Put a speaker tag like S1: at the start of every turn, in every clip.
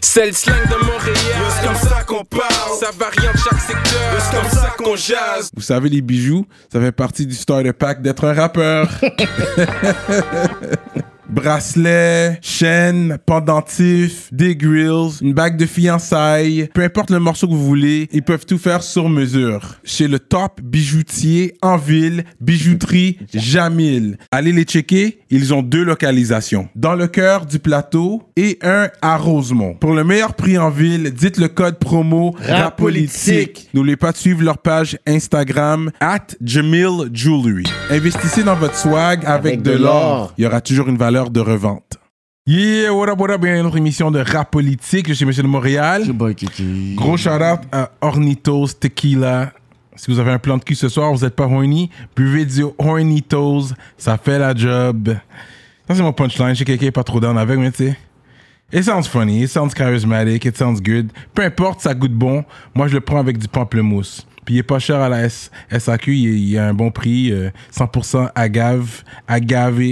S1: C'est le slang de Montréal. C'est comme ça qu'on parle? Ça varie en chaque secteur. C'est comme ça qu'on jase?
S2: Vous savez, les bijoux, ça fait partie du starter pack d'être un rappeur. bracelet, chaîne, pendentif, des grills, une bague de fiançailles, peu importe le morceau que vous voulez, ils peuvent tout faire sur mesure. Chez le top bijoutier en ville, bijouterie Jamil. Allez les checker, ils ont deux localisations. Dans le cœur du plateau et un à Rosemont. Pour le meilleur prix en ville, dites le code promo RAPOLITIQUE. N'oubliez pas de suivre leur page Instagram at Jamil Jewelry. Investissez dans votre swag avec, de l'or. Il y aura toujours une valeur de revente. Yeah, what up, what up, bienvenue à notre émission de rap politique. Je suis Monsieur de Montréal. Gros shout out à Hornitos Tequila. Si vous avez un plan de cul ce soir, vous n'êtes pas horny, buvez du Hornitos, ça fait la job. Ça, c'est mon punchline. Je sais que quelqu'un n'est pas trop down avec, mais tu sais. It sounds funny, it sounds charismatic, it sounds good. Peu importe, ça goûte bon. Moi, je le prends avec du pamplemousse. Puis il est pas cher à la S SAQ, il, il a un bon prix, euh, 100% agave, agave.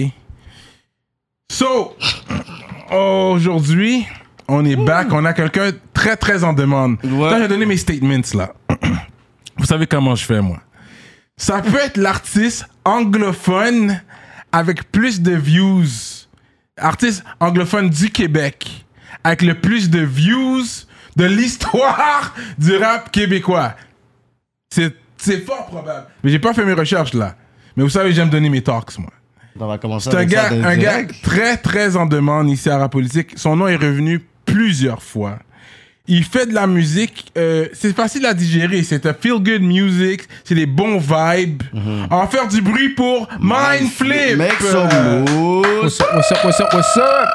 S2: So, aujourd'hui, on est back. On a quelqu'un très, très en demande.
S3: Ouais.
S2: Attends, j'ai donné mes statements là. Vous savez comment je fais, moi. Ça peut être l'artiste anglophone avec plus de views. Artiste anglophone du Québec avec le plus de views de l'histoire du rap québécois. C'est fort probable. Mais j'ai pas fait mes recherches là. Mais vous savez, j'aime donner mes talks, moi.
S3: On va commencer
S2: C'est un gars, un gars très, très en demande ici à Rap Politique. Son nom est revenu plusieurs fois. Il fait de la musique, euh, c'est facile à digérer, c'est un feel good music, c'est des bons vibes. On va faire du bruit pour Mindflip.
S3: Make some
S2: Euh,
S3: moves.
S4: What's up, what's up, what's up, what's up?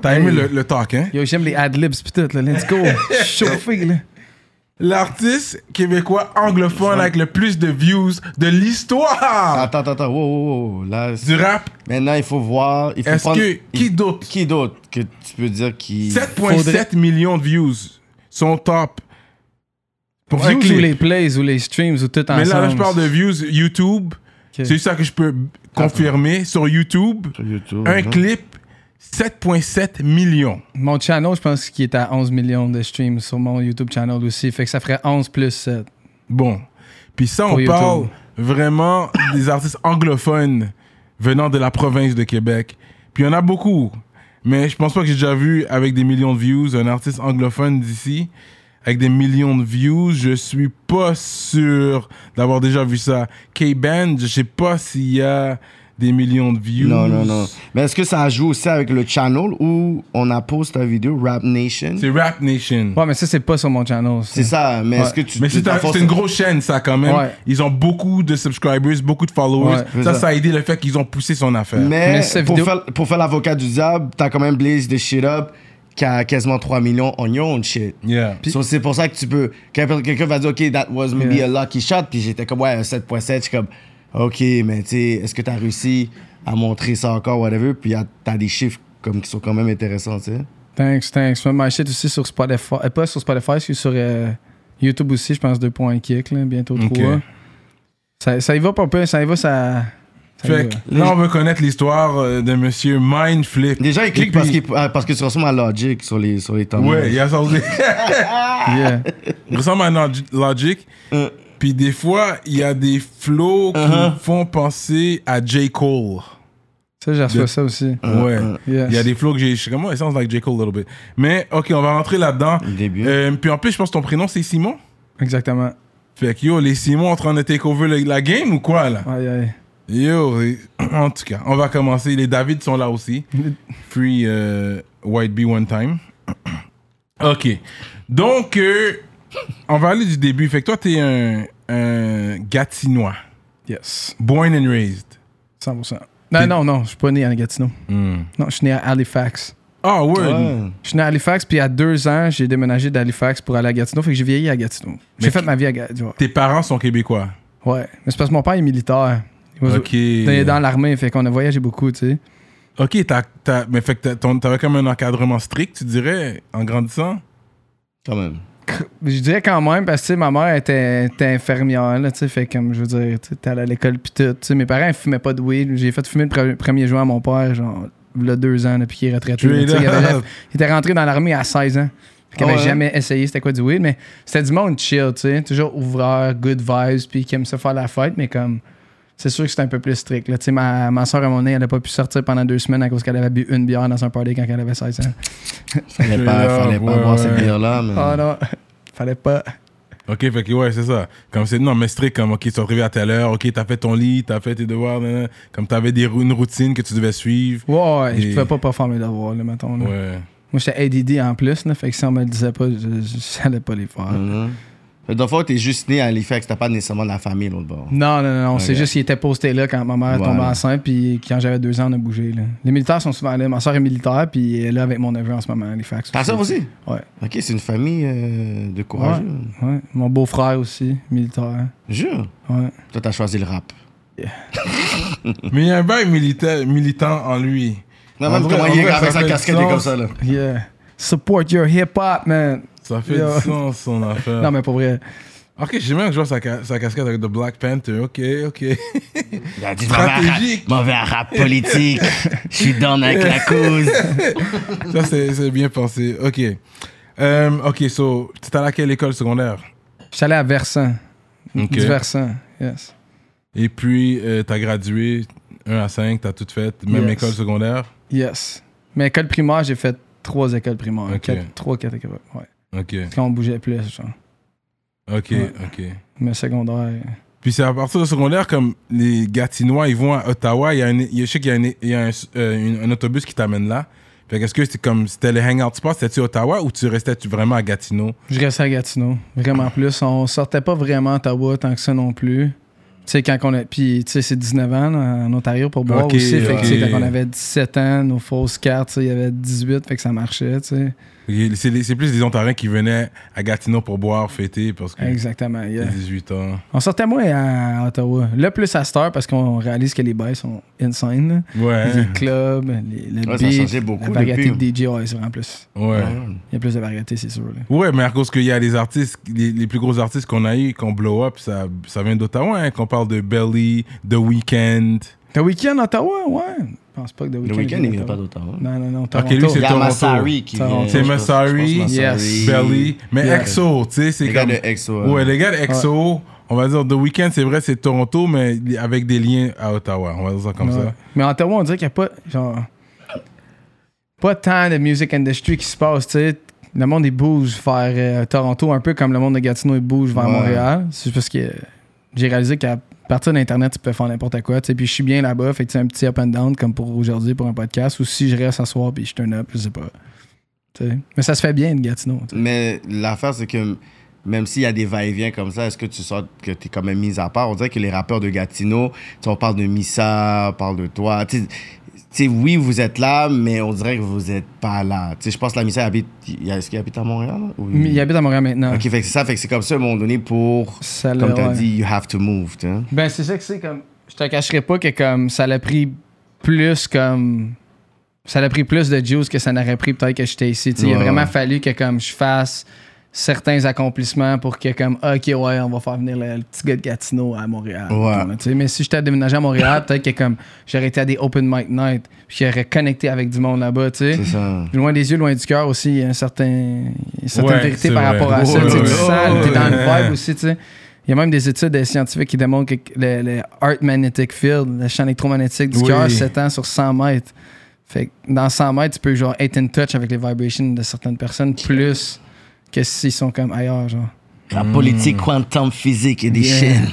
S2: T'as aimé le, le talk, hein?
S4: Yo, j'aime les ad-libs pis tout, là. Let's go. Chauffé, là.
S2: L'artiste québécois anglophone avec le plus de views de l'histoire
S3: Attends, attends, attends. Wow, wow, wow. Là,
S2: du rap.
S3: maintenant, il faut voir. Il faut
S2: Est-ce
S3: prendre-
S2: que, qui d'autre?
S3: Qui d'autre que tu peux dire qui.
S2: 7,7 millions de views sont top. Pour un
S4: Views
S2: clip.
S4: ou les plays ou les streams ou tout ensemble.
S2: Mais là, là, je parle de views YouTube. C'est ça que je peux confirmer sur YouTube.
S3: Sur YouTube.
S2: Un
S3: hein.
S2: clip, 7,7 millions.
S4: Mon channel, je pense qu'il est à 11 millions de streams sur mon YouTube channel aussi. Fait que ça ferait 11 plus 7.
S2: Bon. Puis ça, on parle vraiment des artistes anglophones venant de la province de Québec. Puis il y en a beaucoup. Mais je pense pas que j'ai déjà vu avec des millions de views un artiste anglophone d'ici avec des millions de views. Je suis pas sûr d'avoir déjà vu ça. K-Band, je sais pas s'il y a des millions de views.
S3: Non, non, non. Mais est-ce que ça joue aussi avec le channel où on a posté la vidéo Rap Nation?
S2: C'est Rap Nation.
S4: Ouais, mais ça, c'est pas sur mon channel.
S3: C'est ça, mais est-ce que tu.
S2: Mais c'est
S3: force-
S2: une grosse chaîne, ça, quand même.
S4: Ouais.
S2: Ils ont beaucoup de subscribers, beaucoup de followers.
S4: Ouais,
S2: ça,
S3: ça.
S2: ça a aidé le fait qu'ils ont poussé son affaire.
S3: Mais,
S4: Mais
S3: pour,
S4: vidéo-
S3: faire, pour faire l'avocat du diable, t'as quand même Blaze the shit up qui a quasiment 3 millions on your own shit.
S2: Yeah.
S3: So, c'est pour ça que tu peux. Quelqu'un va dire, OK, that was maybe
S4: Yeah.
S3: a lucky shot, puis j'étais comme, ouais, un 7.7, je suis comme, OK, mais tu sais, est-ce que t'as réussi à montrer ça encore, whatever, puis y a- t'as des chiffres comme, qui sont quand même intéressants, tu sais?
S4: Thanks, thanks. Je my shit aussi sur Spotify. Euh, pas sur Spotify, c'est sur euh, YouTube aussi, je pense 2.1 kick, là, bientôt 3.
S2: Ok.
S4: Ça, ça y va pas peu, ça y va, ça. ça y
S2: Fait
S4: va.
S2: que là, on veut connaître l'histoire euh, de monsieur Mindflip.
S3: Déjà, cliquent
S2: puis-
S3: parce, ah, parce que tu ressembles à Logic sur les, sur les thumbnails.
S2: Ouais, il y a ça aussi.
S4: Yeah.
S2: Il ressemble à Log- Logic.
S3: Euh.
S2: Puis des fois, il y a des flows qui
S3: Uh-huh.
S2: font penser à J. Cole.
S4: Ça, j'ai reçu
S2: De-
S4: ça aussi.
S2: ouais.
S4: Yes.
S2: Il y a des flows que j'ai. Je suis comme, oh, it sounds like J. Cole a little bit. Mais, ok, on va rentrer là-dedans.
S3: Le début.
S2: Euh, puis en plus, je pense que ton prénom, c'est Simon?
S4: Exactement.
S2: Fait que yo, les Simons en train de take over le- la game ou quoi là?
S4: Aïe, aïe.
S2: Yo, en tout cas, on va commencer. Les David sont là aussi. Free euh, White Bee One Time. ok. Donc, euh, on va aller du début. Fait que toi, t'es un, un Gatinois.
S4: Yes.
S2: Born and raised.
S4: 100%. Non, non, non, je suis pas né à Gatineau.
S2: Hmm.
S4: Non, je suis né à Halifax.
S2: Ah, word.
S3: Ouais.
S4: Je suis né à Halifax, puis à deux ans, j'ai déménagé d'Halifax pour aller à Gatineau. Fait que j'ai vieilli à Gatineau. J'ai fait ma vie à Gatineau.
S2: Tes parents sont québécois?
S4: Ouais. Mais c'est parce que mon père est militaire. Il was-
S2: Ok.
S4: Il est dans l'armée, fait qu'on a voyagé beaucoup, tu sais.
S2: Ok, t'as, t'as- mais fait que t'avais comme un encadrement strict, tu dirais, en grandissant?
S3: Quand même.
S4: Je dirais quand même, parce que ma mère était, était infirmière, là, fait comme, je veux dire, tu à l'école pis tout. Mes parents, ils fumaient pas de weed. J'ai fait fumer le pre- premier joint à mon père, genre, là, deux ans depuis qu'il est retraité. Il, avait-
S2: up.
S4: il était rentré dans l'armée à 16 ans. Fait qu'il
S3: Ah
S4: avait
S3: ouais?
S4: jamais essayé c'était quoi du weed, mais c'était du monde chill, tu sais. Toujours ouvreur, good vibes, puis qui aime ça faire la fête, mais comme. C'est sûr que c'était un peu plus strict. Là. Tu sais, Ma, ma soeur, à mon nez, elle a pas pu sortir pendant deux semaines à cause qu'elle avait bu une bière dans un party quand elle avait 16 ans.
S3: Fallait pas, fallait pas
S2: ouais,
S3: boire
S2: ouais.
S3: cette bière-là, mais.
S4: Oh non, fallait pas.
S2: Ok, fait que ouais, c'est ça. Comme c'est, non, mais strict, comme, ok, tu te réveiller à telle heure, ok, t'as fait ton lit, t'as fait tes devoirs, nan, nan. comme t'avais des, une routine que tu devais suivre.
S4: Ouais, ouais, je
S2: Et-
S4: pouvais pas mes devoirs, là, mettons. là.
S2: Ouais.
S4: Moi, j'étais ADD en plus, là, fait que si on me le disait pas, je, je, j'allais pas les faire.
S3: Dans le t'es juste né à Halifax, t'as pas nécessairement de la famille l'autre bord.
S4: Non, non, non, c'est juste qu'il était posté là quand ma mère
S3: Voilà.
S4: tombait enceinte, puis quand j'avais deux ans, on a bougé. Là. Les militaires sont souvent là. Ma soeur est militaire, puis elle est là avec mon neveu en ce moment à Halifax.
S3: Ta soeur aussi?
S4: Ouais.
S3: Ok, c'est une famille euh, de courageux.
S4: ouais. Mon beau-frère aussi, militaire.
S3: Jure?
S4: Ouais.
S3: Toi, t'as choisi le rap.
S2: Mais il y a un bail militaire, militant en lui.
S3: Non, même comment
S2: en
S3: il est avec sa
S2: fait
S3: casquette,
S2: du
S3: il est comme ça, là.
S4: Yeah. Support your hip-hop, man.
S2: Ça fait
S4: Yo.
S2: du sens, son affaire.
S4: Non, mais pour vrai.
S2: Ok, j'ai même que je vois sa, ca- sa casquette avec The Black Panther. Ok, ok.
S3: Il a dit,
S2: Stratégique.
S3: M'en vais à rap politique. Je suis down avec la cause.
S2: Ça, c'est bien pensé. Ok. Euh, ok, so, tu allé à quelle école secondaire?
S4: Je suis allé à Versant.
S2: Ok.
S4: Du Versant, yes.
S2: Et puis, euh, t'as gradué 1 à 5, t'as tout fait, même
S4: Yes.
S2: école secondaire?
S4: Yes. Mais école primaire, j'ai fait trois écoles primaires.
S2: Ok.
S4: Quatre- trois, quatre écoles. Ouais.
S2: Ok,
S4: Quand on bougeait plus, genre.
S2: ok,
S4: Ouais.
S2: ok.
S4: Mais secondaire.
S2: Puis c'est à partir de secondaire, comme les Gatinois, ils vont à Ottawa, il y a un, je sais qu'il y a, un, il y a un, euh, un autobus qui t'amène là. Fait qu'est-ce que c'était comme, c'était le hangout spot, c'était-tu Ottawa ou tu restais -tu vraiment à Gatineau?
S4: Je restais à Gatineau. Vraiment plus. On sortait pas vraiment à Ottawa tant que ça non plus. Tu sais, quand on a. Puis, tu sais, c'est 19 ans en Ontario pour boire aussi. Fait que, quand on avait 17 ans, nos fausses cartes, il y avait 18, fait que ça marchait, tu sais.
S2: C'est plus des Ontariens qui venaient à Gatineau pour boire, fêter, parce que
S4: Exactement. yeah.
S2: 18 ans.
S4: On sortait moins à Ottawa. Là, plus à heure parce qu'on réalise que les bails sont insane.
S2: Ouais,
S4: Les clubs, les, le
S3: Ouais,
S4: beat,
S3: beaucoup
S4: la variété
S3: depuis.
S4: de DJ, ouais, c'est vraiment plus.
S2: ouais.
S4: Il y a plus de variété, c'est sûr. là.
S2: Ouais, mais à cause qu'il y a des artistes, les, les plus gros artistes qu'on a eu, qu'on blow up, ça, ça vient d'Ottawa, hein, qu'on parle de Belly, The Weeknd.
S4: The Weeknd, Ottawa, ouais. Je pense pas que The
S3: Le
S4: Weeknd.
S3: week-end, il vient pas d'Ottawa.
S4: Non, non, non.
S2: Ok,
S4: Toronto.
S2: lui, c'est
S3: y a
S2: Toronto.
S3: Massari qui vient.
S2: C'est Massari,
S4: Yes.
S2: Belly, mais. EXO, tu sais, c'est
S3: Les gars
S2: comme...
S3: de EXO.
S2: Ouais, les gars de EXO, on va dire The Weeknd, c'est vrai, c'est Toronto, mais avec des liens à Ottawa, on va dire ça comme
S4: Ouais.
S2: ça.
S4: Mais en Ottawa, on dirait qu'il n'y a pas, genre, pas tant de music industry qui se passe, tu sais. Le monde, il bouge vers euh, Toronto, un peu comme le monde de Gatineau, il bouge vers
S3: Ouais.
S4: Montréal. C'est parce que j'ai réalisé qu'à partir d'Internet, tu peux faire n'importe quoi, tu. Puis je suis bien là-bas, fait que un petit up and down comme pour aujourd'hui, pour un podcast. Ou si je reste à puis je turn up, je sais pas. Mais ça se fait bien, de Gatineau.
S3: Mais l'affaire, c'est que même s'il y a des va-et-vient comme ça, est-ce que tu sens que tu es quand même mis à part? On dirait que les rappeurs de Gatineau, tu on parle de Missa, on parle de toi. Sais, oui, vous êtes là, mais on dirait que vous êtes pas là. Tu sais, je pense que la Missa habite. Est-ce qu'il habite à Montréal? là? Ou-
S4: Mais il habite à Montréal maintenant.
S3: Ok, fait que c'est ça, fait que c'est comme ça à un moment donné pour.
S4: Ça
S3: Comme tu as
S4: ouais.
S3: dit, you have to move, tu sais.
S4: Ben, c'est ça que c'est comme. Je te cacherai pas que comme ça l'a pris plus comme. Ça l'a pris plus de juice que ça n'aurait pris peut-être que j'étais ici. Tu sais, Il a vraiment fallu que comme je fasse certains accomplissements pour que comme ok ouais on va faire venir le, le petit gars de Gatineau à Montréal.
S3: Ouais.
S4: Tu sais, mais si j'étais déménagé à Montréal, peut-être que comme j'aurais été à des open mic night, puis j'aurais connecté avec du monde là-bas, tu sais.
S3: C'est ça.
S4: Loin des yeux, loin du cœur aussi, il y a un certain, une certaine
S2: Ouais,
S4: vérité par
S2: vrai.
S4: rapport à ça.
S2: Ouais,
S4: tu sens, t'es dans le vibe aussi, tu sais. Il y a même des études euh, scientifiques qui démontrent que le, le Art Magnetic Field, le champ électromagnétique du
S2: Oui.
S4: cœur, s'étend sur 100 mètres. Fait que dans 100 mètres, tu peux genre être in touch avec les vibrations de certaines personnes plus que s'ils sont comme ailleurs, genre?
S3: La politique, quantum physique et des
S4: Yeah.
S3: chaînes.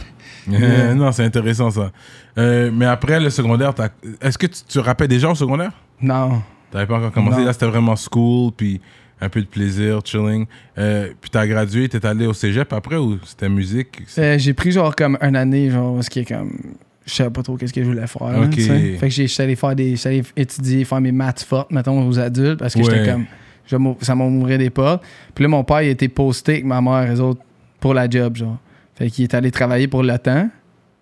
S2: Euh, non, c'est intéressant ça. Euh, mais après le secondaire, t'as- est-ce que tu, tu rappais déjà au secondaire?
S4: Non.
S2: T'avais pas encore commencé?
S4: Non.
S2: Là, c'était vraiment school, puis un peu de plaisir, chilling. Euh, puis t'as gradué, t'es allé au cégep après ou c'était musique?
S4: Euh, j'ai pris genre comme une année, genre, parce que comme. Je savais pas trop qu'est-ce que je voulais faire. là,
S2: Ok.
S4: tu sais. Fait que j'ai- j'étais allé faire des. J'étais allé étudier, faire mes maths fortes, mettons, aux adultes, parce que
S2: Ouais.
S4: j'étais comme. Je ça m'a ouvert des portes. Puis là, mon père, il était posté avec ma mère, les autres, pour la job, genre. Fait qu'il est allé travailler pour temps,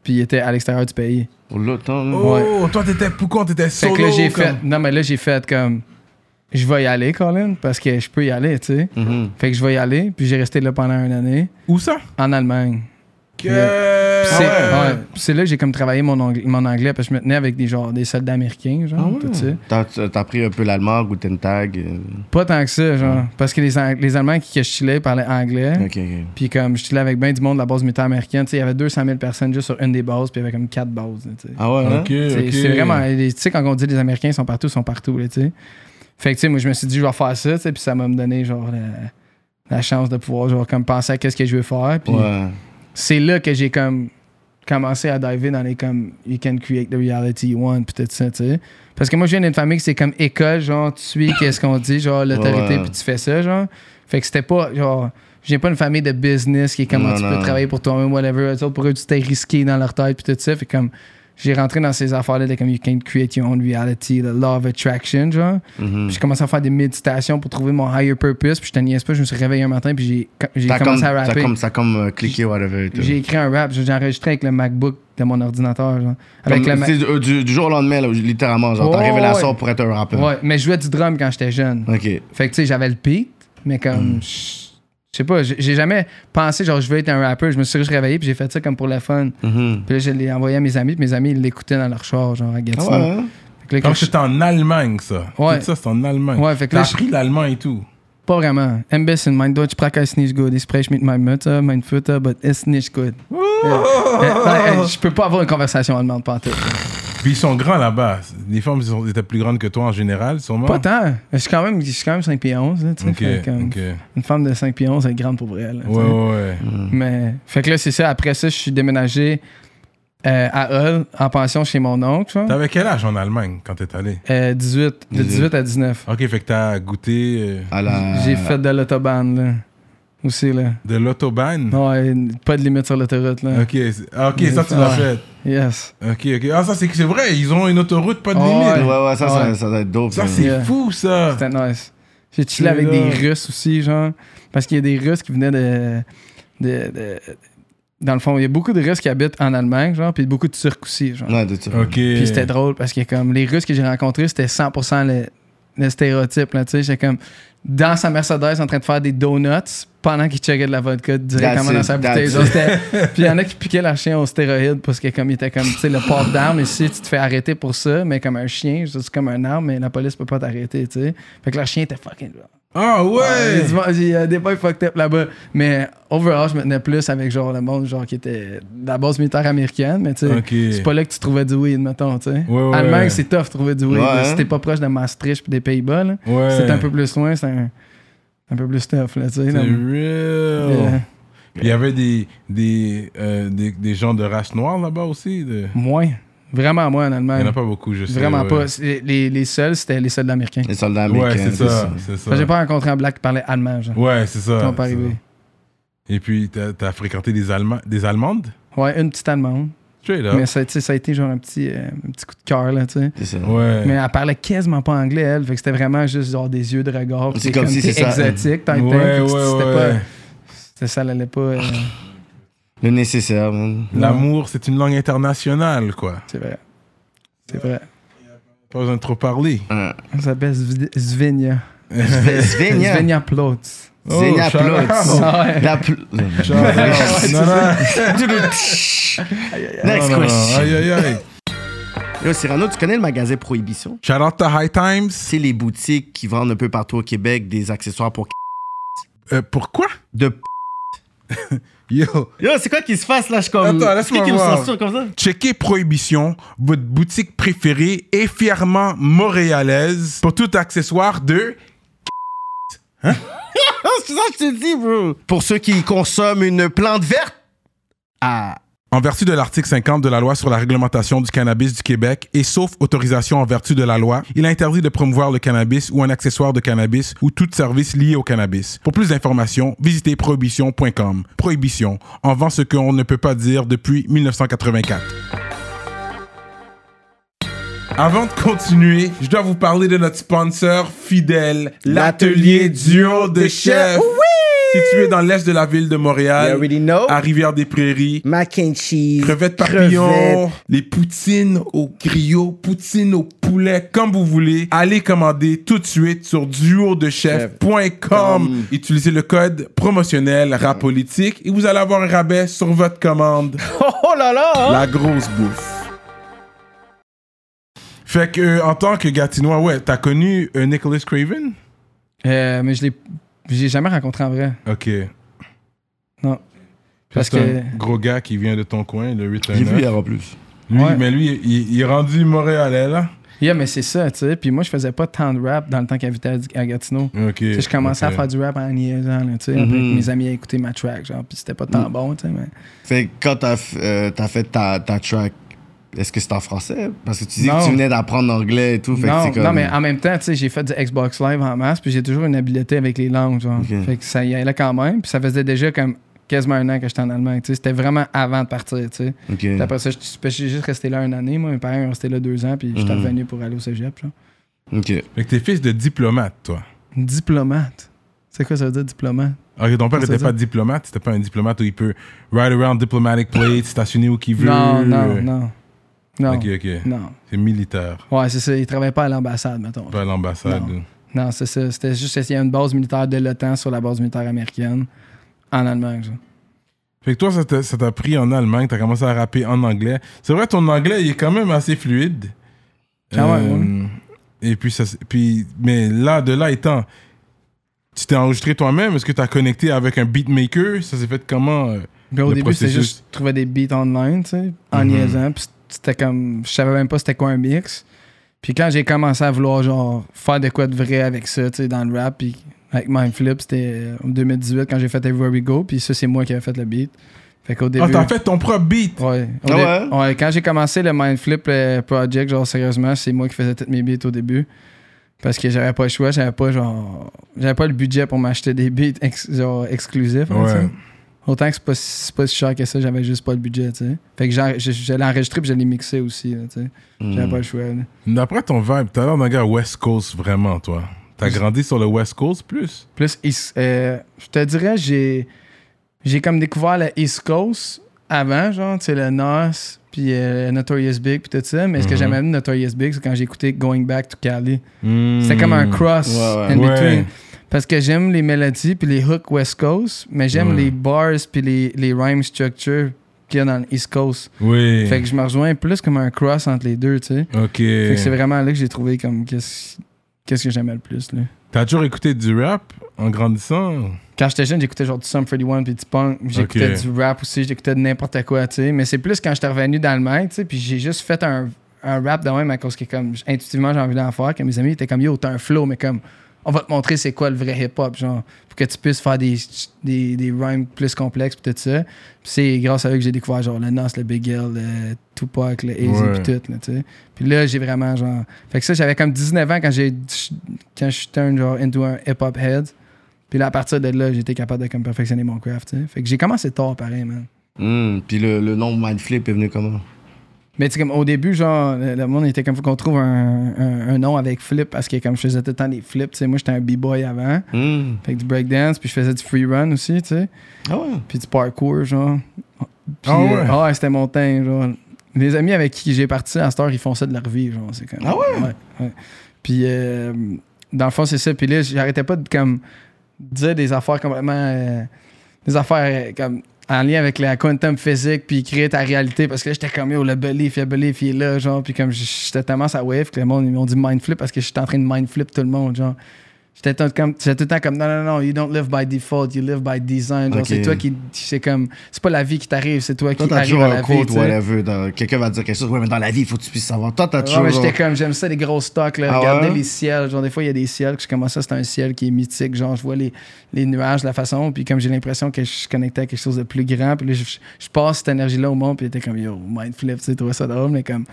S4: puis il était à l'extérieur du pays.
S3: Pour l'automne.
S2: Oh, toi t'étais pourquoi t'étais
S4: Fait
S2: solo?
S4: que là, j'ai
S2: comme-
S4: fait. Non, mais là, j'ai fait comme. Je vais y aller, Colin, parce que je peux y aller, tu sais.
S3: Mhm.
S4: Fait que je vais y aller, puis j'ai resté là pendant une année,
S2: Où ça?
S4: en Allemagne.
S2: Que...
S4: Puis c'est
S2: ouais.
S4: ouais. Puis c'est là que j'ai comme travaillé mon anglais, mon anglais parce que je me tenais avec des, genre, des soldats américains, genre,
S3: Ah. T'as appris un peu l'allemand, Guten Tag. euh,
S4: Pas tant que ça, genre. Parce que les, Ang- les Allemands qui que je chillais parlaient anglais. Puis comme je chillais avec bien du monde de la base militaire américaine, tu sais, il y avait 200 000 personnes juste sur une des bases, puis il y avait comme quatre bases.
S3: Ah ouais, hein?
S2: Ok,
S4: C'est
S2: ok.
S4: c'est vraiment. Tu sais, quand on dit les Américains sont partout, ils sont partout, là, tu sais. Fait que, tu sais, moi, je me suis dit, je vais faire ça, tu sais, puis ça m'a me donné, genre, la, la chance de pouvoir, genre, comme penser à qu'est-ce que je veux faire. Puis
S3: Ouais.
S4: C'est là que j'ai, comme, commencé à diver dans les, comme, you can create the reality you want, puis tout ça, tu sais. Parce que moi, je viens d'une famille que c'est comme école, genre, tu suis qu'est-ce qu'on dit, genre, l'autorité,
S3: Ouais.
S4: puis tu fais ça, genre. Fait que c'était pas, genre. J'ai pas une famille de business qui est comme
S3: Non,
S4: Ah, tu
S3: non.
S4: peux travailler pour toi-même, whatever. Pour eux, c'était risqué dans leur tête, puis tout ça. Fait comme j'ai rentré dans ces affaires-là de comme you can create your own reality, the law of attraction, genre.
S3: Mhm.
S4: Puis j'ai commencé à faire des méditations pour trouver mon higher purpose. Puis je te niaise pas, je me suis réveillé un matin, puis j'ai, commencé
S3: comme,
S4: à rapper.
S3: comme, ça a comme euh, cliqué, whatever.
S4: J'ai écrit un rap, j'ai enregistré avec le MacBook de mon ordinateur, genre.
S3: Comme,
S4: Avec le
S3: c'est du, du- jour au lendemain, là, littéralement. Genre, ta
S4: Ouais,
S3: révélation
S4: ouais.
S3: pour être un rappeur.
S4: Ouais, mais je jouais du drum quand j'étais jeune.
S3: Ok.
S4: Fait que tu sais, j'avais le beat, mais comme.
S3: Mm.
S4: Je sais pas, j'ai jamais pensé, genre, je veux être un rappeur. Je me suis juste réveillé, puis j'ai fait ça comme pour le fun.
S3: Mhm.
S4: Puis là, je l'ai envoyé à mes amis, puis mes amis, ils l'écoutaient dans leur char, genre, à
S3: Ah
S4: Gatineau.
S3: ouais, hein?
S4: Là,
S2: Comme
S4: quand je-
S2: c'était en Allemagne, ça.
S4: Ouais.
S2: Tout ça, c'est en Allemagne.
S4: Ouais, fait que là, je-
S2: appris l'allemand et tout.
S4: Pas vraiment. Ein bisschen, mein Deutsch Praxis nicht gut. Ich spreche mit meinem Mutter, mein Vater, but it's nicht gut. Yeah. Euh, ouais, je peux pas avoir une conversation allemande, pas en tout.
S2: Puis ils sont grands là-bas. Les femmes sont- étaient plus grandes que toi en général, sûrement?
S4: Pas tant. Je suis quand même, je suis quand même 5 pieds 11, là, tu sais.
S2: Ok,
S4: Fait comme
S2: ok.
S4: Une femme de 5 pieds 11, elle est grande pour vrai, là,
S2: Ouais, ouais, ouais.
S4: Mais, fait que là, c'est ça. Après ça, je suis déménagé euh, à Hull, en pension chez mon oncle.
S2: T'avais quel âge en Allemagne quand t'es allé?
S4: Euh, 18, de 18 à 19.
S2: Ok, fait que t'as goûté euh,
S3: À la...
S4: J'ai fait de l'autobahn, là. Aussi, là.
S2: de l'autobahn?
S4: Ouais, pas de limite sur l'autoroute, là.
S2: Ok, ah, ok, ça tu l'as fait.
S4: Yes.
S2: Ok, ok. Ah, ça c'est c'est vrai, ils ont une autoroute, pas de
S4: Oh,
S2: limite.
S3: Ouais, ouais, ça, ça,
S4: Ouais.
S3: ça doit être dope.
S2: Ça c'est
S4: Yeah.
S2: fou ça.
S4: C'était nice. J'ai chillé avec
S2: là.
S4: des Russes aussi, genre. Parce qu'il y a des Russes qui venaient de, de, de- Dans le fond, il y a beaucoup de Russes qui habitent en Allemagne, genre, puis beaucoup de Turcs aussi, genre.
S3: Ouais, de ça.
S2: Ok.
S4: Puis c'était drôle parce que comme les Russes que j'ai rencontrés, c'était 100% le, le stéréotype, là, tu sais. J'étais comme dans sa Mercedes en train de faire des donuts pendant qu'il checkait de la vodka directement dans sa bouteille. Puis il y en a qui piquaient leur chien au stéroïde parce que comme il était comme, tu sais, le port d'armes ici, tu te fais arrêter pour ça, mais comme un chien, c'est comme un arme, mais la police peut pas t'arrêter, tu sais. Fait que leur chien était fucking...
S2: Ah
S4: Ouais,
S2: ouais.
S4: Il y a des boys fucked up là-bas. Mais overall, je me tenais plus avec genre le monde genre qui était de la base militaire américaine. Mais tu sais, c'est pas là que tu trouvais du weed, mettons. tu sais.
S2: Ouais, ouais.
S4: Allemagne, c'est tough de trouver du weed.
S3: Hein?
S4: Si t'es pas proche de Maastricht puis des Pays-Bas, c'est un peu plus loin, c'est un, un peu plus tough. Là,
S2: C'est real.
S4: Yeah.
S2: Puis Il y avait des, des, euh, des, des gens de race noire là-bas aussi. de-
S4: Moins. Vraiment moins en
S2: Il
S4: Allemagne.
S2: n'y en a pas beaucoup, je sais.
S4: Vraiment
S2: ouais.
S4: pas. Les, les seuls, c'était les soldats américains.
S3: Les soldats
S2: Ouais,
S3: américains.
S2: c'est ça. C'est ça.
S4: J'ai pas rencontré un black qui parlait allemand. Genre.
S2: Ouais, c'est ça.
S4: Ils sont pas
S2: ça. Et puis, t'as as fréquenté des, Allemands, des Allemandes?
S4: Ouais, une petite allemande.
S2: Straight up.
S4: Mais ça, tu sais, ça a été genre un petit, euh, un petit coup de cœur, là, tu sais.
S3: Ça.
S2: Ouais.
S4: Mais elle parlait quasiment pas anglais, elle. Fait que c'était vraiment juste genre des yeux de regard.
S3: C'est comme si c'est ça.
S4: exotique,
S2: ouais, ouais,
S4: puis c'était c'était ça, elle allait pas. euh,
S3: Le nécessaire, man.
S2: L'amour, c'est une langue internationale, quoi.
S4: c'est vrai. C'est vrai.
S2: Pas besoin de trop parler.
S3: Ouais.
S4: Elle s'appelle Sv- Svenia.
S3: Svenja.
S4: Svenia Plotz.
S3: Svenja
S2: Oh, non.
S3: Next question.
S2: Aïe, aïe, aïe.
S3: Yo, Cyrano, tu connais le magasin Prohibition?
S2: Shout out to High Times.
S3: C'est les boutiques qui vendent un peu partout au Québec des accessoires pour
S2: Euh, pourquoi?
S3: de p-
S2: Yo,
S3: Yo, c'est quoi qui se passe là? Je comme.
S2: Attends, laisse-moi
S3: me
S2: voir.
S3: censure comme ça?
S2: checkez Prohibition, votre boutique préférée et fièrement montréalaise pour tout accessoire de...
S3: Ah, c'est ça que je te dis, bro. Pour ceux qui consomment une plante verte. Ah.
S2: En vertu de l'article 50 de la loi sur la réglementation du cannabis du Québec et sauf autorisation en vertu de la loi, il est interdit de promouvoir le cannabis ou un accessoire de cannabis ou tout service lié au cannabis. Pour plus d'informations, visitez prohibition.com. Prohibition, en vend ce qu'on ne peut pas dire depuis 1984. Avant de continuer, je dois vous parler de notre sponsor fidèle, l'atelier duo de chef. situé dans l'est de la ville de
S3: You
S2: Montréal,
S3: already know.
S2: à Rivière-des-Prairies.
S3: Mac and cheese.
S2: Crevettes papillons,
S3: crevettes.
S2: les poutines au griot, poutines au poulet, comme vous voulez. Allez commander tout de suite sur duodechef.com. Utilisez le code promotionnel rapolitique et vous allez avoir un rabais sur votre commande.
S3: Oh là là!
S2: La grosse bouffe. Fait que, euh, en tant que Gatinois, ouais, t'as connu euh, Nicholas Craven?
S4: Euh, mais je l'ai j'ai jamais rencontré en vrai.
S2: Ok.
S4: Non. Parce
S2: C'est
S4: que.
S2: un gros gars qui vient de ton coin, le 8
S3: J'ai vu hier en plus.
S2: Lui,
S4: Ouais.
S2: mais lui, il, il est rendu montréalais, là.
S4: Yeah, mais c'est ça, tu sais. Puis moi, je faisais pas tant de rap dans le temps qu'il habitait à à Gatineau.
S2: Ok.
S4: Tu sais, je commençais à faire du rap en niaisant, là, tu sais. après
S3: Mhm.
S4: que Mes amis écoutaient ma track, genre, puis c'était pas tant bon, tu sais, mais.
S3: Fait que quand t'as f- euh, t'as fait ta, ta track, est-ce que c'est en français? Parce que tu dis
S4: Non.
S3: que tu venais d'apprendre l'anglais et tout. Fait
S4: Non,
S3: comme...
S4: non, mais en même temps, tu sais, j'ai fait du Xbox Live en masse, puis j'ai toujours une habileté avec les langues, genre. Fait que ça y allait quand même, puis ça faisait déjà comme quasiment un an que j'étais en Allemagne, tu sais. C'était vraiment avant de partir, sais. Après ça, je- j'ai juste resté là une année, moi. Mes parents ont resté là deux ans, puis j'étais
S3: Mhm.
S4: revenu pour aller au cégep, genre.
S3: Ok.
S2: Fait que t'es fils de diplomate, toi.
S4: Diplomate. C'est quoi ça veut dire, diplomate?
S2: Ok, ton père n'était pas diplomate, c'était pas un diplomate où il peut ride around diplomatic plates, stationner où qu'il veut.
S4: Non, non, non. Non.
S2: Ok, ok.
S4: Non.
S2: C'est militaire,
S4: Ouais, c'est ça. Il travaillait pas à l'ambassade, mettons.
S2: pas à l'ambassade.
S4: Non. Non, c'est ça. C'était juste qu'il y a une base militaire de l'OTAN sur la base militaire américaine en Allemagne. genre.
S2: Fait que toi, ça t'a ça pris en Allemagne, t'as commencé à rapper en anglais. C'est vrai, ton anglais, il est quand même assez fluide. Euh,
S4: Quand même,
S2: Et puis, ça, c'est- puis, mais là, de là étant, tu t'es enregistré toi-même, est-ce que t'as connecté avec un beatmaker? Ça s'est fait comment? euh?
S4: Puis au
S2: Le
S4: début, c'était
S2: processus?
S4: juste je trouvais des beats online, tu sais, en
S2: Mhm.
S4: niaisant. Puis c'était comme. Je savais même pas c'était quoi un mix. Puis quand j'ai commencé à vouloir, genre, faire de quoi de vrai avec ça, tu sais, dans le rap, puis avec Mindflip, c'était en 2018 quand j'ai fait Everywhere We Go. Puis ça, c'est moi qui avais fait le beat. Fait qu'au début.
S2: Ah, t'as fait ton propre beat?
S4: Ouais.
S3: Ah
S4: dé-
S3: ouais?
S4: ouais, Quand j'ai commencé le Mindflip Project, genre sérieusement, c'est moi qui faisais tous mes beats au début. Parce que j'avais pas le choix, j'avais pas genre. J'avais pas le budget pour m'acheter des beats ex- genre exclusifs.
S2: Ouais.
S4: Autant que c'est pas, si- c'est pas si cher que ça, j'avais juste pas le budget, tu sais. Fait que l'ai enregistré puis je l'ai mixé aussi, tu sais. J'avais
S3: Hmm.
S4: pas le choix. là.
S2: D'après ton vibe, t'as l'air d'un gars West Coast vraiment, toi. T'as grandi sur le West Coast plus?
S4: Plus, East- euh, je te dirais, j'ai j'ai comme découvert le East Coast avant, genre, tu sais, le Nas, puis euh, Notorious Big, puis tout ça. Mais ce que
S2: Mhm.
S4: j'aimais de Notorious Big, c'est quand j'ai écouté Going Back to Cali.
S2: Hmm.
S4: C'était comme un cross
S3: Ouais, ouais.
S4: in between.
S2: Ouais.
S4: Parce que j'aime les mélodies puis les hooks West Coast, mais j'aime les bars puis les, les rhyme structure qu'il y a dans le East Coast.
S2: Oui.
S4: Fait que je me rejoins plus comme un cross entre les deux, tu sais.
S2: Ok.
S4: Fait que c'est vraiment là que j'ai trouvé comme qu'est-ce qu'est-ce que j'aimais le plus, là.
S2: T'as toujours écouté du rap en grandissant?
S4: Quand j'étais jeune, j'écoutais genre du Sum 31 puis du punk. J'écoutais du rap aussi, j'écoutais de n'importe quoi, tu sais. Mais c'est plus quand j'étais revenu d'Allemagne, tu sais, puis j'ai juste fait un, un rap de même à cause que, comme, intuitivement, j'ai envie d'en faire. Que mes amis étaient comme, yo, t'as un flow, mais comme, on va te montrer c'est quoi le vrai hip-hop, genre, pour que tu puisses faire des, des, des rhymes plus complexes, puis tout ça. Puis c'est grâce à eux que j'ai découvert, genre, le Nas, le Big L, le Tupac, le Easy,
S2: Ouais.
S4: puis tout, là, tu sais. Puis là, j'ai vraiment, genre. Fait que ça, j'avais comme 19 ans quand j'ai quand je suis turn, genre, into un hip-hop head. Puis là, à partir de là, j'étais capable de comme perfectionner mon craft, tu sais. Fait que j'ai commencé tard, pareil, man.
S3: Hmm. Puis le, le nom Mindflip est venu comment?
S4: Mais tu sais, comme au début, genre, le, monde était comme, faut qu'on trouve un, un- un nom avec flip, parce que comme je faisais tout le temps des flips, tu sais, moi, j'étais un b-boy avant.
S3: Hmm.
S4: Fait que du breakdance, puis je faisais du free run aussi, tu sais.
S3: Ah ouais?
S4: Puis du parkour, genre. Puis,
S2: Ah ouais?
S4: euh, ah ouais, c'était mon thing, genre. Les amis avec qui j'ai parti à cette heure, ils font ça de leur vie, genre. C'est comme.
S3: Ah ouais?
S4: Ouais. ouais. Puis, euh, dans le fond, c'est ça. Puis là, j'arrêtais pas de comme dire des affaires complètement. euh, des affaires euh, comme en lien avec la quantum physique, puis créer ta réalité. Parce que là, j'étais comme, yo, le belief, le belief, il est là, genre. Puis comme j'étais tellement sa wave que le monde, ils m'ont dit mindflip parce que j'étais en train de mindflip tout le monde, genre. J'étais tout, le temps comme, non, non, non, you don't live by default, you live by design. Genre,
S3: Ok.
S4: c'est toi qui. C'est comme. C'est pas la vie qui t'arrive, c'est toi,
S3: Toi,
S4: qui
S3: t'as
S4: arrive
S3: toujours
S4: à
S3: un
S4: la vie.
S3: quote,
S4: tu sais.
S3: whatever. dans- Quelqu'un va te dire quelque chose. Ouais, mais dans la vie, il faut que tu puisses savoir. Toi, t'as
S4: Ouais,
S3: toujours.
S4: mais j'étais comme, j'aime ça, les gros stocks, là.
S3: Ah
S4: Regardez
S3: ouais?
S4: les ciels. Genre, des fois, il y a des ciels que je commence ça, c'est un ciel qui est mythique. Genre, je vois les, les nuages, la façon, puis comme j'ai l'impression que je suis connecté à quelque chose de plus grand, puis là, je, je passe cette énergie-là au monde, puis était comme, yo, mindflip, tu sais, ça drôle, mais comme,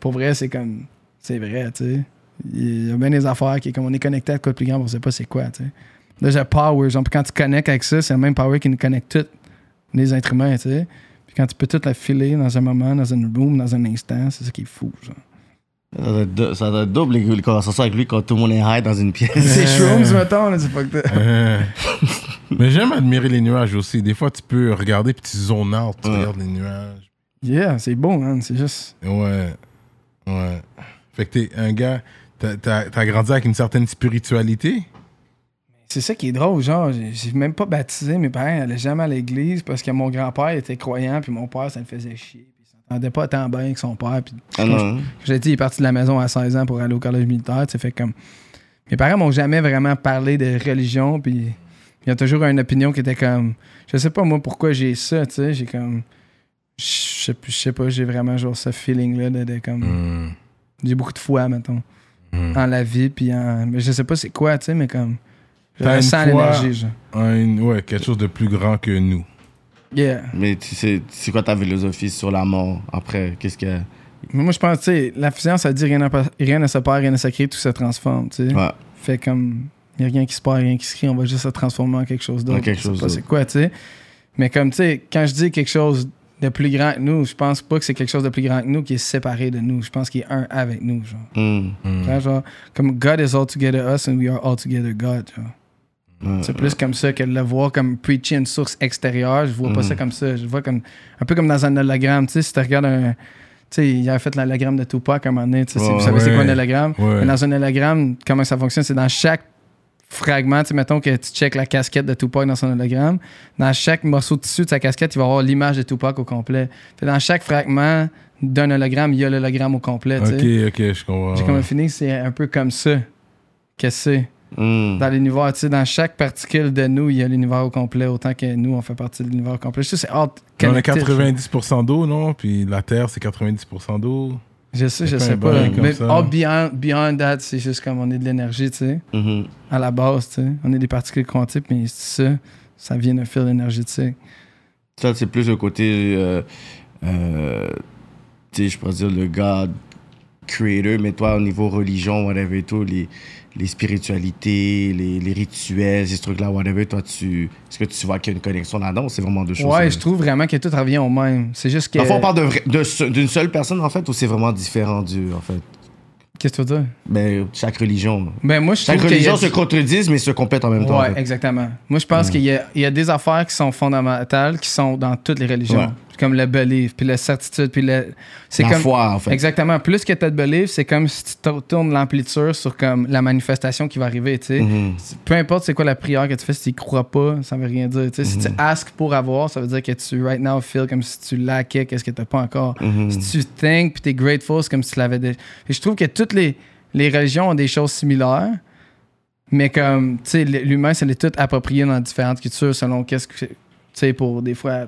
S4: pour vrai, c'est comme, c'est vrai, tu sais. Il y a bien des affaires qui est comme, on est connecté à quoi de plus grand, on sait pas c'est quoi, tu sais. Là, j'ai power, genre, quand tu connectes avec ça, c'est le même power qui nous connecte tous, les êtres humains, tu sais. Puis quand tu peux tout la filer dans un moment, dans une room, dans un instant, c'est ça qui est fou, genre.
S3: Ça doit être do- Ça doit être double les conversations avec lui quand tout le monde est high dans une pièce.
S4: C'est shrooms, mettons, là, c'est fucked
S2: Mais j'aime admirer les nuages aussi. Des fois, tu peux regarder puis tu zones out, tu
S3: Ouais.
S2: regardes les nuages.
S4: Yeah, c'est beau, man. C'est juste.
S2: Ouais. Ouais. Fait que t'es un gars, t'as- grandi avec une certaine spiritualité?
S4: C'est ça qui est drôle, genre, j'ai même pas baptisé, mes parents allaient jamais à l'église parce que mon grand-père était croyant, puis mon père, ça le faisait chier. Puis il s'entendait pas tant bien avec son père. Puis
S3: Ah
S4: j'ai dit, il est parti de la maison à 16 ans pour aller au collège militaire, tu sais, fait comme... Mes parents m'ont jamais vraiment parlé de religion, puis il y a toujours une opinion qui était comme... Je sais pas, moi, pourquoi j'ai ça, tu sais, j'ai comme... Je sais je sais pas, j'ai vraiment genre ce feeling-là de, de comme...
S2: Hmm.
S4: J'ai beaucoup de foi, mettons,
S2: Hmm.
S4: en la vie, puis en... mais je sais pas c'est quoi, tu sais, mais comme... Je
S2: foi-
S4: l'énergie, genre.
S2: Un- ouais, quelque chose de plus grand que nous.
S4: Yeah.
S3: Mais tu sais, c'est quoi ta philosophie sur la mort après? Qu'est-ce que.
S4: Mais Moi, je pense, tu sais, la science, ça dit rien, pas- rien ne se perd, rien ne se crée, tout se transforme, tu sais.
S3: Ouais.
S4: Fait comme, il n'y a rien qui se perd, rien qui se crée, on va juste se transformer en quelque chose d'autre.
S3: En quelque
S4: Je sais
S3: chose
S4: c'est quoi, tu sais. Mais comme, tu sais, quand je dis quelque chose de plus grand que nous, je pense pas que c'est quelque chose de plus grand que nous qui est séparé de nous. Je pense qu'il est un avec nous, genre. Tu sais, genre, comme God is all together us and we are all together God, genre.
S3: Ouais.
S4: C'est plus comme ça que de le voir comme preacher une source extérieure. Je vois pas ça comme ça. Je vois comme un peu comme dans un hologramme. Tu sais, si tu regardes un. Tu sais, il a fait l'hologramme de Tupac à un moment donné. tu sais, c'est- vous
S3: Ouais.
S4: savez c'est quoi un hologramme?
S2: Ouais.
S4: Mais dans un hologramme, comment ça fonctionne? C'est dans chaque fragment, tu sais, mettons que tu checkes la casquette de Tupac dans son hologramme, dans chaque morceau de tissu de sa casquette, il va avoir l'image de Tupac au complet. Fait dans chaque fragment d'un hologramme, il y a l'hologramme au complet.
S2: Ok, ok, je comprends.
S4: J'ai comme fini, c'est un peu comme ça que c'est
S3: Hmm.
S4: dans l'univers. Tu sais, dans chaque particule de nous, il y a l'univers au complet, autant que nous, on fait partie de l'univers au complet. Je sais, c'est hard
S2: On a
S4: connected.
S2: 90% d'eau, non? Puis la Terre, c'est 90% d'eau.
S4: Je sais, je sais
S2: pas
S4: Mais all beyond, beyond that, c'est juste comme on est de l'énergie, tu sais,
S3: Mhm.
S4: à la base, tu sais. On est des particules quantiques, mais ça, ça vient d'un fil énergétique.
S3: Ça, c'est plus le côté. euh, euh, tu sais, je pourrais dire le God creator, mais toi, au niveau religion, whatever et tout, les, les spiritualités, les, les rituels, ces trucs-là, whatever, toi, tu. Est-ce que tu vois qu'il y a une connexion là-dedans ou c'est vraiment deux choses
S4: Ouais, je trouve vraiment que tout revient au même. C'est juste que.
S3: On parle de d'une seule personne, en fait, ou c'est vraiment différent du. En fait?
S4: Qu'est-ce que tu veux dire?
S3: Ben, chaque religion.
S4: Ben, moi, je
S3: Chaque
S4: a
S3: religion se contredisent, mais se complètent en même temps. en
S4: Ouais,
S3: fait.
S4: exactement. Moi, je pense qu'il y a, il y a des affaires qui sont fondamentales, qui sont dans toutes les religions.
S3: Ouais.
S4: Comme le belief, puis la certitude, puis le. C'est
S3: La
S4: comme.
S3: foi, en fait.
S4: Exactement. Plus que tu as de belief, c'est comme si tu tour- tournes l'amplitude sur comme la manifestation qui va arriver, tu sais.
S3: Mhm.
S4: Peu importe c'est quoi la prière que tu fais, si tu crois pas, ça veut rien dire. tu sais. Si
S3: Mhm.
S4: tu asks pour avoir, ça veut dire que tu, right now, feel comme si tu laquais qu'est-ce que tu pas encore.
S3: Mhm.
S4: Si tu think puis tu es grateful, c'est comme si tu l'avais déjà. Et je trouve que toutes les, les religions ont des choses similaires, mais comme, tu sais, l'humain, ça l'est tout approprié dans différentes cultures selon qu'est-ce que. Tu sais, pour des fois,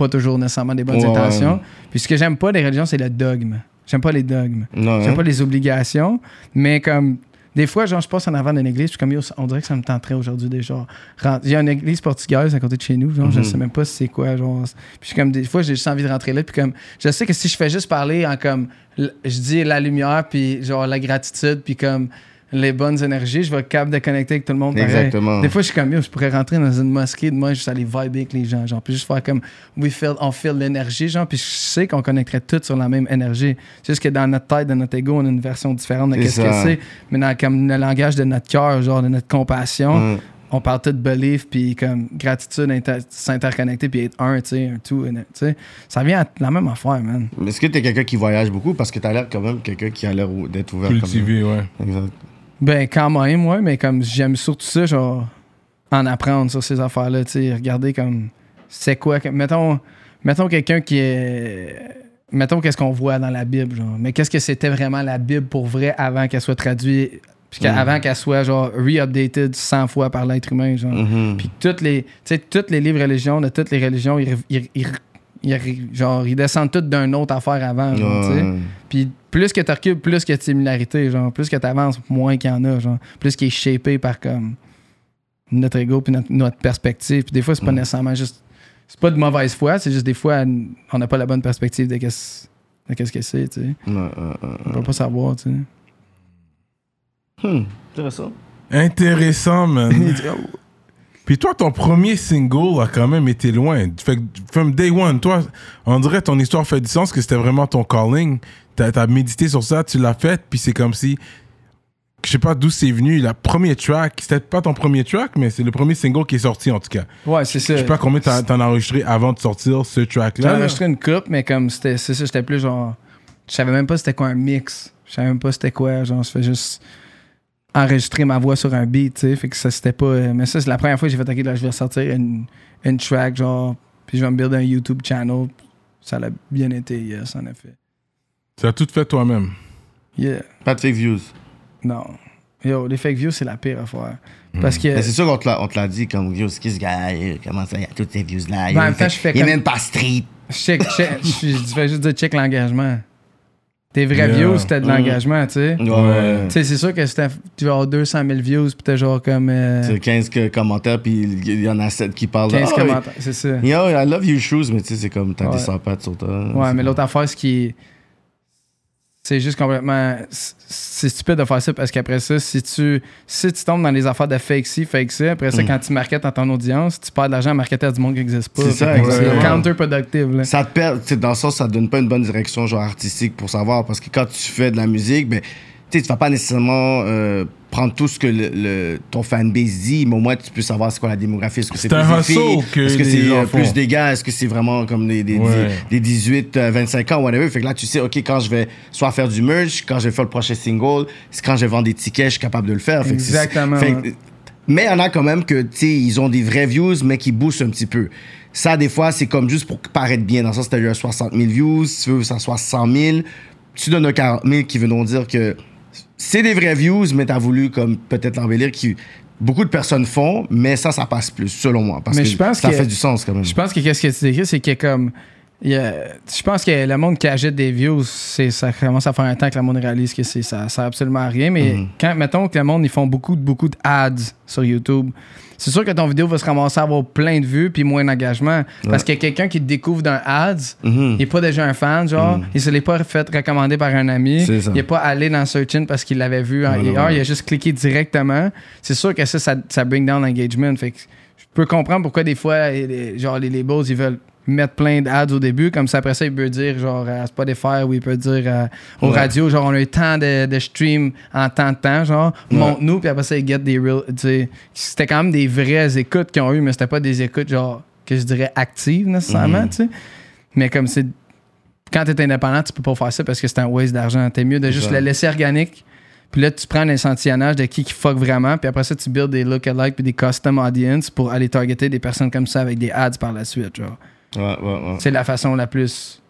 S4: pas toujours nécessairement des bonnes
S3: Ouais,
S4: intentions.
S3: ouais.
S4: Puis ce que j'aime pas des religions, c'est le dogme. J'aime pas les dogmes. J'aime pas les obligations, mais comme des fois, genre, je passe en avant d'une église, puis comme on dirait que ça me tenterait aujourd'hui déjà. Rent- Il y a une église portugaise à côté de chez nous, genre, je
S3: Mhm.
S4: sais même pas si c'est quoi, genre. Puis comme des fois, j'ai juste envie de rentrer là, puis comme je sais que si je fais juste parler en comme je dis la lumière, puis genre la gratitude, puis comme les bonnes énergies, je vais être capable de connecter avec tout le monde. pareil.
S3: Exactement.
S4: Des fois, je suis comme yo, je pourrais rentrer dans une mosquée de moi, juste aller vibrer avec les gens, genre, puis juste faire comme we feel, on feel l'énergie, genre, puis je sais qu'on connecterait tous sur la même énergie. C'est juste que dans notre tête, dans notre ego, on a une version différente de qu'est-ce que c'est, mais dans comme le langage de notre cœur, genre de notre compassion, on parle tout de belief, puis comme gratitude, inter- s'interconnecter, puis être un, tu sais, un tout, tu sais. Ça vient à la même affaire, man.
S3: Mais Est-ce que t'es quelqu'un qui voyage beaucoup? Parce que t'as l'air quand même quelqu'un qui a l'air d'être ouvert.
S2: Cultivé, ouais.
S3: Comme... Exact.
S4: Ben, quand même, ouais, mais comme j'aime surtout ça, genre, en apprendre sur ces affaires-là, tu sais, regarder comme, c'est quoi, que- mettons, mettons quelqu'un qui est, mettons qu'est-ce qu'on voit dans la Bible, genre, mais qu'est-ce que c'était vraiment la Bible pour vrai avant qu'elle soit traduite, puis
S3: Mm.
S4: avant qu'elle soit, genre, re-updated 100 fois par l'être humain, genre.
S3: Mhm.
S4: Puis toutes les, tu sais, toutes les livres religions de toutes les religions, ils, ils- ils- ils- genre, ils descendent tous d'une autre affaire avant, genre, tu sais.
S3: Ouais.
S4: Puis plus que tu recules, plus que tu similarité, genre. Plus que tu avances, moins qu'il y en a, genre. Plus qu'il est shapé par comme notre ego puis notre, notre perspective. Puis des fois, c'est pas
S3: Mm.
S4: nécessairement juste. C'est pas de mauvaise foi, c'est juste des fois, on n'a pas la bonne perspective de qu'est-ce de qu'est-ce que c'est, tu sais. On peut pas savoir, tu sais.
S3: Hmm, Intéressant.
S2: Intéressant, man. Puis toi, ton premier single a quand même été loin. Fait que, from day one, toi, on dirait ton histoire fait du sens que c'était vraiment ton calling. T'as as médité sur ça, tu l'as fait, puis c'est comme si je sais pas d'où c'est venu, la première track, c'était pas ton premier track, mais c'est le premier single qui est sorti en tout cas.
S4: Ouais, c'est ça.
S2: Je sais pas combien t'en as enregistré avant de sortir ce
S4: J'ai
S2: track-là. là.
S4: enregistré une coupe, mais comme c'était, c'est ça, j'étais plus genre. Je savais même pas c'était quoi un mix. Je savais même pas c'était quoi. Genre, je fais juste enregistrer ma voix sur un beat, tu sais. Fait que ça, c'était pas. Mais ça, c'est la première fois que j'ai fait, ok, là, je vais sortir une, une track, genre. Puis je vais me build un YouTube channel. Ça l'a bien été, yes, en effet.
S2: Tu as tout fait toi-même.
S4: Yeah.
S3: Pas de fake views.
S4: Non. Yo, les fake views, c'est la pire affaire. Parce que.
S3: Mais c'est sûr qu'on te l'a- on te l'a dit, comme, yo, c'est qui ce gars euh, Comment ça, il y a toutes ces views-là?
S4: Ben, en
S3: il
S4: même temps,
S3: fait-
S4: je fais
S3: il
S4: comme-
S3: même pas street.
S4: Check, check, je je fais juste dire check l'engagement. Tes vrais
S2: Yeah.
S4: views, c'était de
S3: Mm.
S4: l'engagement, tu sais.
S3: Ouais.
S4: Tu sais, c'est sûr que c'était genre 200 000 views, puis t'as genre comme euh,
S3: C'est 15 que- commentaires, puis il y en a 7 qui parlent.
S4: 15
S3: Ah,
S4: commentaires. C'est ça.
S3: Yo, I love your shoes, mais tu sais, c'est comme, t'as
S4: Ouais.
S3: des sans-pattes sur toi.
S4: Ouais, mais l'autre affaire, ce qui est. C'est juste complètement. C'est stupide de faire ça parce qu'après ça, si tu, si tu tombes dans les affaires de fake ci, fake ça, après ça,
S3: Mm.
S4: quand tu marketes dans ton audience, tu perds de l'argent à marketer à du monde qui n'existe pas.
S3: C'est ça,
S4: C'est counterproductive. Là.
S3: Ça te perd, tu sais, dans le sens, ça te donne pas une bonne direction, genre artistique, pour savoir. Parce que quand tu fais de la musique, ben, tu vas pas nécessairement euh, prendre tout ce que le, le- ton fanbase dit, mais au moins tu peux savoir c'est quoi la démographie. Est-ce que c'est
S2: C'est
S3: plus des filles? Est-ce que c'est euh, plus des gars? Est-ce que c'est vraiment comme des, des,
S2: Ouais.
S3: des 18, euh, 25 ans, whatever? Fait que là, tu sais, OK, quand je vais soit faire du merch, quand je vais faire le prochain single, c'est quand je vais vendre des tickets, je suis capable de le faire. Fait
S4: Exactement,
S3: fait
S4: ouais.
S3: que- mais il y en a quand même que, tu sais, ils ont des vrais views, mais qui boostent un petit peu. Ça, des fois, c'est comme juste pour paraître bien. Dans le sens, tu as eu un 60 000 views, si tu veux que ça soit 100 000, tu donnes un 40 000 qui veut donc dire que c'est des vrais views, mais tu as voulu comme peut-être l'embellir, qui beaucoup de personnes font, mais ça, ça passe plus, selon moi. Parce
S4: Mais
S3: que
S4: je pense
S3: ça
S4: que-
S3: fait du sens quand même.
S4: Je pense que qu'est-ce que tu décris, c'est que comme. il y a- je pense que le monde qui achète des views, c'est, ça commence à faire un temps que le monde réalise que c'est, ça sert absolument à rien. Mais
S3: Mhm.
S4: quand, mettons que le monde, ils font beaucoup, beaucoup de ads sur YouTube, c'est sûr que ton vidéo va se ramasser à avoir plein de vues puis moins d'engagement. Parce que quelqu'un qui te découvre d'un ads,
S3: Mhm.
S4: il n'est pas déjà un fan, genre, il se l'est pas fait recommander par un ami, il n'est pas allé dans Search In parce qu'il l'avait vu en il a juste cliqué directement. C'est sûr que ça, ça, ça bring down l'engagement. Fait que je peux comprendre pourquoi des fois, les- genre, les labels, ils veulent mettre plein d'ads au début, comme ça après ça, il peut dire genre à Spotify ou il peut dire euh, aux
S3: Ouais.
S4: radios, genre on a eu tant de, de streams en tant de temps, genre
S3: Ouais.
S4: montre-nous, puis après ça, ils get des real, c'était quand même des vraies écoutes qu'ils ont eu, mais c'était pas des écoutes genre que je dirais actives nécessairement,
S3: Mhm.
S4: tu sais. Mais comme c'est quand t'es indépendant, tu peux pas faire ça parce que c'est un waste d'argent. T'es mieux de juste le laisser organique. Puis là, tu prends un échantillonnage de qui qui fuck vraiment. Puis après ça, tu builds des look-alike puis des custom audience pour aller targeter des personnes comme ça avec des ads par la suite. Genre.
S3: Ouais, ouais, ouais.
S4: C'est la façon la plus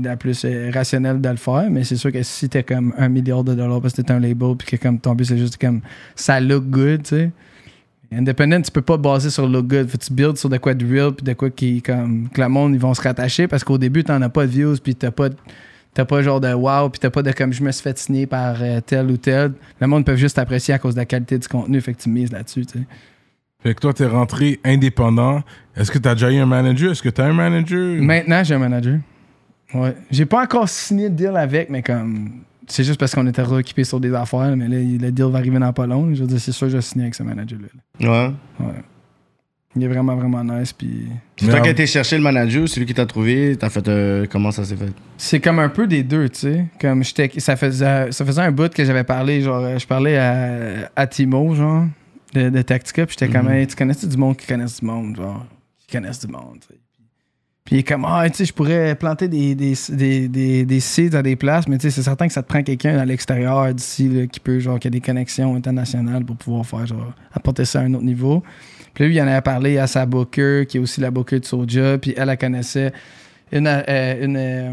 S4: la plus euh, rationnelle de le faire. Mais c'est sûr que si t'es comme un milliard de dollars parce que t'es un label puis que comme ton but c'est juste comme ça look good, tu sais. Independent, tu peux pas baser sur look good. Faut que tu builds sur de quoi de real puis de quoi qui comme que le monde ils vont se rattacher parce qu'au début t'en as pas de views puis t'as pas de- T'as pas genre de wow, puis t'as pas de comme je me suis fait signer par euh, tel ou tel. Le monde peut juste apprécier à cause de la qualité du contenu, fait que tu mises là-dessus, tu sais.
S2: Fait que toi, t'es rentré indépendant. Est-ce que t'as déjà eu un manager? Est-ce que t'as un manager?
S4: Maintenant, j'ai un manager. Ouais. J'ai pas encore signé de deal avec, mais comme. C'est juste parce qu'on était réoccupés sur des affaires, mais là, le deal va arriver dans pas long. Je veux dire, c'est sûr que je vais signer avec ce manager-là.
S3: Ouais.
S4: Ouais. Il est vraiment, vraiment nice. Puis
S3: C'est toi qui as été chercher le manager, celui qui t'a trouvé, t'as fait. euh, comment ça s'est fait?
S4: c'est comme un peu des deux, tu sais. Comme j'étais. Ça faisait, ça faisait un bout que j'avais parlé, genre, je parlais à, à Timo, genre, de, de Tactica, puis j'étais comme,
S3: Mhm.
S4: hey, tu connais-tu du monde qui connaissent du monde, genre, qui connaissent du monde, tu sais. Puis il est comme, ah, tu sais, je pourrais planter des, des, des, des, des seeds à des places, mais tu sais, c'est certain que ça te prend quelqu'un à l'extérieur d'ici, qui peut, genre, qui a des connexions internationales pour pouvoir faire, genre, apporter ça à un autre niveau. Puis là, lui, il en avait parlé à sa booker, qui est aussi la booker de Soja, puis elle, elle connaissait une, euh, une, euh,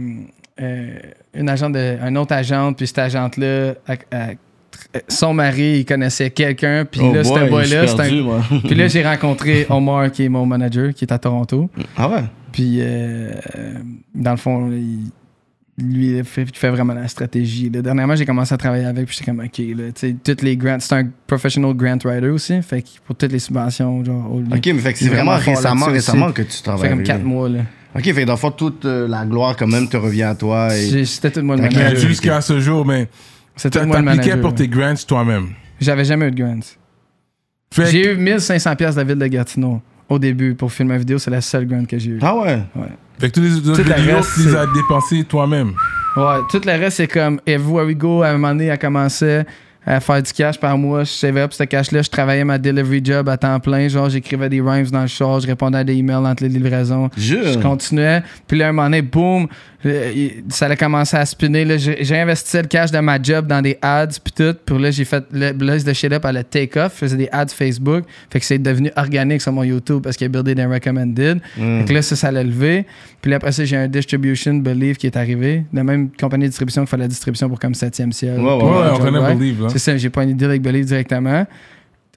S4: euh, une agente de, un autre agente, puis cette agente-là, son mari, il connaissait quelqu'un, puis
S3: Oh
S4: là,
S3: je
S4: boy-là. Puis là, j'ai rencontré Omar, qui est mon manager, qui est à Toronto.
S3: Ah ouais?
S4: Puis, euh, dans le fond, il- lui, il fait, il fait vraiment la stratégie. là. Dernièrement, j'ai commencé à travailler avec, puis j'étais comme, OK, là, tu sais, toutes les grants, c'est un professional grant writer aussi, fait que pour toutes les subventions, genre, au-
S3: Ok, mais fait que c'est vraiment, récemment,
S4: là-dessus
S3: récemment
S4: aussi.
S3: que tu
S4: ça
S3: travailles.
S4: fait comme
S3: avec
S4: 4
S3: lui.
S4: mois, là.
S3: Ok, fait que dans le fond, toute euh, la gloire quand même te revient à toi.
S4: C'était tout moi le manager.
S2: Jusqu'à ce jour, mais
S4: C'était
S2: t'as-
S4: tout moi le
S2: t'appliquais
S4: manager.
S2: pour tes grants toi-même.
S4: J'avais jamais eu de grants. J'ai eu 1500 pièces de la ville de Gatineau au début pour filmer une vidéo. C'est la seule grant que j'ai eue.
S3: Ah ouais?
S2: Fait que tous les autres
S4: Tout le
S2: vidéos,
S4: reste,
S2: tu les as dépensés toi-même.
S4: Ouais, tout le reste, c'est comme Everywhere We Go, à un moment donné, elle commençait. à faire du cash par mois. Je savais up ce cash-là. Je travaillais ma delivery job à temps plein. Genre, j'écrivais des rhymes dans le char, je répondais à des emails entre les livraisons.
S3: Jure.
S4: Je continuais. Puis là, un moment donné, boum, ça allait commencer à spinner. J'ai investi le cash de ma job dans des ads, puis tout. Puis là, j'ai fait le Blaze de Shit Up à le take-off. Je faisais des ads Facebook. Fait que c'est devenu organique sur mon YouTube parce qu'il a buildé des recommended. Fait que là, ça, ça l'a levé. Puis là, après ça, j'ai un distribution Believe qui est arrivé. La même compagnie de distribution qui fait la distribution pour comme 7e ciel.
S3: Ouais, ouais, ouais,
S4: euh,
S2: on connaît. Believe.
S4: C'est ça, j'ai pas une idée avec Believe directement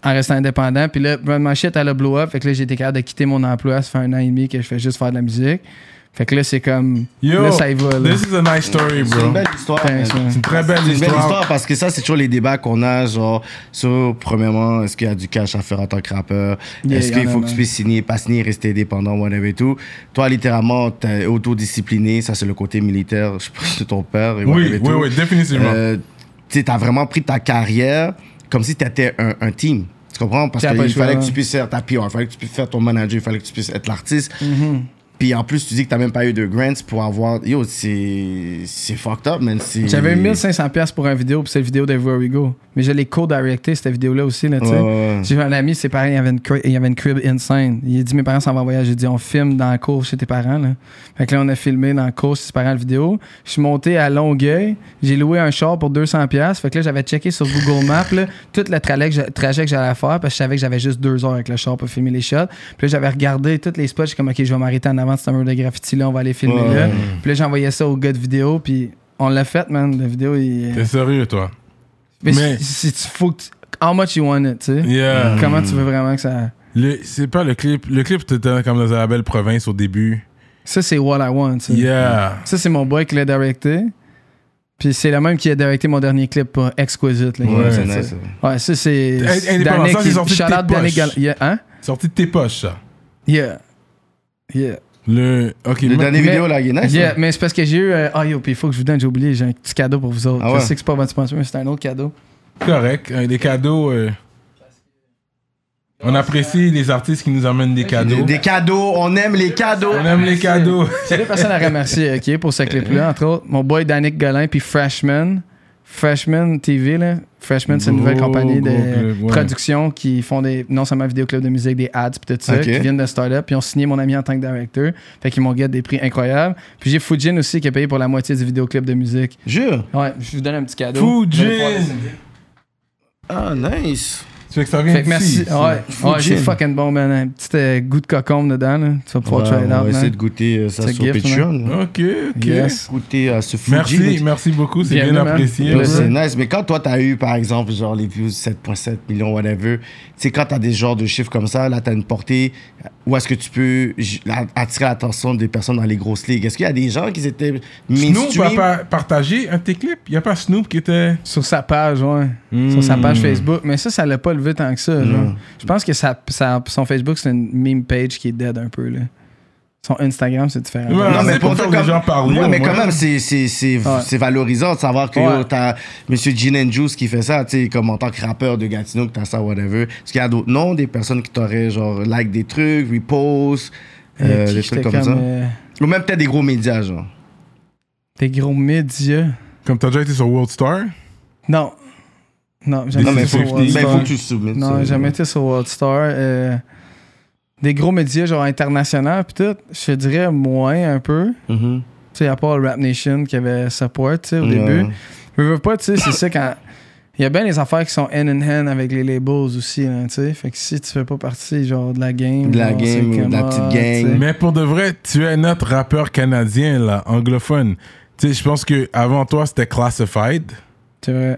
S4: en restant indépendant. Puis là, ma shit, elle a blow up. Fait que là, j'ai été capable de quitter mon emploi. Ça fait un an et demi que je fais juste faire de la musique. Fait que là, c'est comme.
S2: Yo,
S4: là, ça y va. Là.
S2: this is a nice story,
S3: C'est
S2: bro.
S3: une belle histoire.
S2: C'est une très belle
S3: C'est une belle
S2: histoire.
S3: histoire parce que ça, c'est toujours les débats qu'on a, genre, sur, premièrement, est-ce qu'il y a du cash à faire en tant que rappeur?
S4: Yeah,
S3: est-ce qu'il faut que tu puisses signer, pas signer, rester indépendant, whatever et tout? Toi, littéralement, t'es autodiscipliné, ça, c'est le côté militaire, je pense, de ton père. Et
S2: Oui, oui,
S3: tout.
S2: oui, définitivement.
S3: Euh, tu sais, t'as vraiment pris ta carrière comme si t'étais un, un team. Tu comprends? Parce qu'il fallait que
S4: ouais.
S3: tu puisses faire ta PR, il fallait que tu puisses faire ton manager, il fallait que tu puisses être l'artiste.
S4: Mm-hmm.
S3: Puis en plus, tu dis que t'as même pas eu de grants pour avoir. Yo, c'est. C'est fucked up, man. C'est-
S4: J'avais eu 1500$ piastres pour une vidéo, c'est la vidéo d'Everywhere We Go. Mais je l'ai co-directé, cette vidéo-là aussi, là, tu sais.
S3: Ouais.
S4: J'ai un ami, ses parents, il y avait une, cri- il y avait une crib insane. Il a dit, mes parents s'en vont en voyage. J'ai dit, on filme dans la cour chez tes parents, là. Fait que là, on a filmé dans la cour chez ses parents la vidéo. Je suis monté à Longueuil. J'ai loué un char pour 200$. piastres. Fait que là, j'avais checké sur Google Maps, là, tout le trajet que, je- trajet que j'allais faire, parce que je savais que j'avais juste deux heures avec le char pour filmer les shots. Puis là, j'avais regardé tous les spots. J'ai comme, OK, je vais m'arrêter en avant de ce mur de graffiti-là. On va aller filmer
S3: Ouais.
S4: là. Puis là, j'envoyais ça au gars de vidéo. Puis on l'a fait, man. La vidéo, il.
S2: T'es sérieux, toi?
S4: Mais,
S2: Mais-
S4: si, si tu faut que tu- How much you want it, tu sais?
S2: Yeah.
S4: Comment tu veux vraiment que ça.
S2: Le- C'est pas le clip. Le clip, t'étais comme dans la belle province au début.
S4: Ça, c'est What I Want. ça.
S2: Yeah.
S4: Ça, c'est mon boy qui l'a directé. Puis c'est le même qui a directé mon dernier clip pour Exquisite. là.
S3: Ouais, c'est
S2: Ouais.
S3: nice.
S4: Ouais, ça, c'est.
S2: Indépendant, ça, c'est sorti de
S4: shout
S2: tes poches.
S4: Gal- Yeah, hein?
S2: Sorti de tes poches, ça.
S4: Yeah. Yeah.
S2: Le. Ok,
S3: Le dernier
S4: Mais-
S3: vidéo, là, il est nice.
S4: Yeah, mais c'est parce que j'ai eu. euh, Ah, yo, puis il faut que je vous donne, j'ai oublié, j'ai un petit cadeau pour vous autres.
S3: Ah ouais?
S4: Je sais que c'est pas votre sponsor, mais c'est un autre cadeau.
S2: correct. Euh, Les cadeaux. euh, On apprécie les artistes qui nous amènent des cadeaux.
S3: Des cadeaux, on aime les cadeaux.
S2: On aime les cadeaux.
S4: C'est deux personnes à remercier, OK, pour ce clip-là, entre autres. Mon boy Danick Golin, puis Freshman. Freshman TV, là. Freshman, c'est une nouvelle
S2: Gros,
S4: compagnie de
S2: gros club, ouais.
S4: production qui font des, non seulement vidéoclips de musique, des ads, puis tout ça, qui viennent de start-up, puis ils ont signé mon ami en tant que directeur. Fait qu'ils m'ont get des prix incroyables. Puis j'ai Fujin aussi qui a payé pour la moitié du vidéoclip de musique.
S3: Jure?
S4: Ouais, je vous donne un petit cadeau.
S2: Fujin.
S3: Ah, nice.
S2: Tu fais que ça
S4: Fait merci. Ouais, c'est fucking bon, man. Un petit euh, goût de cocombe dedans, là. Tu vas pouvoir
S3: Ouais,
S4: try it
S3: on va
S4: out,
S3: essayer de goûter euh, ça
S4: C'est
S3: sur
S4: gift,
S3: Patreon.
S2: Ok, ok.
S4: Yes.
S3: Goûter à ce Fuji.
S2: Merci, merci beaucoup, c'est bien apprécié.
S3: C'est nice, mais quand toi t'as eu par exemple genre les views 7.7 millions whatever, tu sais quand t'as des genres de chiffres comme ça, là t'as une portée où est-ce que tu peux attirer l'attention des personnes dans les grosses ligues? Est-ce qu'il y a des gens qui étaient
S2: Snoop a
S3: mainstream
S2: pas partagé un de tes clips? Il y a pas Snoop qui était.
S4: Sur sa page, ouais. Sur sa page Facebook. Mais ça, ça l'a pas levé tant que ça. genre. Je pense que sa- son Facebook, c'est une meme page qui est dead un peu. Là. Son Instagram, c'est différent.
S2: Ouais,
S3: Non, mais pour
S2: faire
S3: dire
S2: les gens parler,
S3: Ouais,
S2: au
S3: mais
S2: moins.
S3: quand même, c'est, c'est, c'est,
S4: Ouais.
S3: c'est valorisant de savoir que
S4: Ouais.
S3: yo, t'as Monsieur Gin and Juice qui fait ça, tu sais, comme en tant que rappeur de Gatineau, que t'as ça, whatever. Est-ce qu'il y a d'autres noms, des personnes qui t'auraient, genre, like des trucs, repost,
S4: Euh,
S3: euh, des trucs
S4: j'étais
S3: comme, ça?
S4: euh,
S3: Ou même peut-être des gros médias, genre.
S4: des gros médias.
S2: Comme t'as déjà été sur World Star?
S4: Non. Non, jamais
S3: Non,
S4: été sur World
S3: ben,
S4: Star.
S3: faut que tu soumettes
S4: Non,
S3: ça.
S4: jamais été sur World Star. Euh, des gros médias, genre internationaux, pis tout. Je te dirais moins un peu.
S3: Mhm.
S4: Tu sais, à part Rap Nation qui avait support, tu sais, au début. Je veux pas, tu sais, c'est ça quand. Il y a bien des affaires qui sont hand in hand avec les labels aussi, tu sais. Fait que si tu fais pas partie, genre, de la game.
S3: De la
S4: genre,
S3: game ou de la petite gang.
S4: sais.
S2: Mais pour de vrai, tu es notre rappeur canadien, là, anglophone. Tu sais, je pense que avant toi, c'était Classified.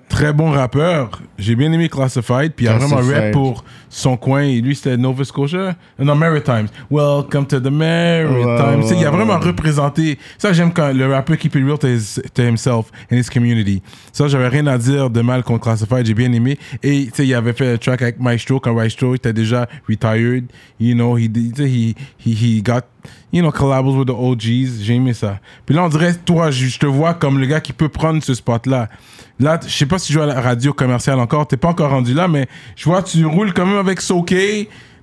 S2: Très bon rappeur. J'ai bien aimé Classified. Puis il a vraiment rap pour son coin. Et lui, c'était Nova Scotia? Non, Maritimes. Welcome to the Maritimes. Sais, il a vraiment représenté. Ça, j'aime quand le rappeur keep it real to, his- to himself and his community. Ça, j'avais rien à dire de mal contre Classified. J'ai bien aimé. Et tu sais, il avait fait un track avec Maestro quand Maestro était déjà retired. You know, he, did- tu sais, he, he, he got you know, collabs with the OGs. J'ai aimé ça. Puis là, on dirait, toi, je, te vois comme le gars qui peut prendre ce spot-là. Là, je sais pas si tu joues à la radio commerciale encore. T'es pas encore rendu là, mais je vois, tu roules quand même avec Soke.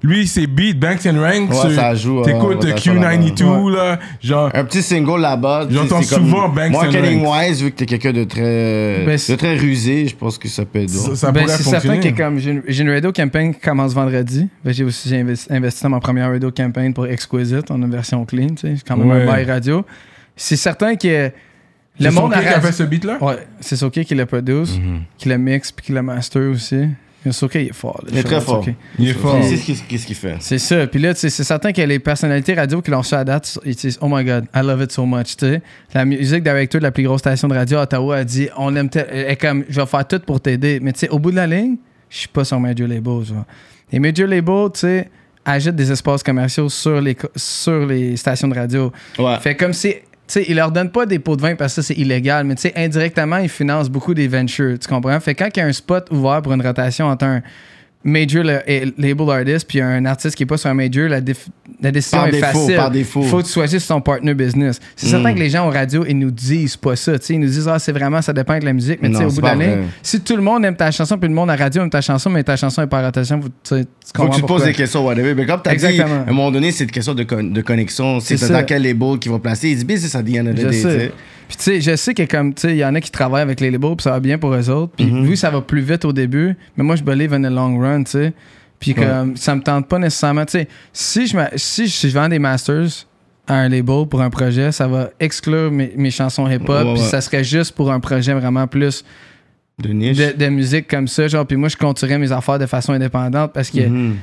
S2: Lui, c'est Beat, Banks and Ranks.
S3: Ouais,
S2: euh,
S3: ça joue, ouais,
S2: T'écoutes
S3: ouais,
S2: euh,
S3: ça joue
S2: Q92, là. Genre,
S3: Un petit single là-bas. tu sais,
S2: J'entends
S3: c'est comme
S2: souvent Banks and
S3: Marketing wise, vu que t'es quelqu'un de très,
S4: Ben,
S3: de très rusé, je pense que ça peut être
S2: ça,
S3: bon.
S2: ça
S4: Ben,
S2: pourrait
S4: c'est certain
S2: fonctionner.
S4: que comme j'ai une, j'ai une radio campaign qui commence vendredi. Ben, j'ai aussi j'ai investi, investi dans ma première radio campaign pour Exquisite en une version clean. tu sais. C'est quand même
S2: Ouais.
S4: un bail radio. C'est certain que
S2: C'est
S4: le monde
S2: Sonké
S4: à
S2: qui a
S4: radio-
S2: fait ce beat-là?
S4: Ouais, c'est Soké qui le produce, qui le mixe puis qui le master aussi. Il est fort. là,
S3: Il est très fort.
S2: Il est fort.
S3: C'est ce qu'il- qu'est-ce qu'il fait.
S4: C'est ça. Puis là, c'est certain que les personnalités radio qui l'ont reçu à date, ils disent Oh my god, I love it so much. tu sais. La musique director de la plus grosse station de radio à Ottawa a dit On aime est comme Je vais faire tout pour t'aider. Mais tu sais, au bout de la ligne, je suis pas sur Major Label. genre. Les Major Label, tu sais, ajoutent des espaces commerciaux sur les, sur les stations de radio.
S3: Ouais.
S4: Fait comme si. Sais, ils leur donnent pas des pots de vin parce que c'est illégal, mais tu sais, indirectement, ils financent beaucoup des ventures. Tu comprends? Fait quand il y a un spot ouvert pour une rotation entre un major label artist puis un artiste qui est pas sur un major, la, la décision
S3: Par
S4: est
S3: défaut,
S4: facile.
S3: par défaut.
S4: Faut que tu choisisses son partner business. C'est
S3: Mm.
S4: certain que les gens aux radios, ils nous disent pas ça. tu sais, Ils nous disent, ah, c'est vraiment, ça dépend de la musique. Mais
S3: Non,
S4: au bout de si tout le monde aime ta chanson puis le monde à la radio aime ta chanson, mais ta chanson est pas en rotation, tu tu
S3: Faut que tu te poses des questions, whatever. Mais comme tu as dit, à un moment donné, c'est une question de, con- de connexion. C'est dans quel label qui va placer. It's business at the end of the day.
S4: Puis tu sais, je sais que comme tu sais, il y en a qui travaillent avec les labels, puis ça va bien pour eux autres. Puis
S3: Mhm.
S4: vu que ça va plus vite au début, mais moi je believe in the long run, tu sais. Puis comme ça me tente pas nécessairement, tu sais, si je ma- si je vends des masters à un label pour un projet, ça va exclure mes, mes chansons hip-hop,
S3: Ouais,
S4: puis ça serait juste pour un projet vraiment plus
S3: De niche.
S4: de, de musique comme ça, genre puis moi je continuerais mes affaires de façon indépendante parce que
S3: Mhm.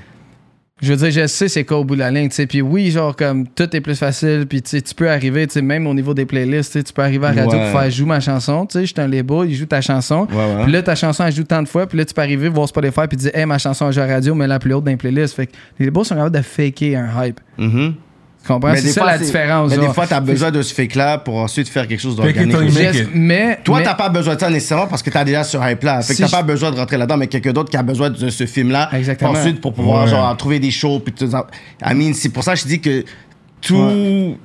S4: Je veux dire, je sais c'est quoi au bout de la ligne, tu sais. Puis oui, genre, comme tout est plus facile, puis tu peux arriver, tu sais, même au niveau des playlists, tu peux arriver à la radio
S3: Ouais.
S4: pour faire joue ma chanson, tu sais, je suis un label, il joue ta chanson.
S3: Ouais, ouais.
S4: Puis là, ta chanson, elle joue tant de fois, puis là, tu peux arriver, voir Spotify, puis dire, hey, ma chanson, elle joue à la radio, mais la plus haute dans les playlists. Fait que les labels sont capables de faker un hype. Tu comprends?
S3: Mais
S4: C'est
S3: des
S4: ça
S3: fois,
S4: la différence.
S3: Mais des fois, tu as besoin de ce fake-là pour ensuite faire quelque chose d'organique.
S4: mais.
S3: Toi, t'as pas besoin de ça nécessairement parce que t'as déjà ce hype-là. Fait que
S4: Si
S3: t'as pas besoin de rentrer là-dedans, mais quelqu'un d'autre qui a besoin de ce film-là.
S4: Exactement.
S3: Ensuite, pour pouvoir,
S2: Ouais.
S3: genre, trouver des shows. Puis tout ça. I mean, c'est pour ça que je dis que tout,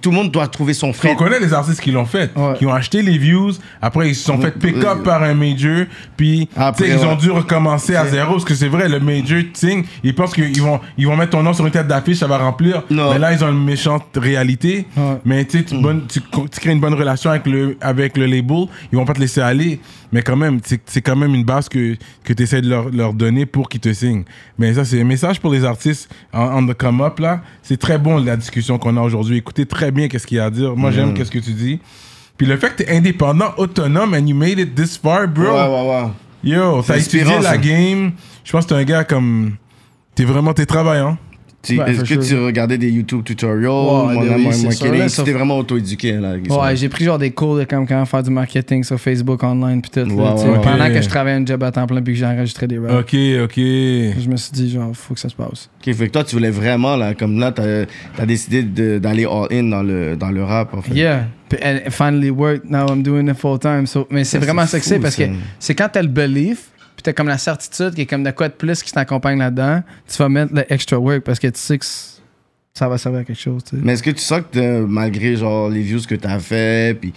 S3: tout le monde doit trouver son
S2: On
S3: frère.
S2: connaît les artistes qui l'ont fait,
S4: Ouais.
S2: qui ont acheté les views, après ils se sont fait pick up par un major, puis
S3: Après,
S2: ils ont dû recommencer à zéro, parce que c'est vrai, le major thing, ils pensent qu'ils vont, ils vont mettre ton nom sur une tête d'affiche, ça va remplir,
S3: Non.
S2: mais là ils ont une méchante réalité,
S4: Ouais.
S2: mais tu sais, tu, bonne- tu, tu crées une bonne relation avec le, avec le label, ils vont pas te laisser aller, mais quand même, c'est c'est quand même une base que, que tu essaies de leur, leur donner pour qu'ils te signent. Mais ça, c'est un message pour les artistes en, en the come up là, c'est très bon la discussion qu'on a aujourd'hui, écoutez très bien qu'est-ce qu'il y a à dire, moi j'aime qu'est-ce que tu dis. Puis le fait que t'es indépendant, autonome, and you made it this far, bro.
S3: Ouais, ouais, ouais.
S2: Yo, t'as étudié la game. Je pense que t'es un gars comme. T'es vraiment. T'es travaillant.
S4: Ouais,
S3: Est-ce que
S4: sure.
S3: tu regardais des YouTube tutorials,
S4: Ouais,
S3: mon
S4: oui,
S3: marketing, t'es vraiment auto-éduqué
S4: Ouais, j'ai pris genre des cours de comme comment faire du marketing sur Facebook online puis tout. là,
S3: Ouais,
S4: Pendant que je travaillais un job à temps plein puis que j'ai enregistré des raps.
S2: Ok, ok.
S4: Je me suis dit, genre, faut que ça se passe.
S3: Ok, fait que toi, tu voulais vraiment, là, comme là, t'as as décidé d'aller all-in dans le, dans le rap, en fait.
S4: Yeah. And it finally worked. Now I'm doing it full time. So, mais c'est vraiment ça que c'est parce que c'est quand t'as le belief, puis t'as comme la certitude qu'il y a comme de quoi de plus qui t'accompagne là-dedans, tu vas mettre le extra work parce que tu sais que ça va servir à quelque chose. tu sais.
S3: Mais est-ce que tu sens que malgré genre les views que t'as fait, puis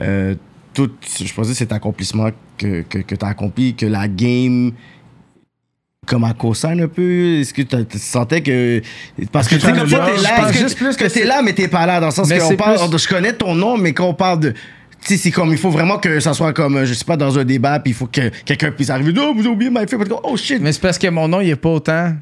S3: euh, tout, je pense que cet accomplissement que, que, que t'as accompli, que la game comme à cosign un peu Est-ce que tu sentais que. Parce que tu sais, comme ça, t'es là, que,
S4: juste plus
S3: que
S4: que
S3: t'es
S4: c'est-
S3: là, mais t'es pas là, dans le sens que on parle,
S4: plus-
S3: je connais ton nom, mais quand on parle de. Sais, c'est comme, il faut vraiment que ça soit comme, je sais pas, dans un débat, puis il faut que quelqu'un puisse arriver, oh, vous avez oublié ma fille, oh shit.
S4: Mais c'est parce que mon nom, il est pas autant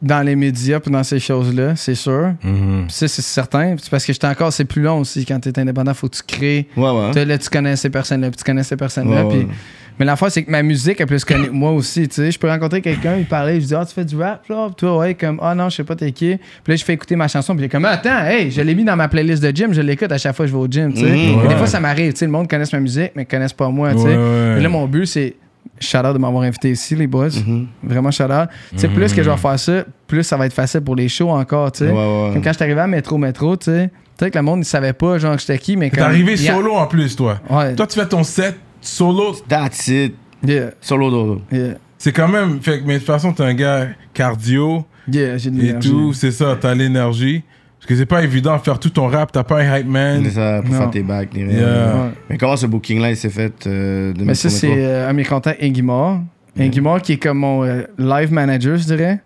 S4: dans les médias puis dans ces choses-là, c'est sûr.
S2: Mhm.
S4: Puis ça, c'est certain. C'est parce que j'étais encore, c'est plus long aussi quand t'es indépendant, faut que tu crées.
S3: Ouais, ouais.
S4: T'as- Là, tu connais ces personnes-là, puis tu connais ces personnes-là.
S3: Ouais,
S4: puis-
S3: ouais.
S4: Mais la fois, c'est que ma musique est plus connue que moi aussi. Tu sais, je peux rencontrer quelqu'un, il parlait, je dis, ah, tu fais du rap, là? Puis toi, ouais, comme, ah non, je sais pas t'es qui. Puis là, je fais écouter ma chanson, puis il est comme, attends, hey, je l'ai mis dans ma playlist de gym, je l'écoute à chaque fois que je vais au gym. Tu sais.
S3: Mhm,
S2: ouais.
S4: Des fois, ça m'arrive. Tu sais, le monde connaisse ma musique, mais connaisse pas moi. Tu sais.
S2: Ouais, ouais.
S4: Et là, mon but, c'est. Shout out de m'avoir invité ici, les boys.
S3: Mhm.
S4: Vraiment shout out. Tu sais, plus que je vais faire ça, plus ça va être facile pour les shows encore. Tu sais.
S3: Ouais,
S4: quand je suis arrivé à Métro Métro, tu sais, peut-être que le monde ne savait pas, genre, que j'étais qui, mais
S2: T'es arrivé solo en plus, toi.
S4: Ouais.
S2: Toi, tu fais ton set solo?
S3: That's it.
S4: Yeah,
S3: Solo dodo.
S4: yeah,
S2: C'est quand même. Fait, que- mais de toute façon, t'es un gars cardio
S4: yeah, j'ai de
S2: et tout. C'est ça, t'as l'énergie. Parce que c'est pas évident de faire tout ton rap. T'as pas un hype man.
S3: C'est ça, pour
S4: Non.
S3: faire tes bacs, ni rien.
S2: Yeah.
S4: Ouais.
S3: Mais comment ce booking-là, il s'est fait euh, de
S4: Mais ça, c'est euh, un de mes contacts, Ingimar. Ingimar qui est comme mon euh, live manager, je dirais.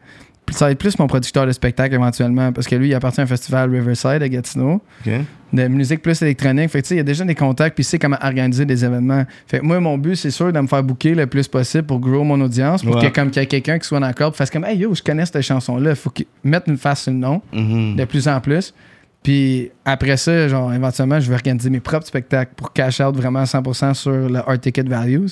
S4: Ça va être plus mon producteur de spectacle éventuellement parce que lui, il appartient à un festival Riverside à Gatineau de musique plus électronique. Fait que tu sais, il y a déjà des contacts puis il sait comment organiser des événements. Fait que moi, mon but, c'est sûr de me faire booker le plus possible pour grow mon audience pour
S3: Ouais.
S4: que comme qu'il y ait quelqu'un qui soit dans le club fasse comme Hey yo, je connais cette chanson-là. Faut qu'il mette une face sur le nom
S3: Mhm.
S4: de plus en plus. Puis après ça, genre, éventuellement, je vais organiser mes propres spectacles pour cash out vraiment 100% sur le hard ticket values.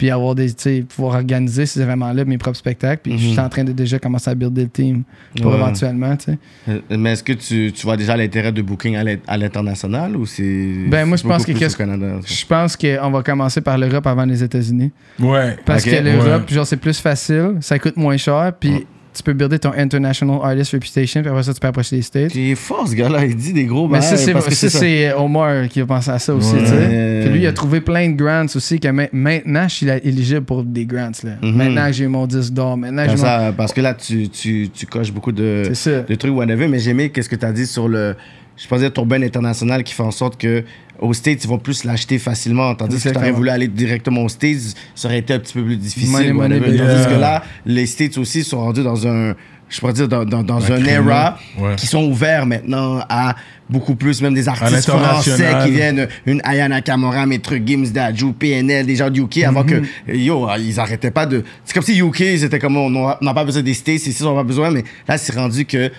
S4: Puis avoir des, tu sais, pouvoir organiser ces événements-là, mes propres spectacles. Puis je suis
S3: Mhm.
S4: en train de déjà commencer à builder le team pour
S3: Ouais.
S4: éventuellement, tu sais.
S3: Euh, Mais est-ce que tu, tu vois déjà l'intérêt de booking à l'in- à l'international ou c'est.
S4: Ben, moi, je pense que
S3: au Canada?
S4: Je pense qu'on va commencer par l'Europe avant les États-Unis.
S2: Ouais.
S4: Parce que l'Europe,
S2: Ouais.
S4: genre, c'est plus facile, ça coûte moins cher, puis tu peux builder ton International Artist Reputation, puis après ça, tu peux approcher les States.
S3: Il est fort, ce gars-là. Il dit des gros
S4: Mais ça, c'est c'est Omar qui a pensé à ça aussi,
S2: Ouais.
S4: tu sais. Puis lui, il a trouvé plein de grants aussi, que ma- maintenant, je suis éligible pour des grants, là.
S3: Mhm.
S4: Maintenant que j'ai mon disque d'or, maintenant que mon...
S3: ça, parce que là, tu, tu, tu coches beaucoup de, de trucs, whatever. Mais j'ai aimé qu'est-ce que tu as dit sur le. Je pensais ton ben international qui fait en sorte que aux States, ils vont plus l'acheter facilement. Tandis que si tu
S4: Exactement.
S3: voulu aller directement aux States, ça aurait été un petit peu plus difficile.
S4: Money.
S3: Tandis
S2: Yeah.
S3: que là, les States aussi sont rendus dans un. Je pourrais dire dans, dans, dans
S2: Un
S3: era
S2: Ouais.
S3: qui sont ouverts maintenant à beaucoup plus, même des artistes français qui viennent, une Ayana Kamora, Maître Gims, Dajou, PNL, des gens du UK, avant que, yo, ils arrêtaient pas de. C'est comme si UK, ils étaient comme, on n'a pas besoin des States, ici, on n'a pas besoin, mais là, c'est rendu que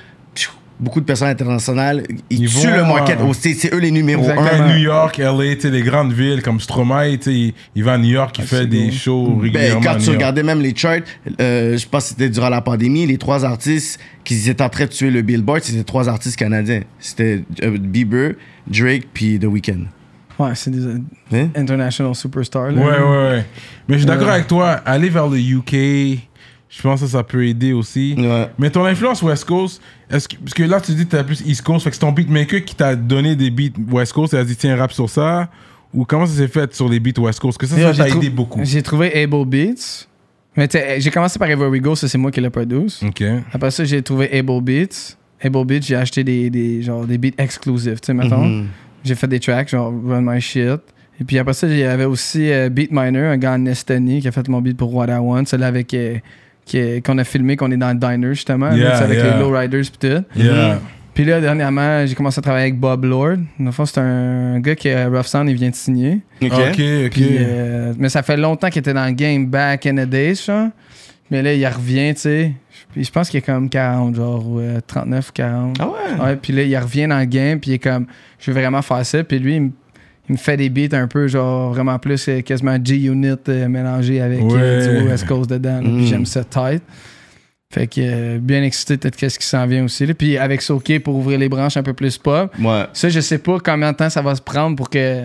S3: beaucoup de personnes internationales, ils,
S2: Ils
S3: tuent
S2: vont,
S3: le market
S2: euh,
S3: c'est eux les numéros
S4: Exactement.
S3: un.
S2: New York, LA, tu les grandes villes comme Stromae, il, il va à New York, il fait des shows
S3: Ben,
S2: régulièrement.
S3: quand tu regardais même les charts, euh, je pense que c'était durant la pandémie, les trois artistes qui étaient en train de tuer le Billboard, c'était trois artistes canadiens. C'était euh, Bieber, Drake, puis The Weeknd.
S4: Ouais, c'est des euh,
S3: Hein?
S4: international superstars, là.
S2: Ouais, ouais, ouais. Mais je suis d'accord
S4: Ouais.
S2: avec toi, aller vers le UK, je pense que ça peut aider aussi.
S3: Ouais.
S2: Mais ton influence West Coast, est-ce que, parce que là tu dis que t'as plus East Coast, fait que c'est ton beatmaker qui t'a donné des beats West Coast, et a dit tiens rap sur ça, ou comment ça s'est fait sur les beats West Coast, que ça, ça t'a aidé beaucoup.
S4: J'ai trouvé Able Beats. Mais tu sais, j'ai commencé par Ever We Go, ça c'est moi qui l'ai produit.
S2: Ok.
S4: Après ça, j'ai trouvé Able Beats. Able Beats, j'ai acheté des, des, genre, des beats exclusifs, tu sais, mettons.
S3: Mhm.
S4: J'ai fait des tracks, genre Run My Shit. Et puis après ça, il y avait aussi euh, Beatminer, un gars en Estonie qui a fait mon beat pour What I Want, celui avec euh, qu'on a filmé, qu'on est dans le diner justement,
S2: Yeah,
S4: avec
S2: yeah.
S4: les lowriders pis tout.
S2: Yeah.
S4: Puis là, dernièrement, j'ai commencé à travailler avec Bob Lord. Dans le fond, c'est un gars qui a Rough Sound, il vient de signer.
S2: Ok. Ok.
S4: Puis, euh, mais ça fait longtemps qu'il était dans le game back in the days, genre. Mais là, il revient, tu sais. Puis je pense qu'il est comme 40, genre, euh, 39 ou 40.
S3: Ah ouais?
S4: Ouais, puis là, il revient dans le game, puis il est comme, je veux vraiment faire ça. Puis lui, il me, me fait des beats un peu, genre, vraiment plus euh, quasiment G-Unit euh, mélangé avec euh,
S2: Ouais.
S4: du West Coast dedans.
S3: Mm.
S4: Puis j'aime ça tight. Fait que euh, bien excité peut-être qu'est-ce qui s'en vient aussi. là. Puis avec Soké pour ouvrir les branches un peu plus pop.
S3: Ouais.
S4: Ça, je sais pas combien de temps ça va se prendre pour que.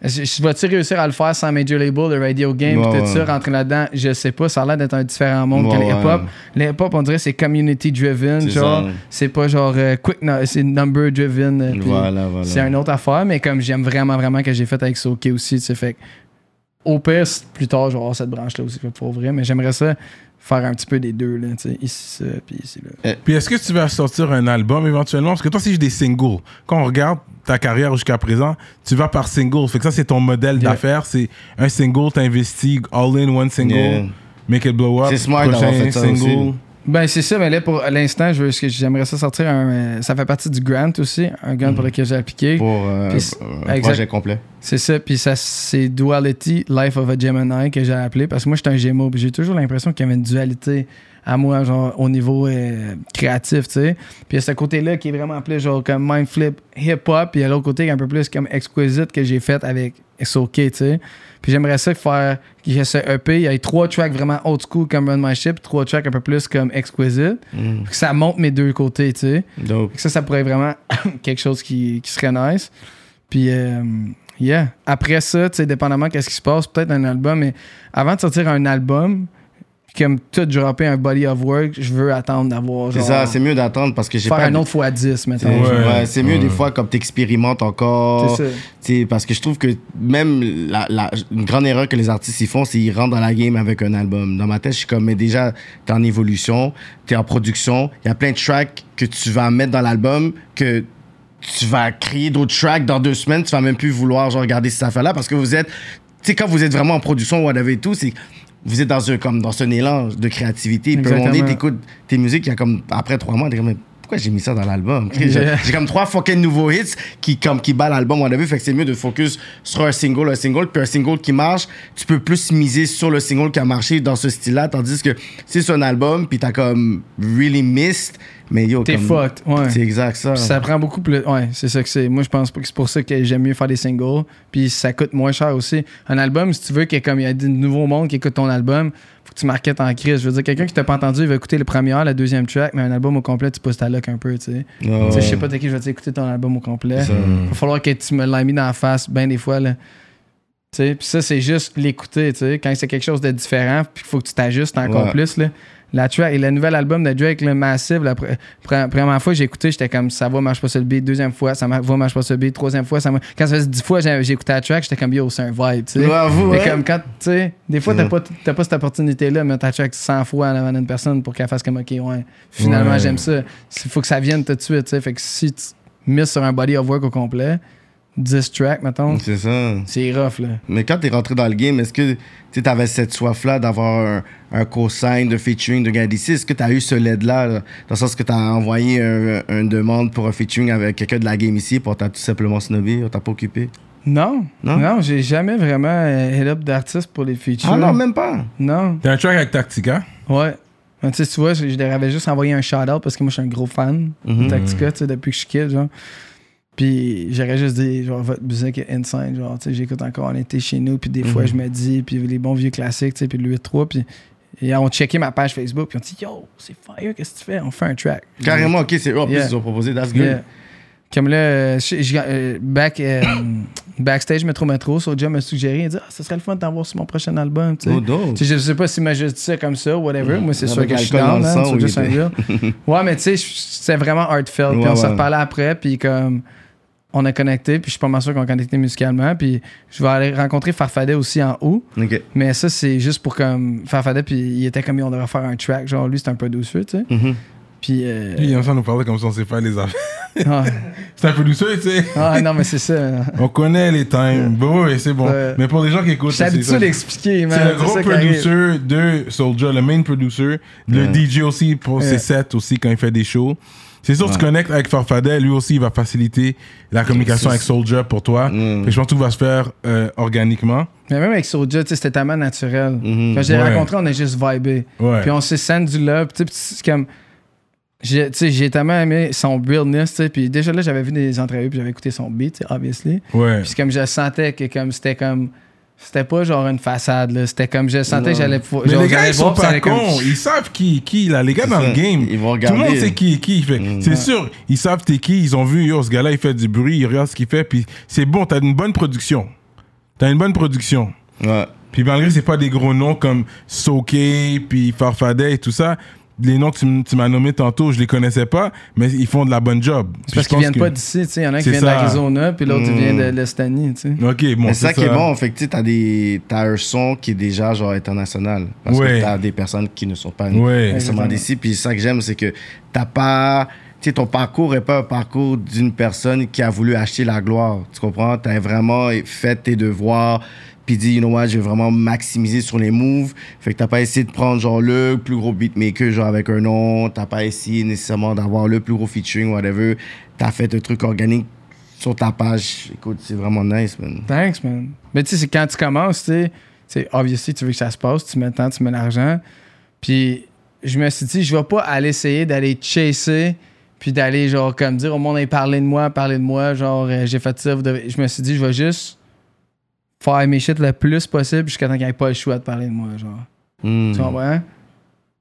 S4: Je, je- Vas-tu réussir à le faire sans major label, le radio game,
S3: Ouais,
S4: tout ça,
S3: ouais.
S4: rentrer là-dedans? Je sais pas. Ça a l'air d'être un différent monde
S3: Ouais,
S4: que le
S3: ouais.
S4: hip-hop. Le hip-hop, on dirait, c'est community driven. Genre,
S3: ça.
S4: c'est pas genre euh, quick, no- c'est number driven. euh,
S3: Voilà, voilà.
S4: C'est une autre affaire, mais comme j'aime vraiment, vraiment que j'ai fait avec Soké aussi, tu sais, fait au pire, plus tard, je vais avoir cette branche-là aussi, pour vrai, mais j'aimerais ça faire un petit peu des deux, là, tu sais, ici, ça, puis ici, là.
S2: Puis est-ce que tu vas sortir un album éventuellement? Parce que toi, si j'ai des singles, quand on regarde ta carrière jusqu'à présent, tu vas par single. Fait que ça, c'est ton modèle
S4: Yeah.
S2: d'affaires. C'est un single, t'investis, all in one single,
S3: Yeah.
S2: make it blow up.
S3: C'est smart d'avoir
S2: prochain
S3: fait ça
S2: single.
S3: aussi.
S4: Ben, c'est ça, mais là, pour l'instant, je veux- j'aimerais ça sortir un. euh, ça fait partie du grant aussi, un grant pour lequel j'ai appliqué.
S3: Pour euh, un
S4: exact.
S3: projet complet.
S4: C'est ça, puis ça, c'est Duality Life of a Gemini que j'ai appelé, parce que moi, j'étais un Gémeaux, puis j'ai toujours l'impression qu'il y avait une dualité à moi, genre, au niveau euh, créatif, tu sais. Puis il y a ce côté-là qui est vraiment plus, genre, comme mind flip hip-hop, puis il y a l'autre côté qui est un peu plus comme exquisite que j'ai fait avec SOK, tu sais. Puis j'aimerais ça faire, qu'il y ait ce EP, il y ait trois tracks vraiment old school comme Run My Ship, trois tracks un peu plus comme exquisite,
S3: Mm.
S4: que ça monte mes deux côtés, tu sais.
S3: Dope.
S4: Ça, ça pourrait être vraiment quelque chose qui, qui serait nice. Puis, euh, yeah. Après ça, tu sais, dépendamment qu'est-ce qui se passe, peut-être un album, mais avant de sortir un album, comme tout dropper un body of work, je veux attendre d'avoir
S3: C'est ça, c'est mieux d'attendre parce que j'ai
S4: faire
S3: pas.
S4: un autre fois 10, mettons.
S3: Ouais,
S2: Ouais.
S3: ouais, c'est mieux
S2: Ouais.
S3: des fois comme t'expérimentes encore.
S4: C'est ça.
S3: Parce que je trouve que même la, la- une grande erreur que les artistes y font, c'est qu'ils rentrent dans la game avec un album. Dans ma tête, je suis comme, mais déjà, t'es en évolution, t'es en production, il y a plein de tracks que tu vas mettre dans l'album que tu vas créer d'autres tracks dans deux semaines, tu vas même plus vouloir genre regarder cette affaire-là parce que vous êtes, tu sais, quand vous êtes vraiment en production, whatever et tout, c'est vous êtes dans un, comme, dans un élan de créativité. Puis à un moment donné,
S4: Exactement.
S3: t'écoutes tes musiques, il y a comme, après trois mois, t'es comme, pourquoi j'ai mis ça dans l'album? J'ai
S4: Yeah.
S3: j'ai comme trois fucking nouveaux hits qui, comme, qui battent l'album, on a vu. Fait que c'est mieux de focus sur un single, un single, puis un single qui marche. Tu peux plus miser sur le single qui a marché dans ce style-là, tandis que c'est sur un album, puis t'as comme really missed, mais yo,
S4: T'es fucked, ouais.
S3: C'est exact ça.
S4: Puis ça prend beaucoup plus. Ouais, c'est ça que c'est. Moi, je pense que c'est pour ça que j'aime mieux faire des singles. Puis ça coûte moins cher aussi. Un album, si tu veux qu'il y ait comme il y a du nouveau monde qui écoute ton album, faut que tu marketes en crise. Je veux dire, quelqu'un qui t'a pas entendu, il va écouter le premier, la deuxième track, mais un album au complet, tu pousses ta luck un peu, tu sais. Je sais pas, t'es qui, je vais t'écouter ton album au complet. Il va falloir que tu me l'aies mis dans la face, ben des fois, là. Tu sais, puis ça, c'est juste l'écouter, tu sais. Quand c'est quelque chose de différent, puis qu'il faut que tu t'ajustes encore
S3: Ouais.
S4: plus, là. La track, et le nouvel album de Drake, le Massive, la pre- pre- première fois que j'ai écouté, j'étais comme ça va, marche pas sur le beat. Deuxième fois, ça va, marche pas sur le beat. Troisième fois, ça. Quand ça faisait dix fois, j'ai écouté la track, j'étais comme yo, c'est un vibe, tu sais.
S3: Ouais,
S4: comme quand, tu sais, des fois, t'as pas, pas cette opportunité-là, mais t'as track 100 fois en avant d'une personne pour qu'elle fasse comme, ok, ouais, finalement,
S2: Ouais.
S4: j'aime ça. Il faut que ça vienne tout de suite, tu sais. Fait que si tu mises sur un body of work au complet, 10 tracks, mettons,
S3: C'est ça.
S4: c'est rough, là.
S3: Mais quand t'es rentré dans le game, est-ce que tu avais cette soif-là d'avoir un, un co-sign de featuring de gars d'ici? Est-ce que tu as eu ce LED-là, là, dans le sens que tu as envoyé un- une demande pour un featuring avec quelqu'un de la game ici, pour t'as tout simplement snobé, on t'a pas occupé?
S4: Non,
S3: Non?
S4: non, j'ai jamais vraiment euh, hit up d'artiste pour les features.
S3: Ah non, même pas?
S4: Non,
S2: T'as un track avec Tactica?
S4: ouais. Mais tu sais, tu vois, je, je leur avais juste envoyé un shout-out parce que moi, je suis un gros fan
S3: Mhm.
S4: de Tactica, tu sais, depuis que je suis kid, genre. Puis j'aurais juste dit, genre, votre musique est insane, genre, tu sais, j'écoute encore, on était chez nous, puis des fois,
S3: Mhm.
S4: je me dis, puis les bons vieux classiques, tu sais, puis le 8-3, puis et on checké ma page Facebook, puis on dit, yo, c'est fire, qu'est-ce que tu fais? On fait un track.
S3: Carrément, ok, c'est eux en plus, ils ont proposé, that's good.
S4: Yeah. Comme là, euh, je- je- back, euh, backstage Metro Metro, Soulja m'a suggéré, il dit, ah, ça serait le fun d'en voir sur mon prochain album, tu sais.
S3: Oh, dope.
S4: Tu sais, je sais pas s'il m'a juste dit ça comme ça, whatever. Moi, c'est sûr que je suis
S3: dans
S4: hein, un real. Ouais, mais tu sais, c'est vraiment heartfelt. Puis
S3: Ouais,
S4: on s'est
S3: ouais.
S4: après, puis comme on a connecté, puis je suis pas mal sûr qu'on a connecté musicalement. Puis je vais aller rencontrer Farfadet aussi en haut.
S3: Ok.
S4: Mais ça, c'est juste pour comme Farfadet, puis il était comme on devrait faire un track. Genre, lui, c'est un peu douceux, tu sais.
S3: Mhm.
S4: Puis. euh,
S2: Lui, il aime ça nous parler comme ça, on sait faire les affaires.
S4: ah,
S2: C'est un peu douceur, tu sais.
S4: ah, non, mais c'est ça.
S2: On connaît les times. Bon, ouais, c'est bon.
S4: Ouais.
S2: Mais pour les gens qui écoutent, c'est
S4: habitué
S2: ça.
S4: d'expliquer, man.
S2: C'est le gros producer de Soulja, le main producer, le. DJ aussi pour ses sets aussi quand il fait des shows. C'est sûr, tu connectes avec Farfadet, lui aussi il va faciliter la communication avec Soulja pour toi.
S3: Mm.
S2: Je pense que tout va se faire euh, organiquement.
S4: Mais même avec sais, c'était tellement naturel.
S3: Mhm.
S4: Quand je l'ai
S2: Ouais.
S4: rencontré, on a juste vibé.
S2: Ouais.
S4: Puis on s'est sent du love. Tu sais, puis c'est comme. J'ai, tellement aimé son realness. Puis déjà là, j'avais vu des entrevues, puis j'avais écouté son beat, obviously.
S2: Ouais.
S4: Puis c'est comme je sentais que comme c'était comme. C'était pas genre une façade, là. C'était comme je sentais que j'allais pouvoir.
S2: Mais
S4: genre,
S2: les gars, ils sont pas
S4: comme-
S2: cons. Ils savent qui, qui là. Les gars dans le game.
S3: Ils vont
S2: Tout le monde
S3: regarder.
S2: sait qui qui. Fait,
S3: Mm.
S2: C'est sûr, ils savent t'es qui. Ils ont vu, yo, ce gars-là, il fait du bruit. Ils regardent ce qu'il fait. Puis c'est bon, t'as une bonne production. T'as une bonne production.
S3: Ouais.
S2: Puis malgré que c'est pas des gros noms comme Soke, puis Farfadet et tout ça, les noms que tu, tu m'as nommés tantôt, je les connaissais pas, mais ils font de la bonne job.
S4: C'est parce qu'ils viennent
S2: que-
S4: pas d'ici, tu sais. Il y en a un qui vient
S2: ça.
S4: d'Arizona, puis l'autre, il vient de l'Estanie, tu sais.
S2: Ok, bon,
S3: Mais c'est ça qui est
S2: ça.
S3: bon, fait que tu sais, t'as des t'as un son qui est déjà genre international. Parce
S2: Ouais.
S3: que t'as des personnes qui ne sont pas
S2: Ouais.
S3: nécessairement d'ici. Puis ça que j'aime, c'est que t'as pas. Tu sais, ton parcours est pas un parcours d'une personne qui a voulu acheter la gloire. Tu comprends? T'as vraiment fait tes devoirs. Puis dit, you know what, je vais vraiment maximiser sur les moves. Fait que t'as pas essayé de prendre genre le plus gros beatmaker, genre avec un nom. T'as pas essayé nécessairement d'avoir le plus gros featuring, whatever. T'as fait un truc organique sur ta page. Écoute, c'est vraiment nice, man.
S4: Thanks, man. Mais tu sais, c'est quand tu commences, tu sais, obviously, tu veux que ça se passe, tu mets le temps, tu mets l'argent. Puis je me suis dit, je vais pas aller essayer d'aller chasser, puis d'aller, genre, comme dire au monde, hey, parlez de moi, parlez de moi, genre, euh, j'ai fait ça. Je me suis dit, je vais juste faire mes shit le plus possible jusqu'à temps qu'il n'y ait pas le choix de parler de moi, genre.
S3: Hmm.
S4: Tu comprends?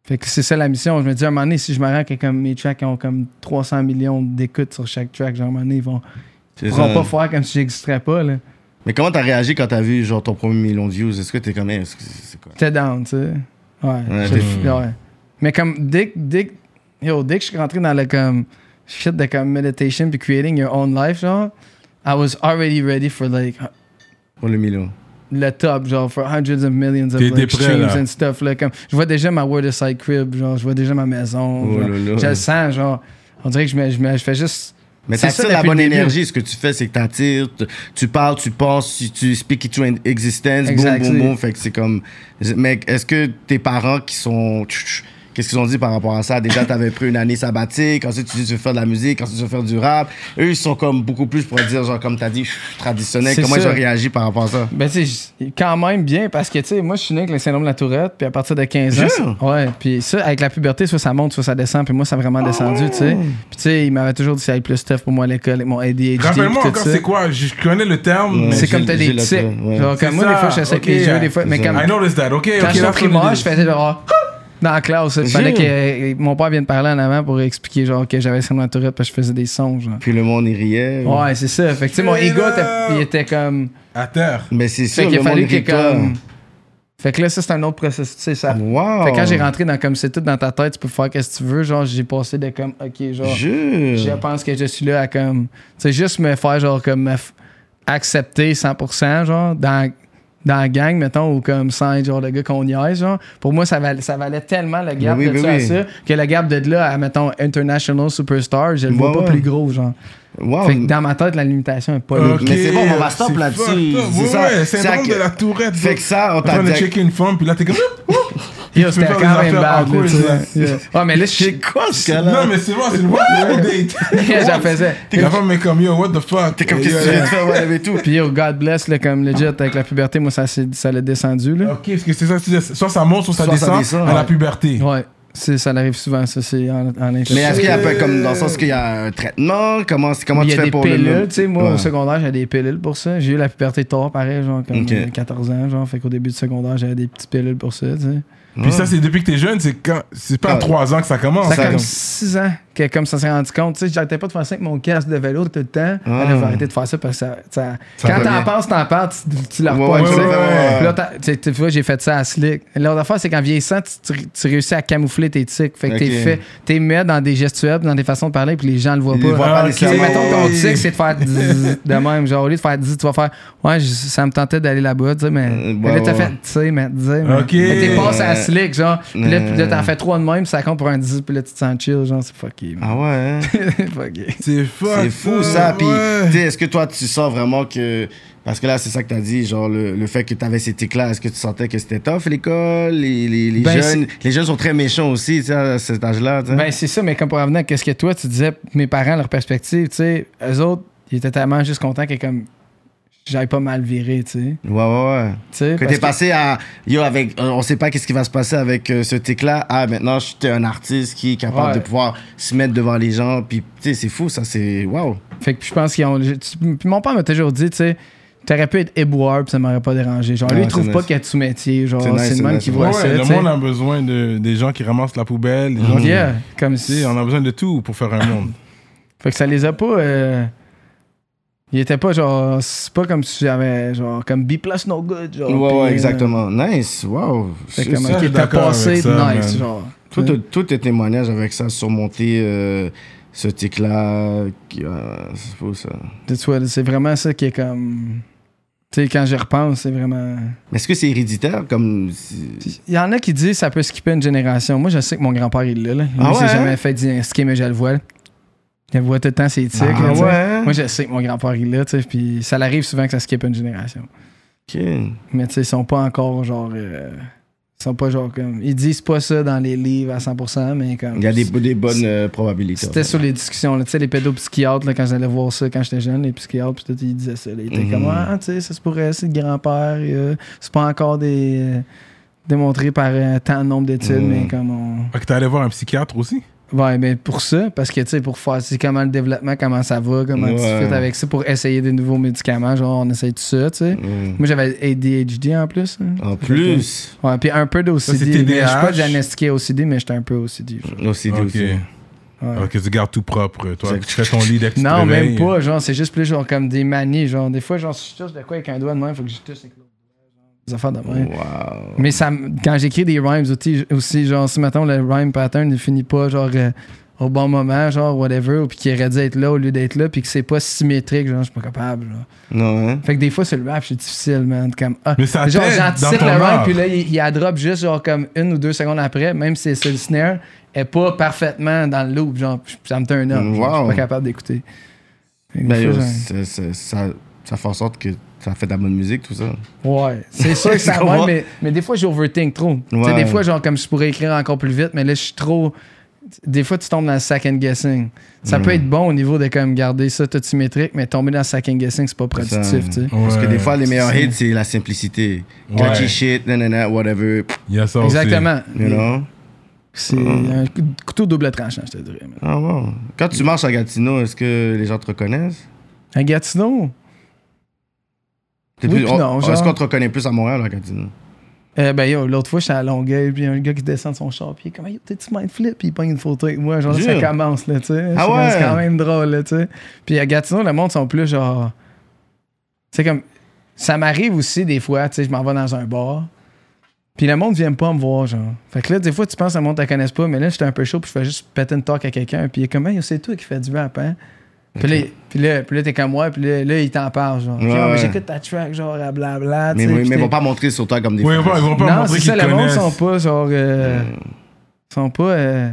S4: Fait que c'est ça la mission. Je me dis, à un moment donné, si je me rends que comme mes tracks ont comme 300 millions d'écoutes sur chaque track, genre, à un moment donné, ils vont, ils
S3: ça.
S4: pas faire comme si j'existerais pas, là.
S3: Mais comment t'as réagi quand t'as vu genre ton premier million de views? Est-ce que t'es comme, hey, est-ce que c'est quoi?
S4: J'étais down, tu sais. Ouais.
S3: Ouais,
S4: J'ai-
S3: t'es-
S4: ouais. Mais comme, dès, que- dès, yo, dès que je suis rentré dans le comme, shit de comme meditation puis creating your own life, genre, I was already ready for like
S3: Pour le million.
S4: le top, genre, for hundreds of millions of like, streams
S2: là?
S4: and stuff. Là, comme, je vois déjà ma Waterside crib, genre, je vois déjà ma maison.
S3: Oh
S4: genre.
S3: là là.
S4: je le sens, genre, on dirait que je, me, je, me- je fais juste
S3: Mais
S4: C'est
S3: t'attires
S4: ça
S3: la bonne énergie. Ce que tu fais, c'est que t'attires, tu- tu parles, tu penses, tu, tu speak it to an existence, boum,
S4: Exactly.
S3: boum, boum. Fait que c'est comme. Mais est-ce que tes parents qui sont. Qu'est-ce qu'ils ont dit par rapport à ça? Déjà, t'avais pris une année sabbatique, ensuite tu dis tu veux faire de la musique, ensuite tu veux faire du rap. Eux, ils sont comme beaucoup plus, je pourrais dire, genre, comme t'as dit, traditionnel.
S4: C'est
S3: Comment ils ont réagi par rapport à ça?
S4: Ben, tu quand même bien, parce que, tu sais, moi, je suis né avec le syndrome de la tourette, puis à partir de 15 ans. C'est- Ouais, puis ça, avec la puberté, soit ça monte, soit ça descend, puis moi, ça a vraiment descendu, tu sais. Puis, tu sais, il m'avait toujours dit allait plus tough pour moi à l'école, avec mon ADHD.
S2: Rappelle-moi encore c'est quoi, je connais le terme.
S3: Ouais.
S4: C'est comme t'as des tics. Genre, comme
S2: C'est
S4: moi, des fois, je sais avec les jeux, des fois,
S3: c'est
S4: mais comme.
S2: I noticed that, ok,
S4: Quand
S2: what it
S4: primaire, je faisais genre. Dans la classe, il fallait que euh, mon père vienne parler en avant pour expliquer genre que j'avais de la tourette parce que je faisais des sons, genre.
S3: Puis le monde, il riait.
S4: Ouais, c'est ça. Fait que, tu sais, mon ego, il était comme.
S2: À terre.
S3: Mais c'est
S4: Fait
S3: sûr,
S4: qu'il
S3: le
S4: a fallu
S3: monde
S4: que comme. Fait que là, ça, c'est un autre processus. Tu sais, ça.
S3: Wow.
S4: Fait que quand j'ai rentré dans comme c'est tout dans ta tête, tu peux faire ce que tu veux. Genre, j'ai passé de comme, ok, genre, je
S3: Jure.
S4: pense que je suis là à comme, tu sais, juste me faire genre comme me accepter 100%, genre, dans, dans la gang, mettons, ou comme sans être genre le gars qu'on niaise, genre. Pour moi, ça valait, ça valait tellement le gap
S3: Oui,
S4: de
S3: oui,
S4: ça à
S3: oui.
S4: ça que le gap de là à, mettons, International Superstar, je le vois
S3: Ouais,
S4: pas
S3: ouais.
S4: plus gros, genre.
S3: Wow.
S4: Fait que dans ma tête, la limitation est pas là.
S2: Ok,
S3: Mais c'est bon, on va stop là-dessus. C'est ça.
S2: ouais,
S3: C'est que-
S2: de la tourette.
S3: Fait que ça, on
S2: en
S3: t'a
S2: train de
S3: dit-
S2: checker une femme, puis là, t'es comme.
S4: Yo, c'était quand
S2: des
S4: même bad, là, tu sais.
S2: ça.
S4: Yeah. Ouais, mais là, je
S3: C'est quoi ce gars-là?
S2: Non, mais c'est bon, c'est une one date.
S4: J'en faisais.
S2: La femme est comme yo, what the fuck?
S3: T'es comme, qu'est-ce que tu
S2: euh,
S3: viens de faire, ouais, et tout.
S4: Puis yo, God bless, là, comme legit, avec la puberté, moi, ça, ça l'a descendu, là.
S2: Ok, est-ce que c'est ça que tu dis? Soit ça monte, soit ça descend à la puberté.
S4: Ouais, c'est, ça arrive souvent, ça, c'est en, en
S3: Mais est-ce qu'il y a un peu comme dans le sens qu'il y a un traitement? Comment, comment
S4: Il y
S3: tu
S4: a
S3: fais
S4: des
S3: pour le.
S4: pilules, tu sais, moi,
S3: Ouais.
S4: au secondaire, j'avais des pilules pour ça. J'ai eu la puberté tard, pareil, genre, comme
S3: Ok.
S4: euh, 14 ans, genre, fait qu'au début du secondaire, j'avais des petites pilules pour ça, tu sais.
S2: Puis ça, c'est depuis que t'es jeune, c'est quand. C'est pas à
S3: Ah.
S2: 3 ans que ça commence.
S4: Ça
S3: ça,
S4: comme- 6 ans que comme ça s'est rendu compte. Tu sais, j'arrêtais pas de faire ça avec mon casque de vélo tout le temps.
S3: Ah.
S4: Elle avait arrêté de faire ça parce que ça. ça-
S3: Ça
S4: quand t'en penses, t'en parles, tu, tu la
S3: Ouais, ouais,
S4: tu sais.
S3: ouais, ouais.
S4: Puis là, tu vois, j'ai fait ça à Slick. L'autre affaire, c'est qu'en vieillissant, tu, tu- tu réussis à camoufler tes tics. Fait que t'es fait, t'es mis dans des gestuels, dans des façons de parler, puis les gens le voient
S3: Ils
S4: pas.
S3: pas
S2: Ah, ok.
S4: Tu sais,
S3: nécessairement.
S4: mettons ton tic, c'est de faire de même. Genre, au lieu de faire 10, tu vas faire Ouais, je- ça me tentait d'aller là-bas, tu sais, mais.
S3: Euh,
S4: mais là, t'as fait, tu sais, mais, tu sais, mais.
S2: Ok.
S4: mais t'es passé à Slick, genre. Puis là, t'en fais 3 de même, puis ça compte pour un 10, puis là, tu te sens chill, genre, c'est fucké.
S3: Ah ouais, hein?
S4: fucké.
S2: C'est.
S3: C'est fou ça. Puis,
S2: ouais.
S3: tu est-ce que toi, tu sens vraiment que. Parce que là, c'est ça que t'as dit, genre le, le fait que t'avais ces tics-là, est-ce que tu sentais que c'était tough l'école? Les, les, les
S4: Ben,
S3: jeunes? les jeunes sont très méchants aussi, tu sais, à cet âge-là. tu.
S4: Ben, c'est ça, mais comme pour revenir à ce que toi, tu disais, mes parents, leur perspective, tu sais, eux autres, ils étaient tellement juste contents que comme. J'avais pas mal viré, tu sais.
S3: Ouais, ouais, ouais.
S4: Tu sais,
S3: Que
S4: parce
S3: t'es passé à. Yo, avec. euh, On sait pas qu'est-ce qui va se passer avec euh, ce tic-là. Ah, maintenant, je suis un artiste qui est capable
S4: Ouais.
S3: de pouvoir se mettre devant les gens. Puis, tu sais, c'est fou, ça, c'est. Waouh.
S4: Fait que je pense qu'ils ont. Puis mon père m'a toujours dit, tu sais, t'aurais pu être éboueur, puis ça m'aurait pas dérangé. Genre, lui,
S3: Ouais,
S4: il trouve pas
S3: nice.
S4: qu'il y a de sous-métier. Genre,
S3: C'est nice,
S4: le même
S3: nice.
S4: qui voit
S2: ouais,
S4: ça.
S2: le monde a besoin de, des gens qui ramassent la poubelle, des gens qui-
S4: Yeah, comme
S2: Tu sais,
S4: si.
S2: on a besoin de tout pour faire un monde.
S4: Fait que ça les a pas. euh, Il était pas genre. C'est pas comme si j'avais genre comme B plus no good. Genre,
S3: Ouais, ouais,
S4: euh,
S3: exactement. Nice. Waouh.
S4: Fait
S3: C'est
S4: comme,
S2: ça,
S4: t'as
S2: d'accord
S4: passé,
S2: ça,
S4: nice,
S2: man.
S4: genre.
S3: Tout, tout tes témoignages avec ça, surmonter euh, ce tic-là. qui- euh, c'est fou, ça.
S4: C'est vraiment ça qui est comme. Tu sais, quand j'y repense, c'est vraiment.
S3: Mais est-ce que c'est héréditaire comme.
S4: Il y en a qui disent que ça peut skipper une génération. Moi, je sais que mon grand-père, il l'a. Là. Lui,
S3: Ah
S4: il s'est
S3: ouais,
S4: jamais
S3: hein?
S4: fait diagnostiquer, mais je le vois. Là. Je le vois tout le temps, ses tics.
S3: Ah
S4: là,
S3: ouais?
S4: Moi, je sais que mon grand-père, il l'a. tu sais, Puis ça l'arrive souvent que ça skippe une génération.
S3: Ok.
S4: Mais tu sais, ils sont pas encore genre. euh, ils sont pas genre comme. Ils disent pas ça dans les livres à 100%, mais comme.
S3: Il y a des, des bonnes euh, probabilités.
S4: C'était sur les discussions, là. tu sais, les pédopsychiatres, là, quand j'allais voir ça quand j'étais jeune, les psychiatres, puis tout, ils disaient ça. là. Ils étaient
S3: Mhm.
S4: comme, ah, tu sais, ça se pourrait, c'est le grand-père, euh, c'est pas encore des, euh, démontré par un tant de nombre d'études,
S3: Mhm.
S4: mais comme on.
S2: Fait que t'es allé voir un psychiatre aussi?
S4: Ouais, mais pour ça, parce que, tu sais, pour faire, c'est comment le développement, comment ça va, comment tu fais avec ça, pour essayer des nouveaux médicaments, genre, on essaye tout ça, tu sais.
S3: Mm.
S4: Moi, j'avais ADHD en plus. hein.
S3: En plus,
S4: Ouais, puis un peu d'OCD. Je suis pas diagnostiqué OCD, mais j'étais un peu OCD. genre.
S3: OCD
S2: Ok.
S3: aussi.
S4: Ouais.
S2: Tu gardes tout propre. Toi,
S3: C'est-
S2: tu fais ton lit dès que tu
S4: Non, même pas. Genre, c'est juste plus genre comme des manies. Genre, des fois, genre, si je touche de quoi avec un doigt de main, faut que je touche avec l'autre des affaires de.
S3: Wow.
S4: Mais ça, quand j'écris des rhymes aussi, aussi, genre, si mettons le rhyme pattern ne finit pas, genre, euh, au bon moment, genre, whatever, ou puis qu'il aurait dû être là au lieu d'être là, puis que c'est pas symétrique, genre, je suis pas capable, genre.
S3: Non, hein?
S4: Fait que des fois, sur le rap, c'est difficile, man. Comme, ah,
S2: Mais ça
S4: genre, j'anticipe le rhyme,
S2: art.
S4: puis là, il, il a drop juste, genre, comme une ou deux secondes après, même si c'est le snare, est pas parfaitement dans le loop, genre, ça me turn up. genre, Je
S3: Wow.
S4: suis pas capable d'écouter.
S3: Ben,
S4: des
S3: yo,
S4: fois,
S3: c'est-
S4: j'ai-
S3: c'est- ça, ça fait en sorte que ça fait de la bonne musique, tout ça.
S4: Ouais, c'est sûr que ça va, mais, mais des fois, j'overthink trop. Tu sais,
S3: Ouais.
S4: Des fois, genre, comme je pourrais écrire encore plus vite, mais là, je suis trop. Des fois, tu tombes dans le second guessing. Ça
S3: Mm.
S4: peut être bon au niveau de comme garder ça tout symétrique, mais tomber dans le second guessing, c'est pas productif, tu sais.
S3: Parce que des fois, les meilleurs hits, c'est la simplicité.
S2: Ouais.
S3: Catchy shit, nanana, whatever,
S2: Il y a ça aussi.
S4: Exactement.
S3: you know?
S4: C'est un coup- couteau double tranchant, je te dirais.
S3: Ah bon. Quand tu marches à Gatineau, est-ce que les gens te reconnaissent?
S4: À Gatineau, Oui, non,
S3: Est-ce
S4: genre-
S3: qu'on te reconnaît plus à Montréal à Gatineau?
S4: euh, ben yo, l'autre fois, j'étais à Longueuil, puis un gars qui descend de son char, puis il est comme, yo, t'es-tu mind flip, puis il pogne une photo avec moi. Genre, ça commence, là, tu sais.
S3: Ah ouais?
S4: C'est quand même drôle, là, tu sais. Puis à Gatineau, le monde sont plus genre. C'est comme. Ça m'arrive aussi des fois, tu sais, je m'en vais dans un bar. Puis le monde vient pas me voir, genre. Fait que là, des fois, tu penses que le monde te connaisse pas, mais là, j'étais un peu chaud, puis je fais juste péter une talk à quelqu'un, puis il est comme, hey, c'est toi qui fais du rap, hein? Puis là, puis là, puis là, t'es comme moi, puis là, là, il t'en parle, genre.
S3: Ouais,
S4: mais j'écoute ta track, genre, à blabla,
S3: Mais,
S4: sais,
S3: mais, mais ils vont pas montrer sur toi comme des
S2: Oui, ils vont pas,
S4: non,
S2: montrer
S4: c'est ça, le monde sont pas genre. euh, sont pas. euh,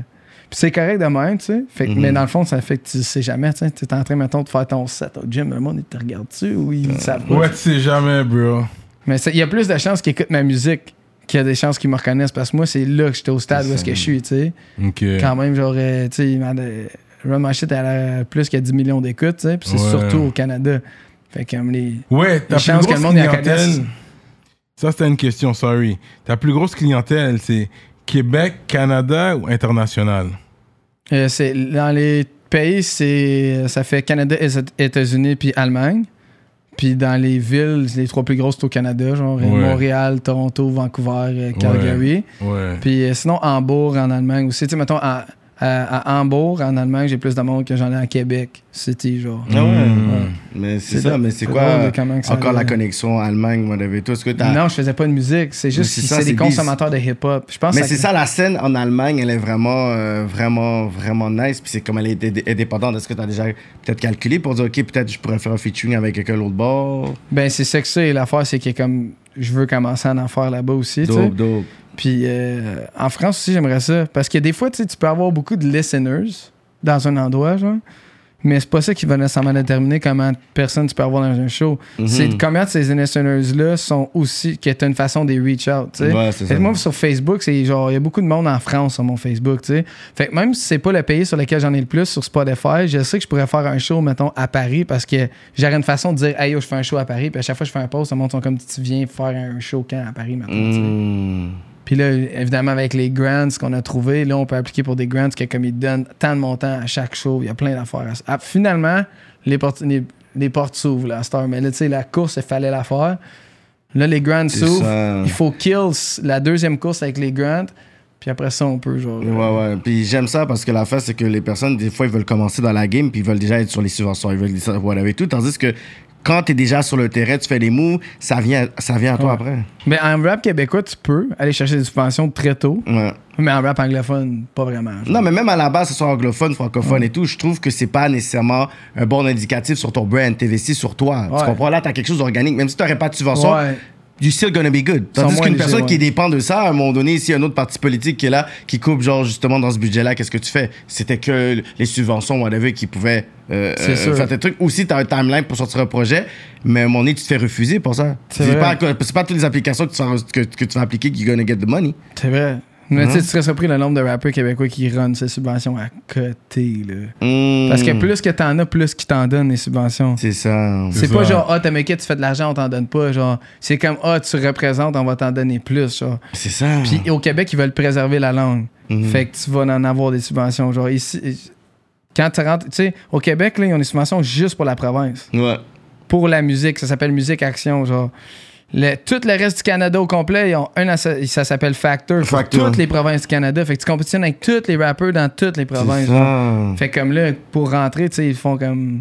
S4: Puis c'est correct de même, tu sais. Fait que-
S3: Mhm.
S4: Mais dans le fond, ça fait que tu sais jamais, tu sais. T'es en train, mettons, de faire ton set au gym, le monde, il te regarde-tu ou ils savent pas?
S2: Ouais, tu sais jamais, bro.
S4: Mais il y a plus de chances qu'ils écoutent ma musique qu'il y a des chances qu'ils me reconnaissent parce que moi, c'est là que j'étais au stade où est-ce que je suis, tu sais. Quand même, genre, euh, tu sais, il Run My Shit, a plus que 10 millions d'écoutes, tu sais. Puis c'est
S2: Ouais.
S4: surtout au Canada. Fait que comme les.
S2: Ouais, ta
S4: Les
S2: plus
S4: chances que le monde y connaisse.
S2: Ça, c'était une question, sorry. Ta plus grosse clientèle, c'est Québec, Canada ou international?
S4: Euh, c'est dans les pays, c'est ça fait Canada, Éta- États-Unis puis Allemagne. Puis dans les villes, les trois plus grosses, c'est au Canada, genre euh,
S2: Ouais.
S4: Montréal, Toronto, Vancouver, euh, Calgary.
S2: Ouais.
S4: Puis sinon, Hambourg en Allemagne aussi. Tu sais, mettons, à, à, à Hambourg, en Allemagne, j'ai plus de monde que j'en ai à Québec. C'était genre.
S3: Ah ouais.
S2: Mm.
S3: Mais c'est
S4: C'est
S3: ça,
S4: de-
S3: mais c'est
S4: c'est
S3: quoi encore la connexion Allemagne, whatever, tout ce que t'as.
S4: Non, je faisais pas de musique. C'est juste
S3: c'est
S4: c'est
S3: c'est
S4: des consommateurs de hip-hop. Je pense
S3: Mais
S4: que
S3: c'est ça, la scène en Allemagne, elle est vraiment, euh, vraiment, vraiment nice. Puis c'est comme elle est indé- indépendante. Est-ce que tu as déjà peut-être calculé pour dire, OK, peut-être je pourrais faire un featuring avec quelqu'un de l'autre bord?
S4: Ben, c'est ça que ça. Et l'affaire, c'est que comme je veux commencer à en faire là-bas aussi. tu sais.
S3: Dope, dope.
S4: Puis euh, en France aussi, j'aimerais ça. Parce que des fois, tu sais, tu peux avoir beaucoup de listeners dans un endroit, genre. Mais c'est pas ça qui va nécessairement déterminer comment de personnes tu peux avoir dans un show.
S3: Mhm.
S4: C'est combien de ces listeners-là sont aussi. qui est une façon de reach out, tu sais.
S3: Ouais, c'est
S4: moi, sur Facebook, c'est genre, il y a beaucoup de monde en France sur mon Facebook, tu sais. Fait que même si c'est pas le pays sur lequel j'en ai le plus sur Spotify, je sais que je pourrais faire un show, mettons, à Paris parce que j'aurais une façon de dire, hey yo, je fais un show à Paris. Puis à chaque fois que je fais un post, le monde sont comme, tu viens faire un show quand à Paris, maintenant.
S3: Mm.
S4: Puis là, évidemment, avec les grants qu'on a trouvés, là, on peut appliquer pour des grants que comme ils donnent tant de montants à chaque show, il y a plein d'affaires. à- Ah, finalement, les portes, les, les portes s'ouvrent, là, à cette heure. Mais là, tu sais, la course, il fallait la faire. Là, les grants s'ouvrent.
S3: ça.
S4: Il faut kill la deuxième course avec les grants. Puis après ça, on peut, genre...
S3: Ouais, ouais. Puis j'aime ça parce que la face, c'est que les personnes, des fois, ils veulent commencer dans la game, puis ils veulent déjà être sur les subventions, ils veulent ça, whatever, tout. Tandis que quand t'es déjà sur le terrain, tu fais des moves, ça vient, ça vient à toi
S4: Ouais.
S3: après.
S4: Mais en rap québécois, tu peux aller chercher des subventions très tôt.
S3: Ouais.
S4: Mais en rap anglophone, pas vraiment.
S3: Non, mais même à la base, que ce soit anglophone, francophone et tout, je trouve que c'est pas nécessairement un bon indicatif sur ton brand. T'investis sur toi.
S4: Ouais.
S3: Tu comprends? Là, t'as quelque chose d'organique. Même si t'aurais pas de subvention,
S4: Ouais.
S3: you still gonna be good. Tandis qu'une personne
S4: ouais.
S3: qui dépend de ça, à un moment donné, s'il y a un autre parti politique qui est là, qui coupe, genre, justement, dans ce budget-là, qu'est-ce que tu fais? C'était que les subventions, whatever, qui pouvaient euh, euh, faire tes trucs. Aussi, t'as un timeline pour sortir un projet, mais à un moment donné, tu te fais refuser pour ça.
S4: C'est
S3: pas, pas toutes les applications que tu, vas- que, que tu vas appliquer qui gonna get the money.
S4: C'est vrai. Mais
S3: Hein?
S4: tu serais surpris le nombre de rappeurs québécois qui run ces subventions à côté, là.
S3: Mm.
S4: Parce que plus que t'en as, plus qu'ils t'en donnent, les subventions.
S3: C'est ça.
S4: C'est pas genre, ah, t'as make it, tu fais de l'argent, on t'en donne pas. Genre, c'est comme, ah, tu représentes, on va t'en donner plus. Genre.
S3: C'est ça.
S4: Puis au Québec, ils veulent préserver la langue.
S3: Mhm.
S4: Fait que tu vas en avoir des subventions. Genre, ici, quand tu rentres, tu sais, au Québec, là, ils ont des subventions juste pour la province.
S3: Ouais.
S4: Pour la musique, ça s'appelle Musique Action. Genre, Le- tout le reste du Canada au complet, ils ont un, ça s'appelle Factor. Pour
S3: Factor.
S4: toutes les provinces du Canada. Fait que tu compétitionnes avec tous les rappeurs dans toutes les provinces. Fait comme là, pour rentrer, tu sais, ils font comme.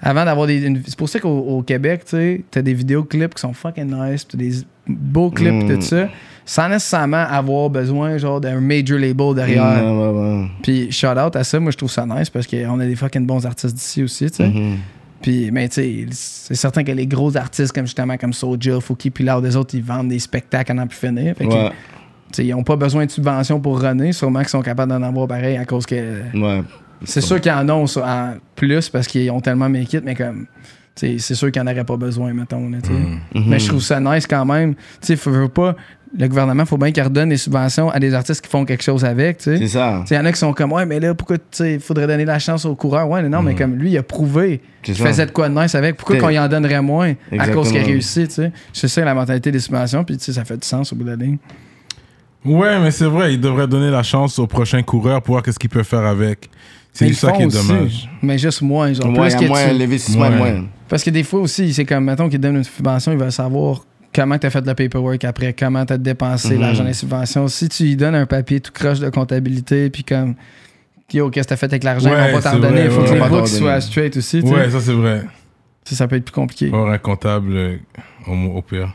S4: Avant d'avoir des. une- C'est pour ça qu'au au Québec, tu sais, t'as des vidéoclips qui sont fucking nice, t'as des beaux clips,
S3: Mm.
S4: tout ça, sans nécessairement avoir besoin, genre, d'un major label derrière.
S3: Ouais, ouais, ouais.
S4: Puis shout out à ça, moi je trouve ça nice parce qu'on a des fucking bons artistes d'ici aussi, tu sais.
S3: Mhm.
S4: Puis, mais tu sais, c'est certain que les gros artistes comme justement comme Soulja, Fouki, puis là, des autres, ils vendent des spectacles à n'en plus finir. Fait
S3: Ouais,
S4: ils ont pas besoin de subventions pour runner, sûrement qu'ils sont capables d'en avoir pareil à cause que.
S3: ouais.
S4: C'est sûr qu'ils en ont en plus parce qu'ils ont tellement make it, mais comme. C'est sûr qu'ils n'en auraient pas besoin, mettons. Là.
S3: Mhm.
S4: Mais je trouve ça nice quand même. Tu sais, faut, faut pas. Le gouvernement, faut bien qu'il redonne des subventions à des artistes qui font quelque chose avec. tu sais.
S3: C'est ça.
S4: Il y en a qui sont comme, ouais, mais là, pourquoi, il faudrait donner la chance aux coureurs? Ouais, mais non, mais comme lui, il a prouvé qu'il faisait de quoi de nice avec. Pourquoi qu'on y en donnerait moins? À cause qu'il a réussi, tu sais? C'est ça la mentalité des subventions, puis tu sais, ça fait du sens au bout de la ligne.
S2: Ouais, mais c'est vrai, il devrait donner la chance au prochain coureur pour voir qu'est-ce qu'il peut faire avec. C'est ça qui est
S4: aussi,
S2: dommage.
S4: Mais juste moins, genre,
S3: Moins,
S4: plus
S3: il
S4: que
S3: y a moins,
S4: tu-
S3: l'investissement est
S2: Ouais.
S3: moins.
S4: Parce que des fois aussi, c'est comme, mettons qu'il donne une subvention, il va savoir comment tu as fait le paperwork après, comment tu as dépensé
S3: Mhm.
S4: l'argent des subventions. Si tu lui donnes un papier tout croche de comptabilité, puis comme, yo, qu'est-ce que tu as fait avec l'argent,
S2: Ouais,
S4: pas t'en donner. Il faut
S2: ouais,
S4: que les books soient straight aussi. sais.
S2: Ouais, ça c'est vrai.
S4: Ça, ça peut être plus compliqué.
S2: Un comptable euh, au, au pire.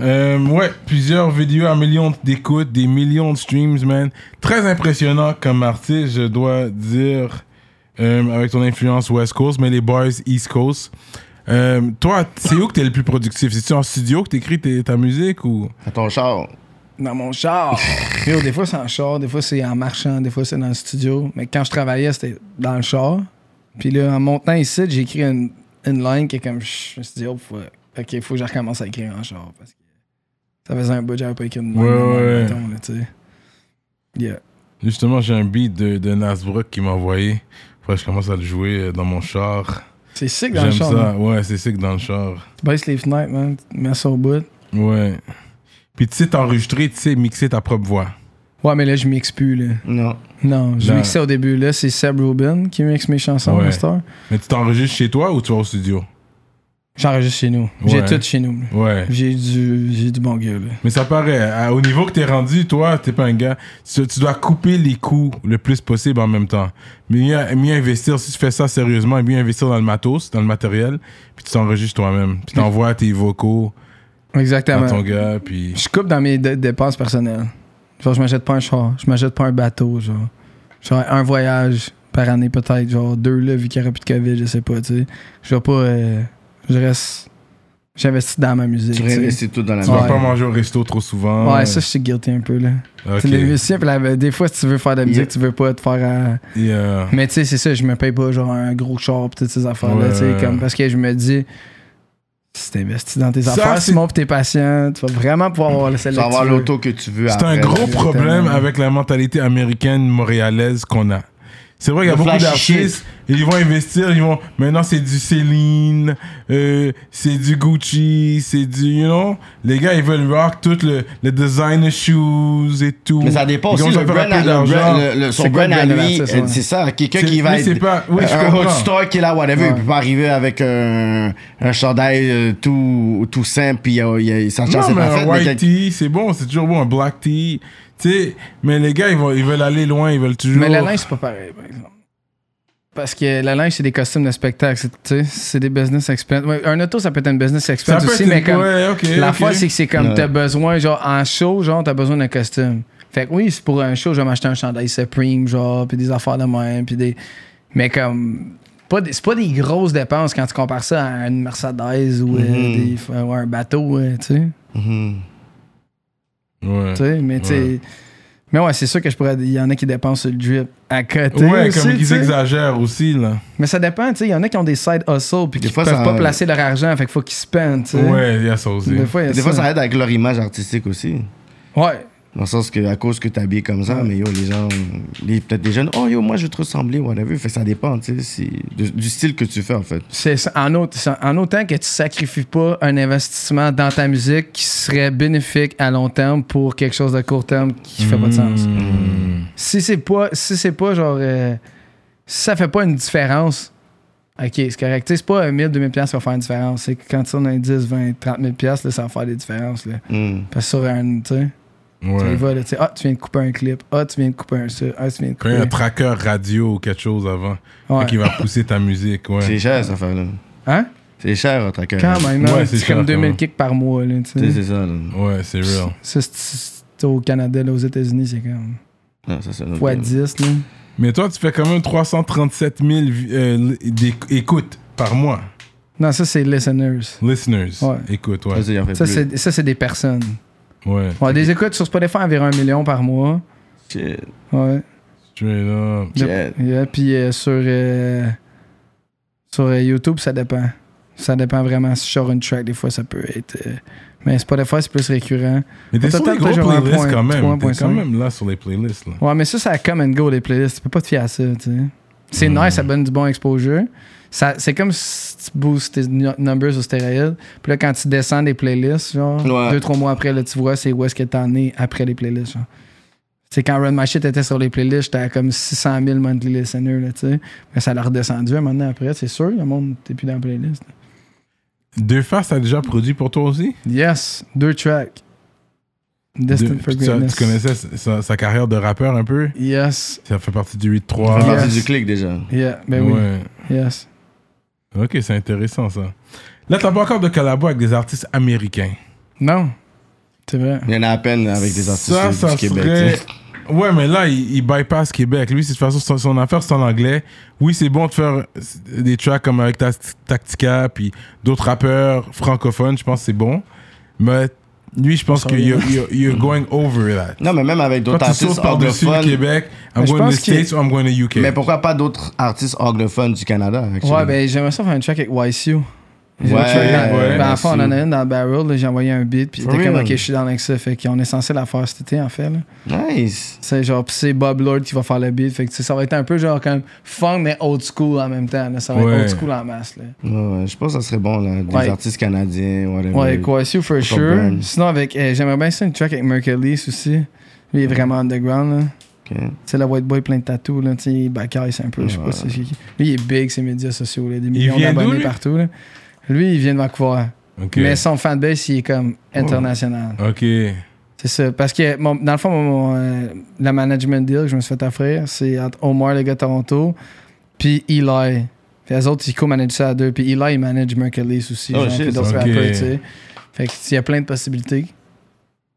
S2: Euh, ouais, plusieurs vidéos à millions d'écoutes, des millions de streams, man. Très impressionnant comme artiste, je dois dire, euh, avec ton influence West Coast, mais les boys East Coast. Euh, toi, c'est où que t'es le plus productif? C'est-tu en studio que t'écris ta musique ou?
S3: À ton char.
S4: Dans mon char. Yo, des fois, c'est en char, des fois, c'est en marchant, des fois, c'est dans le studio. Mais quand je travaillais, c'était dans le char. Puis là, en montant ici, j'ai écrit une, une line qui est comme. Je me suis dit, oh, faut, ok, faut que je recommence à écrire en char. Parce que ça faisait un bout, j'avais pas écrit une line.
S2: Ouais, ouais.
S4: mettons, là, tu sais. Yeah.
S2: Justement, j'ai un beat de, de Nasbrook qui m'a envoyé. Faudrait que je commence à le jouer euh, dans mon char.
S4: C'est sick dans le
S2: J'aime
S4: char.
S2: ça.
S4: man.
S2: Ouais, c'est sick dans le char.
S4: Tu baisses les fenêtres, man. Tu mets ça au bout.
S2: Ouais. Puis tu sais t'enregistrer, tu sais mixer ta propre voix.
S4: Ouais, mais là, je mixe plus, là.
S3: Non.
S4: Non, je
S2: Là-
S4: mixais au début. Là, c'est Seb Rubin qui mixe mes chansons,
S2: Ouais.
S4: heure.
S2: Mais tu t'enregistres chez toi ou tu vas au studio?
S4: J'enregistre chez nous. J'ai tout chez nous.
S2: Ouais.
S4: J'ai du, j'ai du bon gars, là.
S2: Mais ça paraît, à- au niveau que t'es rendu, toi, t'es pas un gars, tu, tu dois couper les coûts le plus possible en même temps. Mais mieux, mieux investir, si tu fais ça sérieusement, mieux investir dans le matos, dans le matériel, puis tu t'enregistres toi-même. Puis t'envoies tes vocaux à
S4: Exactement.
S2: ton gars, puis...
S4: Je coupe dans mes dé- dépenses personnelles. Genre, je m'achète pas un char, je m'achète pas un bateau, genre. Genre, un voyage par année, peut-être. Genre, deux, là, vu qu'il n'y aura plus de COVID, je sais pas, tu sais. Je vais pas. euh, je reste. J'investis dans ma musique.
S3: Tu réinvestis tout dans la
S2: Tu vas pas manger au resto trop souvent.
S4: Ouais, ça, je suis guilty un peu, là. C'est les musiciens, puis la- des fois, si tu veux faire de la musique,
S3: Yeah.
S4: tu veux pas te faire. à-
S2: Yeah.
S4: Mais tu sais, c'est ça, je me paye pas genre un gros char pis toutes ces affaires-là,
S2: Ouais.
S4: sais, comme parce que je me dis, si t'investis dans tes
S2: Ça,
S4: affaires,
S2: c'est-
S4: Simon, pis t'es patient, tu vas vraiment pouvoir avoir le
S3: Tu vas avoir l'auto que tu veux.
S2: C'est un gros problème avec la mentalité américaine montréalaise qu'on a. C'est vrai qu'il y a beaucoup d'artistes, ils vont investir, ils vont. Maintenant, c'est du Céline, euh, c'est du Gucci, c'est du. You know? Les gars, ils veulent rock tout le, le designer shoes et tout.
S3: Mais ça dépend
S2: Ils
S3: aussi. Le brand, le le- le- son brand à lui, c'est ça. Quelqu'un qui va
S2: mais
S3: être.
S2: c'est pas- oui, je
S3: un
S2: comprends.
S3: roadster qui est là, whatever.
S4: Ouais.
S3: Il peut pas arriver avec un, un chandail euh, tout, tout simple, puis il y a- sa chance
S2: Non, mais un
S3: mais
S2: white tee, c'est bon, c'est toujours bon, un black tee. Sais, mais les gars, ils, vont, ils veulent aller loin, ils veulent toujours.
S4: Mais la linge, c'est pas pareil, par exemple. Parce que la linge, c'est des costumes de spectacle, c'est- tu sais, c'est des business expense. Ouais, un auto, ça peut être un business expense aussi, mais
S2: une-
S4: comme.
S2: ouais,
S4: L'affaire,
S2: ok.
S4: c'est que c'est comme
S3: Ouais.
S4: t'as besoin, genre, en show, genre, t'as besoin d'un costume. Fait que oui, c'est pour un show, je vais m'acheter un chandail Supreme, genre, puis des affaires de même, puis des. Mais comme. pas des- C'est pas des grosses dépenses quand tu compares ça à une Mercedes ou euh,
S3: Mhm.
S4: des- ou un bateau, euh, tu sais.
S3: Mhm.
S2: Ouais.
S4: Tu sais, mais tu.
S2: Ouais.
S4: Mais ouais, c'est sûr que je pourrais. Il y en a qui dépensent sur le drip à côté.
S2: Ouais,
S4: aussi,
S2: comme
S4: tu
S2: ils
S4: sais.
S2: exagèrent aussi, là.
S4: Mais ça dépend, tu sais. Il y en a qui ont des side hustles puis qui
S3: fois,
S4: peuvent
S3: ça-
S4: pas placer leur argent, fait qu'il faut qu'ils spendent, tu sais.
S2: Ouais, il y a ça aussi.
S4: Des fois, il y a
S3: Des fois, ça aide avec leur image artistique aussi.
S4: Ouais.
S3: Dans le sens que, à cause que t'es habillé comme ça, mais yo, les gens, les- peut-être des jeunes, oh yo, moi je veux te ressembler, whatever. Fait que ça dépend, tu sais, du style que tu fais, en fait.
S4: C'est en, autre- c'est en autant que tu sacrifies pas un investissement dans ta musique qui serait bénéfique à long terme pour quelque chose de court terme qui fait pas de sens.
S2: Mm.
S4: Si c'est pas si c'est pas genre euh, si ça fait pas une différence OK, c'est correct. Tu sais, c'est pas un 1000 2000 pièces qui va faire une différence, c'est que quand tu en as 10 20 30 000 pièces là, ça va faire des différences là.
S3: Mm.
S4: Parce que sur un tu sais, tu
S2: Ouais.
S4: y vas, là, tu sais, ah, tu viens de couper un clip, ah, tu viens de couper un ça, ah, tu viens de couper.
S2: un tracker radio ou quelque chose avant,
S4: Ouais.
S2: qui va pousser ta musique, ouais.
S3: C'est cher, cette affaire-là.
S4: Hein?
S3: C'est cher, un tracker.
S4: Quand même, hein,
S2: Ouais, c'est
S4: c'est comme
S2: cher,
S4: 2000
S2: quand
S4: kicks par mois là, tu
S3: Tu sais, c'est ça. là.
S2: Ouais, c'est real.
S4: Ça, c'est- au Canada, là, aux États-Unis, c'est comme
S3: Non, ça, c'est
S4: fois
S3: game.
S4: 10. Là.
S2: Mais toi, tu fais quand même 337 000 vi- euh, écoutes par mois.
S4: Non, ça, c'est listeners.
S2: Listeners.
S4: Ouais.
S2: Écoute, ouais.
S3: Ça,
S4: ça, c'est des personnes.
S2: Ouais.
S4: Ouais, des écoutes sur Spotify, environ un million par mois.
S3: Shit.
S4: Ouais.
S2: Straight up.
S4: Yeah, puis euh, sur, euh, sur euh, YouTube, ça dépend. Ça dépend vraiment. Si je sors une track, des fois, ça peut être. euh, mais Spotify, c'est plus récurrent.
S2: Mais t'es sur les gros playlists
S4: point-
S2: quand même. T'es quand même là sur les playlists. Là.
S4: Ouais, mais ça, ça come and go, les playlists. Tu peux pas te fier à ça, tu sais. C'est
S2: Mm.
S4: nice, ça donne du bon exposure. Ça, c'est comme si tu boostes tes nu- numbers au stéroïde. Puis là, quand tu descends des playlists, genre,
S3: Ouais.
S4: deux, trois mois après, là, tu vois c'est où est-ce que t'en es après les playlists, genre. Tu sais, quand Run My Shit était sur les playlists, j'étais à comme 600 000 monthly listeners, là, tu sais. Mais ça l'a redescendu un moment donné après, c'est sûr. Le monde, t'es plus dans la playlist.
S2: Deux Faces, t'as déjà produit pour toi aussi?
S4: Yes, deux tracks. Destined for
S2: tu,
S4: Greatness.
S2: tu connaissais sa, sa carrière de rappeur un peu?
S4: Yes.
S2: Ça fait partie du
S3: Ça
S2: 8-3.
S3: fait partie
S4: Yes.
S3: du clic déjà.
S4: Yeah, ben oui. Yes.
S2: Ok, c'est intéressant ça. Là, t'as pas encore de collabo avec des artistes américains.
S4: Non. C'est vrai.
S3: Il y en a à peine avec des artistes
S2: Ça,
S3: du
S2: ça
S3: Québec.
S2: serait-. Ouais, mais là, il, il bypass Québec. Lui, c'est de toute façon, son, son affaire, c'est en anglais. Oui, c'est bon de faire des tracks comme avec Ta- Tactica, puis d'autres rappeurs francophones, je pense que c'est bon. Mais lui, je pense que you're, you're- you're going over that.
S3: Non, mais même avec d'autres artistes
S2: par-dessus le
S3: anglophones.
S2: Québec, I'm
S4: Mais je
S2: going to the
S4: pense qu'il-
S2: States or I'm going to UK.
S3: Mais pourquoi pas d'autres artistes anglophones du Canada actually?
S4: Ouais, ben j'aimerais ça faire un track avec YCU.
S3: Ouais,
S2: ouais,
S4: ben, en fait, on en a une dans Barrel, là, j'ai envoyé un beat, puis il
S3: For
S4: était comme, ok, je suis dans ça, fait qu'on est censé la faire cet été, en fait, là.
S3: Nice.
S4: C'est genre, pis c'est Bob Lord qui va faire le beat, fait que ça va être un peu genre comme fun, mais old school en même temps, là. Ça va
S2: Ouais.
S4: être old school en masse, là.
S3: Ouais, ouais, je pense que ça serait bon, là. Des
S4: Ouais.
S3: artistes canadiens, whatever.
S4: Ouais, YCU for sure.
S3: Burn?
S4: Sinon, avec, euh, j'aimerais bien ça une track avec Mercury aussi. Lui, il est vraiment underground, là.
S3: Ok.
S4: C'est le white boy plein de tatous, là. Tu sais, il bacaille, c'est un peu, je sais pas. Lui, il est big, ses médias sociaux, là. Des millions d'abonnés partout, là. Lui, il vient de Vancouver.
S2: Ok.
S4: Mais son fanbase, il est comme international.
S2: Ok.
S4: C'est ça. Parce que, mon- dans le fond, mon, mon, euh, le management deal que je me suis fait offrir, c'est entre Omar, le gars de Toronto, puis Eli. Puis les autres, ils co-managent ça à deux. Puis Eli, il manage Mercury aussi.
S3: Oh,
S4: genre,
S3: shit,
S4: puis d'autres
S2: ok.
S4: rappeurs, tu sais. Fait que, il y a plein de possibilités.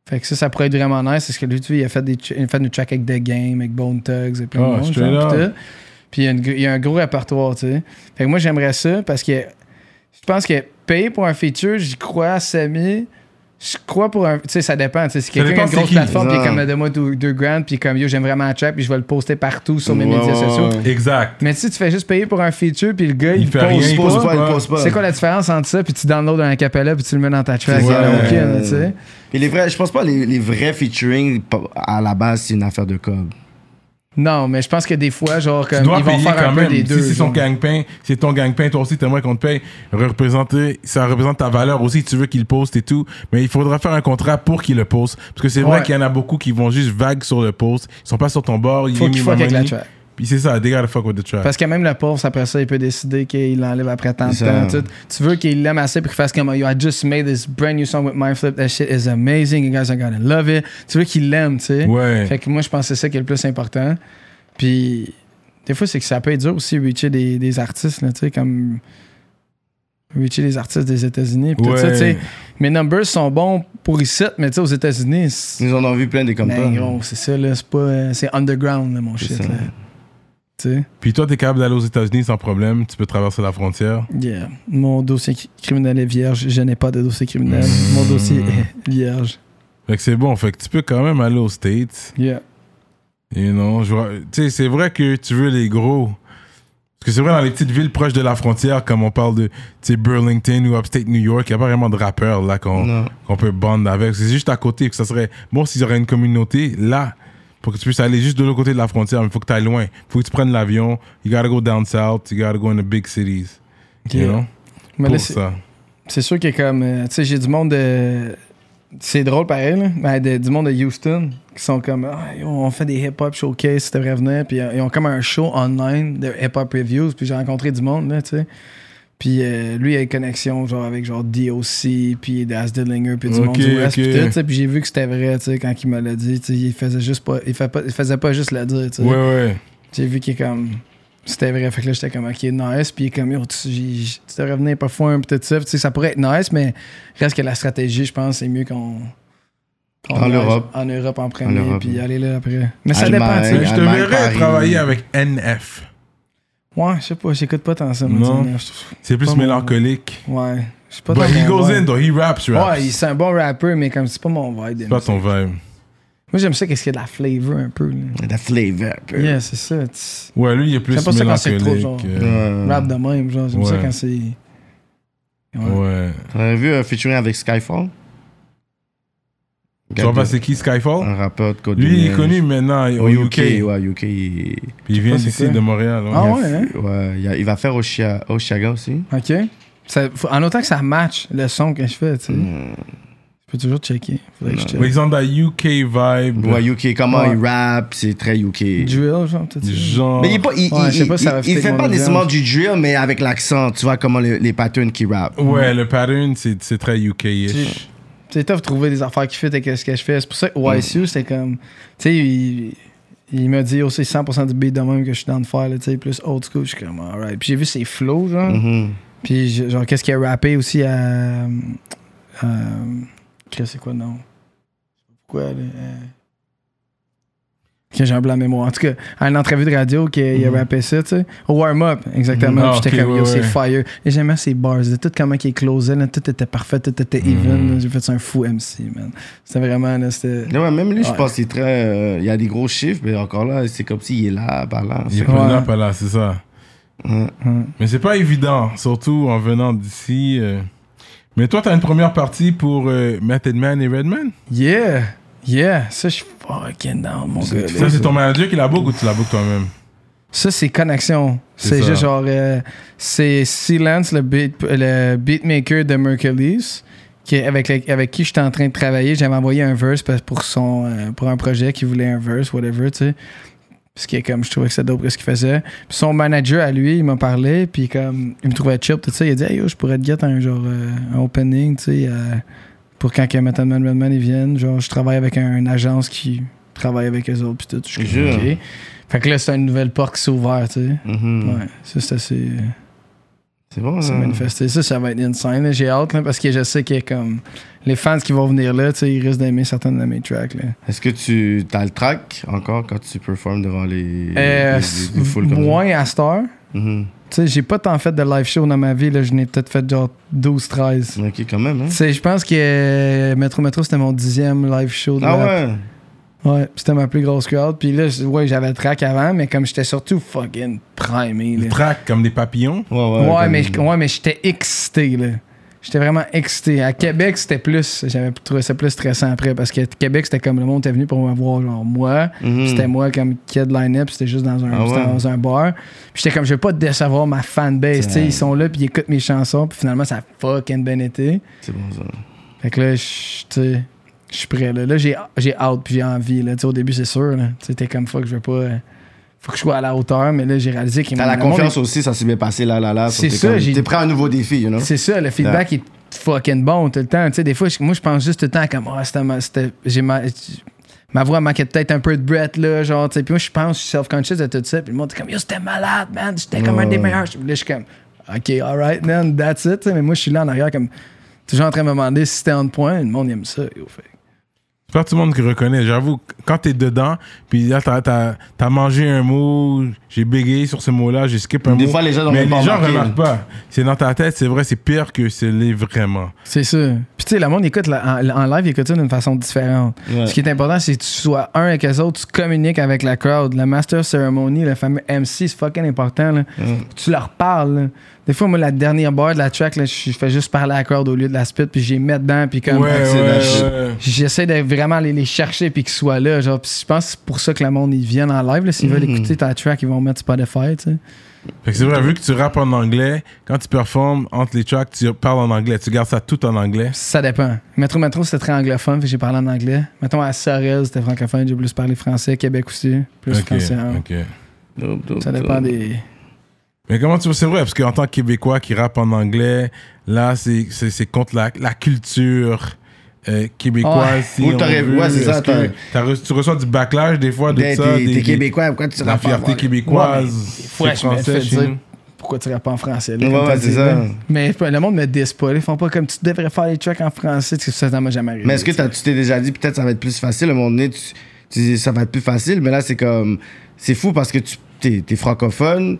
S4: Fait que ça, ça pourrait être vraiment nice. Parce que lui, tu vois, il a fait, des, il a fait une track avec The Game, avec Bone Tugs et plein
S2: Oh,
S4: de monde.
S2: straight
S4: genre, puis il y, a une gr- il y a un gros répertoire, tu sais. Fait que moi, j'aimerais ça parce que je pense que payer pour un feature, j'y crois à semi. Je crois pour un. Tu sais, ça dépend. tu sais, Si quelqu'un a une grosse plateforme, puis comme donne-moi deux, deux grand, puis comme yo, j'aime vraiment la track, puis je vais le poster partout sur mes
S3: Ouais,
S4: médias
S3: ouais,
S4: sociaux.
S3: ouais.
S2: Exact.
S4: Mais si tu fais juste payer pour un feature, puis le gars, il,
S2: Il
S4: pose
S2: rien, il
S3: Pose pas, il pose pas.
S4: c'est quoi la différence entre ça, puis tu downloads un acapella, puis tu le mets dans ta track?
S3: C'est
S4: Il y en a
S2: ça.
S4: aucune, tu sais.
S3: Et les vrais, je pense pas les, les vrais featuring, à la base, c'est une affaire de cob.
S4: Non, mais je pense que des fois, genre,
S2: Tu
S4: comme,
S2: dois
S4: ils vont
S2: payer
S4: faire
S2: quand
S4: un peu
S2: même.
S4: des deux.
S2: si c'est son gang-pain, c'est ton gang-pain, toi aussi, t'aimerais qu'on te paye. Représenter, ça représente ta valeur aussi, tu veux qu'il le poste et tout. Mais il faudra faire un contrat pour qu'il le poste. Parce que c'est vrai
S4: Ouais.
S2: qu'il y en a beaucoup qui vont juste vague sur le post. Ils sont pas sur ton bord.
S4: Faut qu'il fuck avec la
S2: money.
S4: track.
S2: Puis c'est ça, they gotta fuck with the track.
S4: Parce que même le pauvre, après ça, il peut décider qu'il l'enlève après tant de temps. Tu veux qu'il l'aime assez pour qu'il fasse comme Yo, I just made this brand new song with my flip. That shit is amazing. You guys are gonna love it. Tu veux qu'il l'aime, tu sais.
S2: Ouais.
S4: Fait que moi, je pense que c'est ça qui est le plus important. Puis, des fois, c'est que ça peut être dur aussi, reacher des, des artistes, là, tu sais, comme. Reacher les artistes des États-Unis. puis tout ça,
S2: Ouais.
S4: tu sais. Mes numbers sont bons pour ici, mais tu sais, aux États-Unis,
S3: Ils en ont vu plein des comme
S4: ben,
S3: ça.
S4: gros, c'est ça, là. C'est pas. euh, C'est underground, là, mon shit,
S3: ça.
S4: là.
S2: Puis toi, t'es capable d'aller aux États-Unis sans problème. Tu peux traverser la frontière.
S4: Yeah. Mon dossier cri- criminel est vierge. Je n'ai pas de dossier criminel. Mon dossier est vierge.
S2: Fait que c'est bon. Fait que tu peux quand même aller aux States.
S4: Yeah.
S2: Et non, je vois- tu sais, c'est vrai que tu veux les gros. Parce que c'est vrai, dans les petites villes proches de la frontière, comme on parle de tu sais, Burlington ou Upstate New York, il n'y a pas vraiment de rappeurs là qu'on qu'on peut bond avec. C'est juste à côté. Que ça serait bon s'ils auraient une communauté là pour que tu puisses aller juste de l'autre côté de la frontière. Mais il faut que tu ailles loin. Il faut que tu prennes l'avion. You gotta go down south. You gotta go in the big cities. You
S4: Yeah.
S2: know?
S4: Mais
S2: pour ça.
S4: c'est sûr que comme. euh, tu sais, j'ai du monde de. C'est drôle pareil, là. Ben, de- du monde de Houston qui sont comme. Ah, yo, on fait des hip-hop showcase si tu devrais venir. Puis euh, ils ont comme un show online de hip-hop reviews. Puis j'ai rencontré du monde, là, tu sais. Puis euh, lui, il a une connexion genre avec genre DOC, puis Das Dillinger, puis du
S2: Ok,
S4: monde du West,
S2: ok.
S4: puis. Puis j'ai vu que c'était vrai, tu sais, quand il me l'a dit. Il faisait juste pas. Il, fait pas, il faisait pas juste le dire, tu sais.
S2: Ouais, ouais.
S4: J'ai vu qu'il est comme. C'était vrai. Fait que là, j'étais comme, ok, nice. Puis il est comme, yo, tu, tu devrais venir parfois un peu tout ça. Tu sais, ça pourrait être nice, mais reste que la stratégie, je pense, c'est mieux qu'on.
S3: En Europe.
S4: En Europe en premier,
S3: Europe,
S4: puis aller là après. Mais ça
S3: Allemagne.
S4: dépend, tu sais.
S2: Je te verrais travailler avec NF.
S4: Ouais, je sais pas, j'écoute pas tant ça, moi,
S2: Non. C'est plus
S4: mon-
S2: mélancolique.
S4: Ouais. Je suis pas
S2: But he
S4: mon
S2: goes
S4: vibe.
S2: in, though. He raps, raps.
S4: Ouais, il- c'est un bon rappeur, mais comme c'est pas mon vibe.
S2: C'est pas ton vibe.
S4: Moi, j'aime ça, qu'est-ce qu'il y a de la flavor un peu. Là.
S3: The flavor. un peu.
S4: Yeah, c'est ça.
S2: Ouais, lui, il est plus
S4: J'aime pas ça quand c'est trop,
S2: mélancolique.
S4: genre.
S2: euh,
S3: Euh,
S4: Rap de même, genre. J'aime ça quand c'est. Ouais.
S2: Ouais.
S3: T'as vu un featuring avec Skyfall?
S2: Tu vois pas c'est qui Skyfall?
S3: Un rappeur de Côte
S2: Lui, il est connu maintenant au
S3: au
S2: UK.
S3: UK. Ouais, UK. Il,
S2: Puis il vient
S4: quoi.
S2: de Montréal. ouais.
S4: Ah ouais, hein?
S3: ouais, il, va faire Oshia- Oshiaga aussi.
S4: Ok. Ça- faut- en autant que ça match le son que je fais, tu sais.
S3: Mm.
S4: Je peux toujours checker. Faudrait que je check.
S2: Mais ils ont de la UK vibe.
S3: Ouais, UK, comment
S4: Ouais.
S3: il rappe, c'est très UK.
S4: Drill, genre, peut-être.
S2: Genre.
S3: Mais il, pas, il,
S4: Ouais, pas ça
S3: fait pas nécessairement du drill, mais avec l'accent. Tu vois comment les, les patterns qu'il rappe.
S2: Ouais, le pattern, c'est c'est très UK-ish.
S4: C'est tough de trouver des affaires qui fit avec ce que je fais. C'est pour ça que
S3: Mm.
S4: YSU, c'était comme. Tu sais, il, il m'a dit aussi 100% du beat de même que je suis dans de faire, tu sais, plus old school. Je suis comme, alright. Puis j'ai vu ses flows, genre.
S3: Mhm.
S4: Puis je- genre, qu'est-ce qu'il a rappé aussi à. à Qu'est-ce c'est quoi le nom? Pourquoi euh, que j'ai un blanc de mémoire. En tout cas, à une entrevue de radio qu'il a rappé ça, tu sais. Au warm-up, exactement.
S2: Mhm. Ah,
S4: Puis J'étais
S2: ok,
S4: comme,
S2: ouais,
S4: yo, c'est fire. Et j'aimais ses bars. de Tout comment il closait, là, tout était parfait, tout était even.
S2: Mhm.
S4: là. J'ai fait ça un fou MC, man. C'était vraiment, là, c'était.
S3: Ouais, même lui, je pense qu'il est très. euh, il y a des gros chiffres, mais encore là, c'est comme s'il est là, par là.
S2: Il est pas là, pas là, c'est ça. Mais c'est pas évident, surtout en venant d'ici. euh. Mais toi, t'as une première partie pour euh, Method Man et Redman?
S4: Yeah! Yeah! Ça, je suis fucking down, mon gars.
S2: Ça, c'est ton manager qui la book ou tu la book toi-même?
S4: Ça, c'est connexion.
S2: C'est
S4: juste genre. euh, c'est Silence, le, beat, le beatmaker de Mercules, qui, avec, le- avec qui j'étais en train de travailler. J'avais envoyé un verse parce- pour, son, euh, pour un projet qui voulait un verse, whatever, tu sais. Parce que comme je trouvais que c'était dope ce qu'il faisait. Puis son manager à lui, il m'a parlé, puis comme il me trouvait chip, tout ça. Il a dit, hey, yo, je pourrais te get un genre euh, un opening, tu sais, euh, pour quand que Method Man Redman ils viennent. Genre, je travaille avec un- une agence qui travaille avec eux autres, puis tout. Je suis
S3: Jure.
S4: comme, OK. Fait que là, c'est une nouvelle porte qui s'est ouverte, tu sais.
S3: Mhm.
S4: Ouais, ça, c'est assez.
S3: C'est bon, ça.
S4: manifesté. Ça, ça va être insane. J'ai hâte, là, parce que je sais que comme les fans qui vont venir là, tu sais, ils risquent d'aimer certaines de mes tracks. Là.
S3: Est-ce que tu as le track encore quand tu performes devant les,
S4: Euh,
S3: les- les- les foules comme ça?
S4: moins à.
S3: Mhm.
S4: Tu sais, j'ai pas tant fait de live show dans ma vie. Là. Je n'ai peut-être fait genre 12-13.
S3: Ok, quand même, hein?
S4: Tu sais, je pense que euh, Metro Metro, c'était mon dixième live show. De
S3: Ah ouais?
S4: Ouais, c'était ma plus grosse crowd. Puis là, j- ouais, j'avais le track avant, mais comme j'étais surtout fucking primé. Là.
S2: traquent comme des papillons?
S3: Ouais,
S4: Ouais,
S3: comme-
S4: mais, ouais, mais j'étais excité, là. J'étais vraiment excité. À Québec, c'était plus. J'avais trouvé ça plus stressant après parce que Québec, c'était comme le monde était venu pour me voir, genre moi.
S3: Mhm.
S4: C'était moi comme kid line-up, c'était juste dans un,
S3: Ah ouais?
S4: dans un bar. Puis j'étais comme, je veux pas décevoir ma fanbase. tu sais, Ils sont là, puis ils écoutent mes chansons, puis finalement, ça a fucking bien été.
S3: C'est bon, ça.
S4: Fait que là, je suis prêt. Là, là j'ai hâte, puis j'ai envie. Là. Au début, c'est sûr. là. T'es comme, fuck, je veux pas. Faut que je sois à la hauteur, mais là, j'ai réalisé qu'il
S3: T'as la confiance aussi, ça s'est bien passé là, là, là.
S4: C'est ça,
S3: T'es prêt à un nouveau défi, you know?
S4: C'est ça, le feedback est fucking bon tout le temps. Tu sais, des fois, moi, je pense juste tout le temps comme, ah, c'était j'ai ma, ma voix manquait peut-être un peu de breath, là, genre, tu sais. Puis moi, je pense, je suis self-conscious de tout ça. Puis le monde est comme, yo, c'était malade, man. C'était comme un des meilleurs. Puis là, je suis comme, OK, alright, man, that's it. Mais moi, je suis là en arrière, comme, toujours en train de me demander si c'était on point. Le monde aime ça, yo, fait.
S2: C'est pas tout le monde qui reconnaît. J'avoue, quand t'es dedans, puis là, t'as, t'as, t'as mangé un mot, j'ai bégayé sur ce mot-là, j'ai skip un
S3: Des
S2: mot.
S3: fois, les gens n'ont
S2: Mais
S3: pas
S2: les gens
S3: remarqué.
S2: remarquent pas. C'est dans ta tête, c'est vrai, c'est pire que c'est l'est vraiment.
S4: C'est ça. Puis tu sais, le monde écoute la- en, en live, il écoute ça d'une façon différente.
S3: Ouais.
S4: Ce qui est important, c'est que tu sois un avec les autres, tu communiques avec la crowd. Le master ceremony, le fameux MC, c'est fucking important. Là. Tu leur parles. là. Des fois, moi, la dernière barre de la track, là, je fais juste parler à la crowd au lieu de la spit, puis j'ai mets dedans, puis comme.
S2: ouais, ouais.
S4: J'essaie de vraiment les, les chercher puis qu'ils soient là. Genre, Puis je pense que c'est pour ça que le monde ils viennent en live. S'ils veulent
S3: Mhm.
S4: écouter ta track, ils vont mettre Spotify. Tu sais.
S2: Fait que c'est vrai, vu que tu rappes en anglais, quand tu performes entre les tracks, tu parles en anglais. Tu gardes ça tout en anglais.
S4: Ça dépend. Metro Metro, c'était très anglophone, fait j'ai parlé en anglais. Mettons à Sorel, c'était francophone, j'ai plus parlé français. Québec aussi, plus
S2: Ok,
S4: français. hein.
S2: ok.
S3: Dope, dope,
S4: Ça dépend
S3: dope.
S4: des.
S2: Mais comment tu vois, c'est vrai, parce qu'en tant que Québécois qui rappe en anglais, là, c'est, c'est, c'est contre la, la culture euh, québécoise.
S4: Ouais.
S2: si
S3: ouais, c'est ça,
S2: Est-ce que t'as re- tu reçois du backlash des fois de
S3: T'es
S2: ça,
S3: t'es-
S2: des-
S3: t'es
S2: des-
S3: québécois, pourquoi tu
S2: la
S3: pas
S2: fierté
S3: moi?
S2: québécoise? C'est
S4: je me
S2: français chez nous.
S4: pourquoi tu rappes pas en français. là,
S3: Ouais, ouais, c'est
S4: dit,
S3: ça.
S4: Mais le monde me dise pas. Ils font pas comme tu devrais faire les tracks en français. tu sais, Ça, ça m'a jamais arrivé.
S3: Mais est-ce que t'as- tu t'es déjà dit peut-être ça va être plus facile à un moment donné, tu, tu dis ça va être plus facile, mais là c'est comme c'est fou parce que tu t'es, t'es francophone,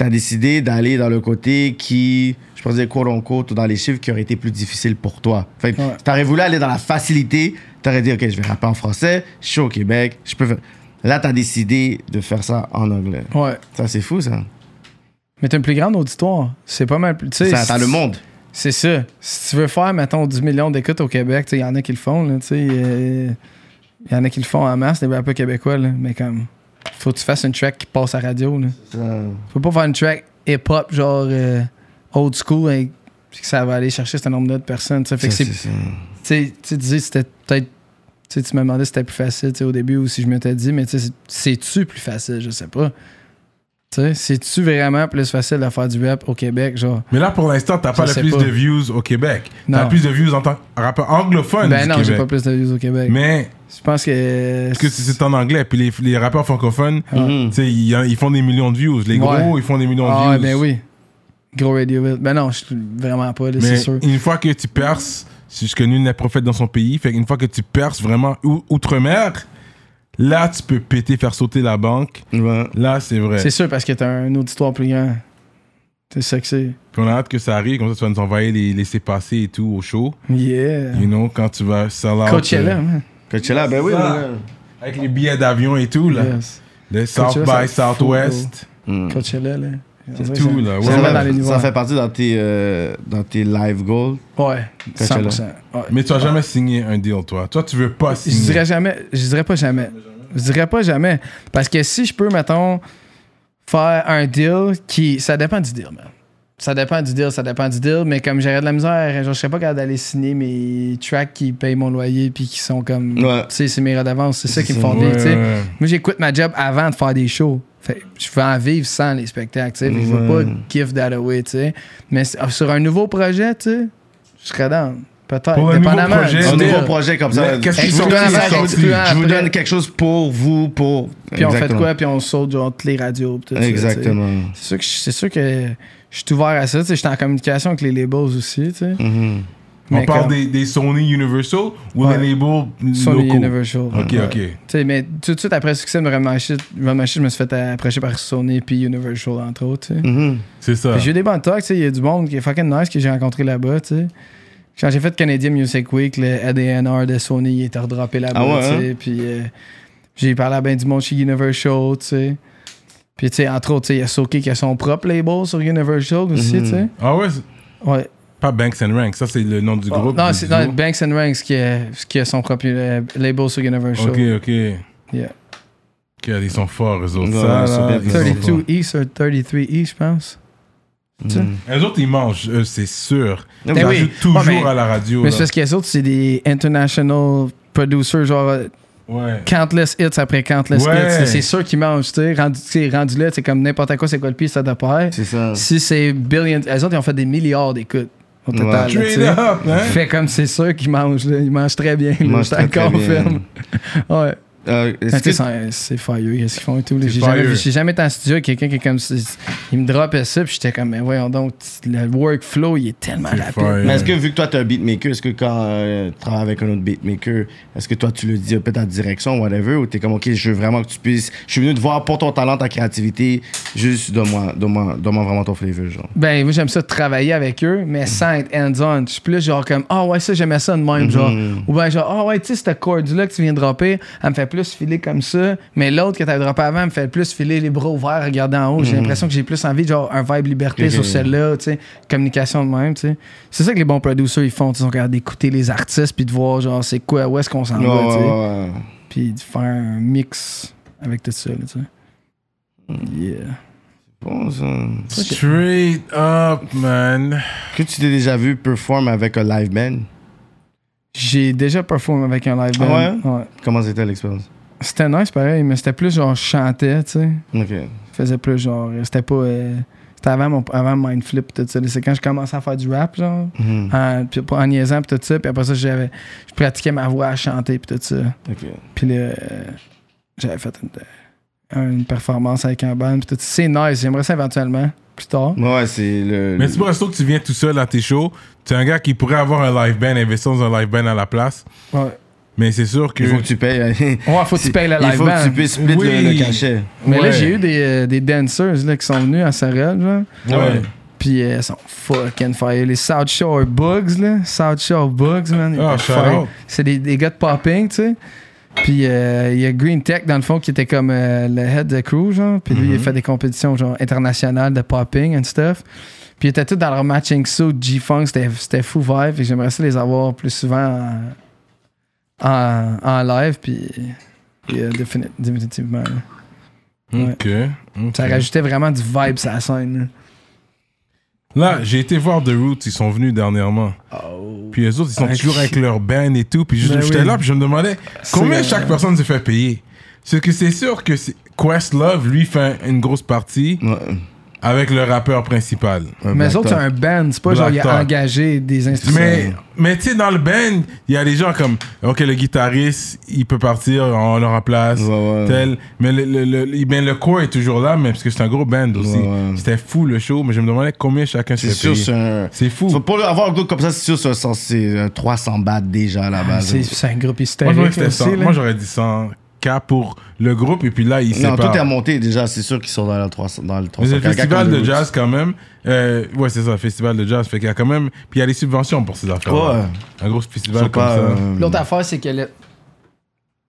S3: tu as décidé d'aller dans le côté qui, je pourrais dire, quote unquote, ou dans les chiffres qui auraient été plus difficiles pour toi. Fait que
S4: Ouais.
S3: si t'aurais voulu aller dans la facilité, t'aurais dit, OK, je vais rapper en français, je suis au Québec, je peux faire. Là, t'as décidé de faire ça en anglais.
S4: Ouais.
S3: Ça, c'est fou, ça.
S4: Mais t'as une plus grande auditoire. C'est pas mal plus.
S3: Ça, t'as le monde.
S4: C'est ça. Si tu veux faire, mettons, 10 millions d'écoutes au Québec, il y en a qui le font. là, tu sais, euh, Il y en a qui le font en masse, les rappeurs québécois. Là, mais comme, faut que tu fasses une track qui passe à radio. Là. Peux pas faire une track hip-hop, genre euh, old school, et puis que ça va aller chercher ce nombre-là de personnes. tu sais. Fait que c'est tu sais, tu disais c'était peut-être. Tu me demandais si c'était plus facile au début ou si je m'étais dit, mais c'est-tu plus facile? Je sais pas. C'est-tu vraiment plus facile de faire du rap au Québec? Genre,
S2: Mais là, pour l'instant, t'as pas le plus
S4: pas.
S2: de views au Québec. T'as plus de views en tant que rappeur anglophone
S4: ben
S2: du
S4: non, j'ai pas plus de views au Québec.
S2: Mais
S4: Je pense que.
S2: parce que c'est en anglais, puis les, les rappeurs francophones, tu sais, ils, ils font des millions de views. Les gros,
S4: Ouais.
S2: ils font des millions de
S4: Ah,
S2: views.
S4: ben oui. Gros Radio Bill. Ben non, je suis vraiment pas, c'est
S2: Mais
S4: sûr.
S2: une fois que tu perces, c'est ce que nul n'est prophète dans son pays, fait qu'une fois que tu perces vraiment ou- outre-mer, là, tu peux péter, faire sauter la banque.
S3: Ouais.
S2: Là, c'est vrai.
S4: C'est sûr parce que t'as un auditoire plus grand. C'est ça que c'est.
S2: Puis on a hâte que ça arrive, comme ça, tu vas nous envoyer les laisser passer et tout au show.
S4: Yeah.
S2: You know, quand tu vas sell out.
S4: Coachella,
S2: euh,
S4: man.
S3: Coachella, ben oui.
S2: Avec les billets d'avion et tout, là.
S4: Yes.
S2: Le South
S4: Coachella,
S2: by
S4: fou,
S2: Southwest.
S3: Mm.
S4: Coachella, là.
S2: C'est tout, là.
S4: ça-
S2: Ouais,
S4: ça va
S2: ouais.
S4: dans l'univers.
S3: Ça fait partie dans tes, euh, dans tes live goals?
S4: Ouais,
S3: Coachella.
S4: 100%. Ouais.
S2: Mais tu vas jamais signer un deal, toi. Toi, tu veux pas
S4: Je
S2: signer.
S4: dirais jamais. Je dirais pas jamais. Je dirais pas jamais. Parce que si je peux, mettons, faire un deal qui. Ça dépend du deal, man. Ça dépend du deal, ça dépend du deal. Mais comme j'aurais de la misère, je serais pas capable d'aller signer mes tracks qui payent mon loyer puis qui sont comme.
S3: Ouais.
S4: Tu sais, c'est mes redevances. C'est ça qui me font
S2: Ouais,
S4: vivre, tu sais.
S2: ouais.
S4: Moi, j'écoute ma job avant de faire des shows. Fait, je veux en vivre sans les spectacles, tu sais. Je veux pas give that away, tu sais. Mais c- sur un nouveau projet, tu sais, je serais down. Peut-être.
S2: Pour un nouveau
S4: Dépendamment
S2: projet,
S3: Un nouveau projet comme ça. Je, vous
S2: sont
S3: donne, je vous- quelque chose pour vous, pour.
S4: Puis on fait quoi, puis on saute genre toutes les radios. tout.
S3: Exactement.
S4: C'est sûr que sûr que je suis ouvert à ça. tu sais. Je suis en communication avec les labels aussi. tu sais.
S3: Mhm.
S2: On parle des, des Sony Universal ou
S4: Ouais.
S2: des labels
S4: Sony
S2: locaux?
S4: Universal.
S2: Ok,
S4: Ouais.
S2: ok.
S4: Tu sais, mais tout de suite après le succès de Shit, je me suis fait approcher par Sony puis Universal, entre autres.
S3: Mhm.
S2: C'est ça.
S4: J'ai eu des bons talks, tu sais, il y a du monde qui est fucking nice que j'ai rencontré là-bas, tu sais. Quand j'ai fait Canadian Music Week, le ADNR de Sony il était redroppé là-bas,
S3: Ah ouais,
S4: tu sais. Puis euh, j'ai parlé à ben du monde chez Universal, tu sais. Puis tu sais, entre autres, tu sais, il y a Soke qui a son propre label sur Universal aussi,
S3: Mhm.
S4: tu sais.
S2: Ah ouais,
S4: Ouais.
S2: Pas Banks and Ranks, ça c'est le nom du groupe.
S4: non,
S2: du
S4: c'est Banks and Ranks qui a, qui a son propre euh, label sur Universal.
S2: Ok, ok.
S4: Yeah.
S2: Ok, ils sont forts, eux autres. Ça, là,
S3: bien
S2: ils sont
S4: 32
S2: forts.
S4: East ou 33 East, je pense.
S3: Mhm.
S2: Eux autres, ils mangent, eux, c'est sûr. Ils
S3: Ben
S4: oui.
S2: toujours
S4: Ouais, mais-
S2: à la radio.
S4: Mais
S2: là.
S4: c'est parce que les autres, c'est des international producers, genre euh,
S2: Ouais.
S4: countless hits après countless
S2: Ouais.
S4: hits. C'est- sûr qu'ils mangent, tu sais. Rendu, tu sais, rendu là, c'est comme n'importe quoi, c'est quoi le pire, ça de pair.
S3: C'est ça.
S4: Si c'est billion, les autres, ils ont fait des milliards d'écoutes au total.
S3: Ouais.
S4: là, tu
S2: Straight
S4: sais.
S2: up, hein?
S4: Fait comme c'est sûr qu'ils mangent, là. Ils mangent très bien. Là,
S3: mangent
S4: je
S3: très, bien.
S4: Ouais.
S3: Euh,
S4: sais, c'est- fire, qu'est-ce qu'ils font et tout. là? J'ai jamais,
S2: fire.
S4: vu- j'ai jamais été en studio avec quelqu'un qui est comme. Il me dropait ça, puis j'étais comme, mais voyons donc, le workflow, il est tellement rapide.
S2: fire.
S3: Mais est-ce que vu que toi tu es un beatmaker, est-ce que quand euh, tu travailles avec un autre beatmaker, est-ce que toi tu le dis peut-être en direction, whatever, ou t'es comme ok, je veux vraiment que tu puisses. Je suis venu te voir pour ton talent, ta créativité, juste donne-moi vraiment ton flavor, genre.
S4: Ben, moi, j'aime ça de travailler avec eux, mais sans être hands-on. Je suis plus genre comme, ah ouais, ça, j'aimais ça de même, genre. Ou ben, genre, ah ouais, tu sais, cette chord-là que tu viens de dropper, elle me fait plus filer comme ça, mais l'autre que t'avais droppé avant me fait plus filer les bras ouverts, regarder en haut. J'ai l'impression que j'ai plus envie, genre, un vibe liberté
S3: Mhm.
S4: Sur celle-là, tu sais, communication de même, tu sais. C'est ça que les bons producers, ils font, ils sont capables d'écouter les artistes, puis de voir, genre, c'est quoi, où est-ce qu'on s'en va, tu sais. Puis de faire un mix avec tout ça, là, tu sais. Yeah.
S3: Bon, ça.
S2: Straight up, man.
S3: Que tu t'es déjà vu perform avec un live band?
S4: J'ai déjà performé avec un live
S3: Ah
S4: band. ouais.
S3: Comment c'était l'expérience?
S4: C'était nice pareil, mais c'était plus genre je chantais, tu sais.
S3: Ok.
S4: Je faisais plus genre. C'était pas. euh, c'était avant mon avant Mindflip, tout ça. C'est quand je commençais à faire du rap, genre.
S3: Mhm.
S4: En, en niaisant, puis tout ça. Puis après ça, j'avais. Je pratiquais ma voix à chanter, puis tout ça.
S3: Ok.
S4: Puis là, euh, j'avais fait une, une performance avec un band, puis tout ça. C'est nice. J'aimerais ça éventuellement, plus tard.
S3: Ouais, c'est le.
S2: Mais c'est pas resto que tu viens tout seul à tes shows. Tu es un gars qui pourrait avoir un live band, investir dans un live band à la place.
S4: Ouais.
S2: Mais c'est sûr que.
S3: Il faut que tu payes.
S4: Ouais, faut que tu payes le
S3: Il
S4: live
S3: faut
S4: band.
S3: que tu puisses split le-
S2: Oui.
S3: le, cachet.
S4: Mais là, j'ai eu des, euh, des dancers là, qui sont venus à Sorel, genre.
S2: Ouais.
S4: Puis euh, ils sont fucking fire. Les South Shore Bugs, là. South Shore Bugs, man.
S2: Ah.
S4: C'est des, des gars de popping, tu sais. Puis euh, il y a Green Tech, dans le fond, qui était comme euh, le head de crew, genre. Puis lui, il
S2: Mhm.
S4: fait des compétitions, genre, internationales de popping and stuff. Puis ils étaient tous dans leur matching suit G-Funk. C'était fou vibe. Et j'aimerais ça les avoir plus souvent en, en, en live. Puis, puis, euh, défini- définitivement. là. Ouais.
S2: Ok. ok.
S4: Ça rajoutait vraiment du vibe sur la scène. là.
S2: Là, j'ai été voir The Roots, ils sont venus dernièrement. Puis les autres, ils sont
S4: Ah,
S2: toujours avec leur band et tout. Puis
S4: Ben
S2: j'étais
S4: oui.
S2: là, puis je me demandais combien chaque
S4: euh,
S2: personne se fait payer? C'est que c'est sûr que c'est- Questlove, lui, fait une grosse partie
S3: Ouais.
S2: Avec le rappeur principal.
S3: Un
S4: Mais eux autres, c'est un band. C'est pas
S2: Black
S4: genre, il a engagé des institutions.
S2: Mais, mais tu sais, dans le band, il y a des gens comme, ok, le guitariste, il peut partir, on le remplace,
S3: Ouais, ouais.
S2: tel. Mais le, le, le, ben, le core est toujours là, mais parce que c'est un gros band aussi.
S3: Ouais, ouais.
S2: C'était fou le show, mais je me demandais combien chacun se
S3: C'est sûr, c'est un.
S2: C'est fou.
S3: Faut- Pour avoir un groupe comme ça, c'est sûr, c'est un- c'est un 300 bahts déjà à la base.
S4: C'est un groupe hystérique.
S2: j'aurais dit c'était
S4: aussi,
S2: 100.
S4: là.
S2: Moi, j'aurais dit 100 K pour le groupe, et puis là, ils
S3: Non,
S2: séparent.
S3: tout est remonté déjà, c'est sûr qu'ils sont dans, la 300, dans le
S2: Mais
S3: 300.
S2: c'est le festival de
S3: The
S2: jazz quand même. Euh, ouais, c'est ça, le festival de jazz. Fait qu'il y a quand même. Puis il y a des subventions pour ces affaires.
S3: Ouais.
S2: Un gros festival comme
S3: pas,
S2: ça.
S3: euh,
S4: L'autre affaire, c'est que le,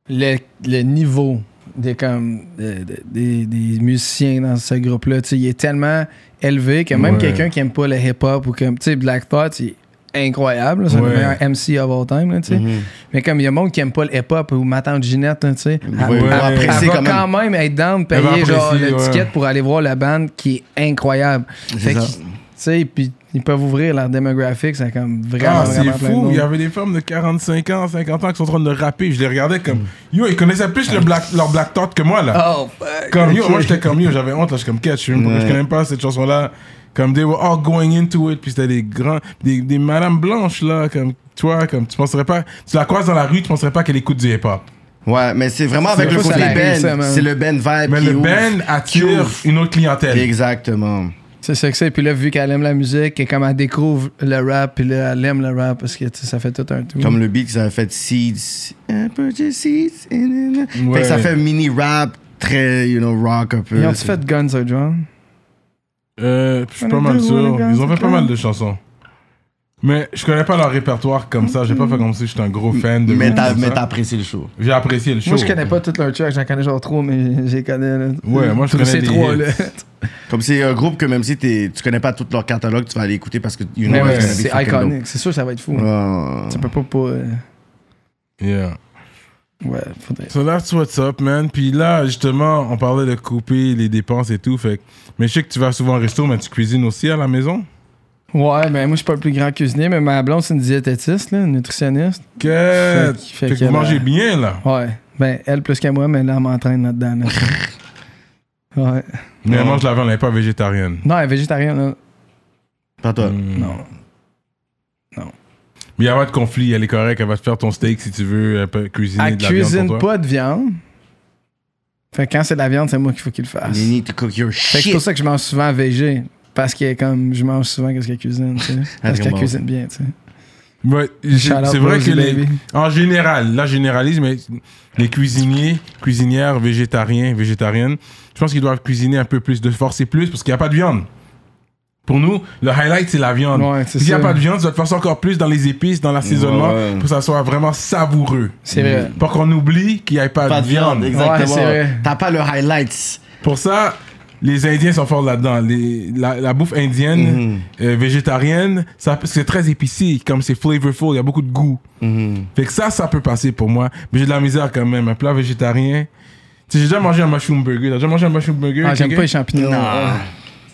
S4: le, le niveau des, comme, de- de- des, des musiciens dans ce groupe-là, tu sais, il est tellement élevé que même
S2: Ouais.
S4: quelqu'un qui aime pas le hip-hop ou comme, tu sais, Black Thought, il incroyable. C'est
S2: Ouais.
S4: le meilleur MC of all time, là, sais.
S3: mhm.
S4: Mais comme il y a monde qui aime pas le hip-hop ou ma tante Ginette, là, elle,
S3: va-
S4: elle- elle
S3: quand
S4: quand même. être down de payer genre ticket pour aller voir la bande qui est incroyable. Fait que, puis ils peuvent ouvrir leur démographique, c'est comme vraiment,
S2: Ah, c'est fou. Il y avait des femmes de 45 ans, 50 ans qui sont en train de rapper. Je les regardais comme. Yo, ils connaissaient plus le black, leur Black Thought que moi, là.
S4: Oh, fuck.
S2: Comme yo, moi j'étais comme yo, j'avais honte là, je suis comme catch, je je
S3: Ouais.
S2: connais même pas cette chanson là. Comme they were all going into it, puis c'était des grands, des, des madames blanches là, comme tu vois, comme tu penserais pas, tu la croises dans la rue, tu penserais pas qu'elle écoute du hip hop.
S3: Ouais, mais c'est vraiment avec le côté
S4: man.
S3: C'est le band vibe.
S2: Mais
S3: qui
S2: le
S3: ouvre.
S2: band attire une autre clientèle.
S3: Exactement.
S4: C'est ça que c'est. Puis là, vu qu'elle aime la musique et comme elle découvre le rap, puis là, elle aime le rap parce que ça fait tout un tout.
S3: Comme le beat ça a fait Seeds. Seeds in- Fait
S2: Ouais.
S3: que ça fait mini rap, très, you know, rock un peu.
S4: Ils ont-tu
S3: C'est-
S4: fait Guns or John?
S2: Euh, je suis pas mal sûr. Ils ont fait pas mal de chansons. Mais je connais pas leur répertoire comme ça. J'ai pas fait comme si j'étais un gros fan de
S3: Mais t'as mais apprécié le show.
S2: J'ai apprécié le show.
S4: Moi, je connais pas tout leur track, j'en connais genre trop, mais j'ai connais. Là.
S2: Ouais, moi, je connais
S4: ces
S2: des
S4: trois-là.
S3: Comme c'est un groupe que même si t'es- tu connais pas tout leur catalogue, tu vas aller écouter parce que you know
S4: ouais, c'est iconique. C'est sûr, ça va être fou.
S3: Ouais.
S4: Ça peut pas pas. euh,
S2: Yeah.
S4: Ouais, faudrait.
S2: So that's what's up, man. Puis là, justement, on parlait de couper les dépenses et tout. Fait que- Mais je sais que tu vas souvent au resto, mais tu cuisines aussi à la maison?
S4: Ouais, ben moi, je suis pas le plus grand cuisinier, mais ma blonde, c'est une diététiste, là, une nutritionniste.
S2: Que,
S4: Fait que- fait
S2: fait que vous mangez
S4: a-
S2: bien, là.
S4: Ouais. Ben, elle plus que moi, mais là, elle m'entraîne là-dedans. là. ouais.
S2: Mais elle
S3: Non.
S2: mange la viande, elle n'est pas végétarienne.
S4: Non, elle est végétarienne. là.
S3: Pas toi.
S2: Hmm.
S4: Non.
S2: Mais il n'y a pas de conflit, elle est correcte, elle va te faire ton steak si tu veux, elle peut cuisiner
S4: Elle
S2: de la viande
S4: cuisine
S2: pour toi.
S4: pas de viande. Fait que quand c'est de la viande, c'est moi qu'il faut qu'il le fasse.
S3: You need to cook your
S4: Fait que c'est
S3: shit.
S4: pour ça que je mange souvent végé. Parce que comme je mange souvent qu'est-ce qu'elle cuisine, tu sais. Parce qu'elle cuisine bien, tu sais.
S2: Ouais, c'est vrai que les, en général, là je généralise, mais les cuisiniers, cuisinières végétariens, végétariennes, je pense qu'ils doivent cuisiner un peu plus, de forcer plus, parce qu'il n'y a pas de viande. Pour nous, le highlight c'est la viande.
S4: Ouais,
S2: S'il n'y a pas de viande, tu dois te forcer encore plus dans les épices, dans l'assaisonnement,
S3: Ouais.
S2: pour que ça soit vraiment savoureux.
S4: C'est vrai.
S2: Pas qu'on oublie qu'il n'y ait pas,
S3: Pas
S2: de viande.
S4: Ouais,
S3: exactement.
S4: c'est vrai.
S3: T'as pas le highlights.
S2: Pour ça, les Indiens sont forts là-dedans. La, la bouffe indienne,
S3: Mhm.
S2: euh, végétarienne, c'est très épicé, comme c'est flavorful, il y a beaucoup de goût.
S3: Mhm.
S2: Fait que ça, ça peut passer pour moi. Mais j'ai de la misère quand même. Un plat végétarien. Tu sais, j'ai déjà mangé un mushroom burger. T'as déjà mangé un mushroom burger?
S4: Ah, j'aime pas les champignons.
S3: Non.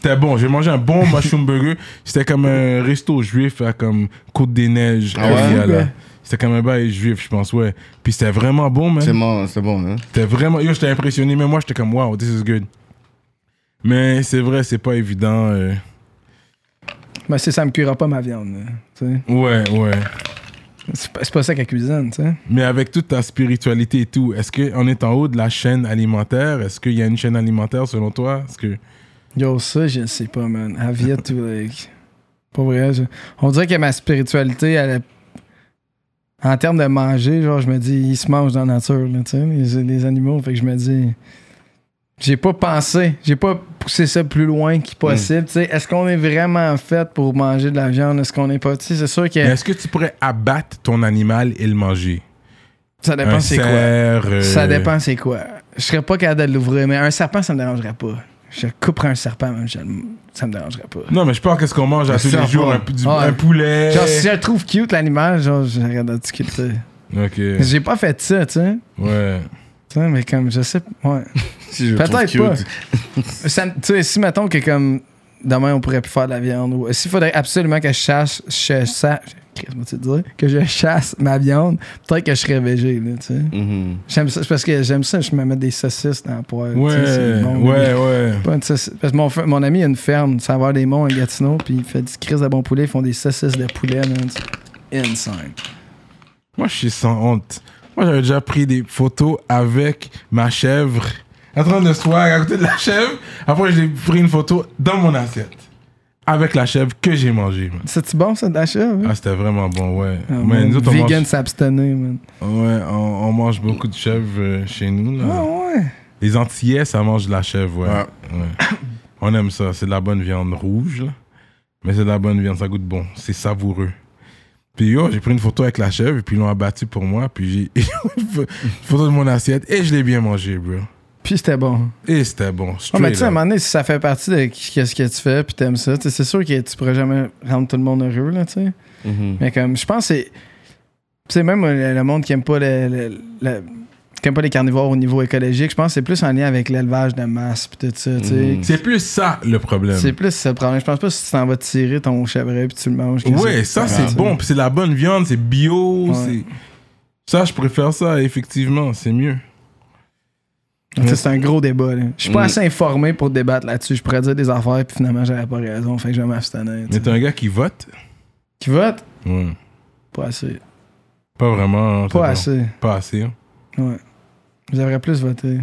S2: C'était bon. J'ai mangé un bon mushroom burger. C'était comme un resto juif à comme Côte des Neiges.
S3: Ah ouais?
S2: C'était comme un bail juif, je pense, ouais. Puis c'était vraiment bon, man.
S3: C'est bon, c'est bon, hein.
S2: C'était vraiment. Yo, j'étais impressionné. Même moi, j'étais comme, wow, this is good. Mais c'est vrai, c'est pas évident. euh.
S4: Mais c'est ça me cuira pas ma viande. tu sais.
S2: Ouais, ouais.
S4: C'est pas, c'est pas ça qu'elle cuisine, tu sais.
S2: Mais avec toute ta spiritualité et tout, est-ce qu'on est en haut de la chaîne alimentaire? Est-ce qu'il y a une chaîne alimentaire selon toi? Est-ce que.
S4: Yo, ça, je sais pas, man. Have yet to, like... Pas vrai. je- On dirait que ma spiritualité, elle en termes de manger, genre, je me dis, ils se mangent dans la nature, là, tu sais, les, les animaux. Fait que je me dis, j'ai pas pensé, j'ai pas poussé ça plus loin que possible. Tu sais, est-ce qu'on est vraiment fait pour manger de la viande? Est-ce qu'on est pas. Tu sais, c'est sûr que
S2: Est-ce que tu pourrais abattre ton animal et le manger?
S4: ça dépend c'est quoi.
S2: cerf, euh,
S4: Ça dépend c'est quoi. Je serais pas capable de l'ouvrir, mais un serpent, ça me dérangerait pas. Je couperais un serpent, même, je- ça me dérangerait pas.
S2: Non, mais je parle qu'est-ce qu'on mange à tous les jours. Un, du-
S4: Ouais.
S2: un poulet.
S4: Genre, si je trouve cute, l'animal, genre, je regarde de discuter.
S2: Ok.
S4: J'ai pas fait ça, tu sais.
S2: Ouais.
S4: Tu sais, mais comme, je sais, ouais.
S3: Si
S4: Peut-être pas. Ça tu sais, si mettons que comme demain on pourrait plus faire de la viande ou s'il faudrait absolument que je chasse, je chasse, Chris, moi, tu dire, que je chasse ma viande, peut-être que je serais végé, là, tu sais.
S3: Mhm.
S4: J'aime ça, c'est parce que j'aime ça, je me mets des saucisses dans la poêle. tu
S2: Ouais,
S4: sais, c'est bon,
S2: ouais, ouais.
S4: pas une saucisse- Parce que mon, mon ami a une ferme, ça va des monts à Gatineau, puis il fait du crise de bon poulet, ils font des saucisses de poulet, Insane.
S2: Moi, je suis sans honte. Moi, j'avais déjà pris des photos avec ma chèvre, en train de swag à côté de la chèvre. Après, j'ai pris une photo dans mon assiette. Avec la chèvre que j'ai mangée. man.
S4: C'est-tu bon, ça, d'achat?
S2: Ah, c'était vraiment bon, ouais.
S4: Ah,
S2: Mais nous autres,
S4: vegan
S2: mange,
S4: s'abstenir, man.
S2: ouais, on, on mange beaucoup de chèvre euh, chez nous. Là.
S4: Ah ouais.
S2: Les Antillais, ça mange de la chèvre, ouais.
S3: Ouais.
S2: Ouais. On aime ça. C'est de la bonne viande rouge, là. Mais c'est de la bonne viande, ça goûte bon. C'est savoureux. Puis yo, j'ai pris une photo avec la chèvre, et puis ils l'ont abattu pour moi, puis j'ai une photo de mon assiette, et je l'ai bien mangé, bro.
S4: Puis c'était bon.
S2: Et c'était bon.
S4: Ouais,
S2: straight
S4: mais tu sais, à un moment donné, si ça fait partie de qu'est-ce que tu fais, puis t'aimes ça, c'est sûr que tu pourrais jamais rendre tout le monde heureux, là, tu sais.
S3: Mhm.
S4: Mais comme, je pense que c'est. Tu sais, même le, le monde qui aime pas le, le- le- qui aime pas les carnivores au niveau écologique, je pense que c'est plus en lien avec l'élevage de masse, puis tout ça, tu sais.
S3: Mhm.
S2: C'est plus ça le problème.
S4: C'est plus ce problème. Je pense pas si tu t'en vas tirer ton chevreuil puis tu le manges.
S2: Ouais, ça c'est bon, puis c'est de la bonne viande, c'est bio,
S4: Ouais.
S2: c'est... Ça, je préfère ça, effectivement, c'est mieux.
S4: C'est un gros débat. là. Je suis pas
S3: Mm.
S4: assez informé pour débattre là-dessus. Je pourrais dire des affaires, puis finalement, j'avais pas raison. Fait que je vais m'abstenir.
S2: Mais t'es un gars qui vote?
S4: Qui vote?
S2: Ouais.
S4: Pas assez.
S2: Pas vraiment. hein,
S4: Pas
S2: bon.
S4: assez.
S2: Pas assez. hein.
S4: Ouais. J'aimerais plus voter.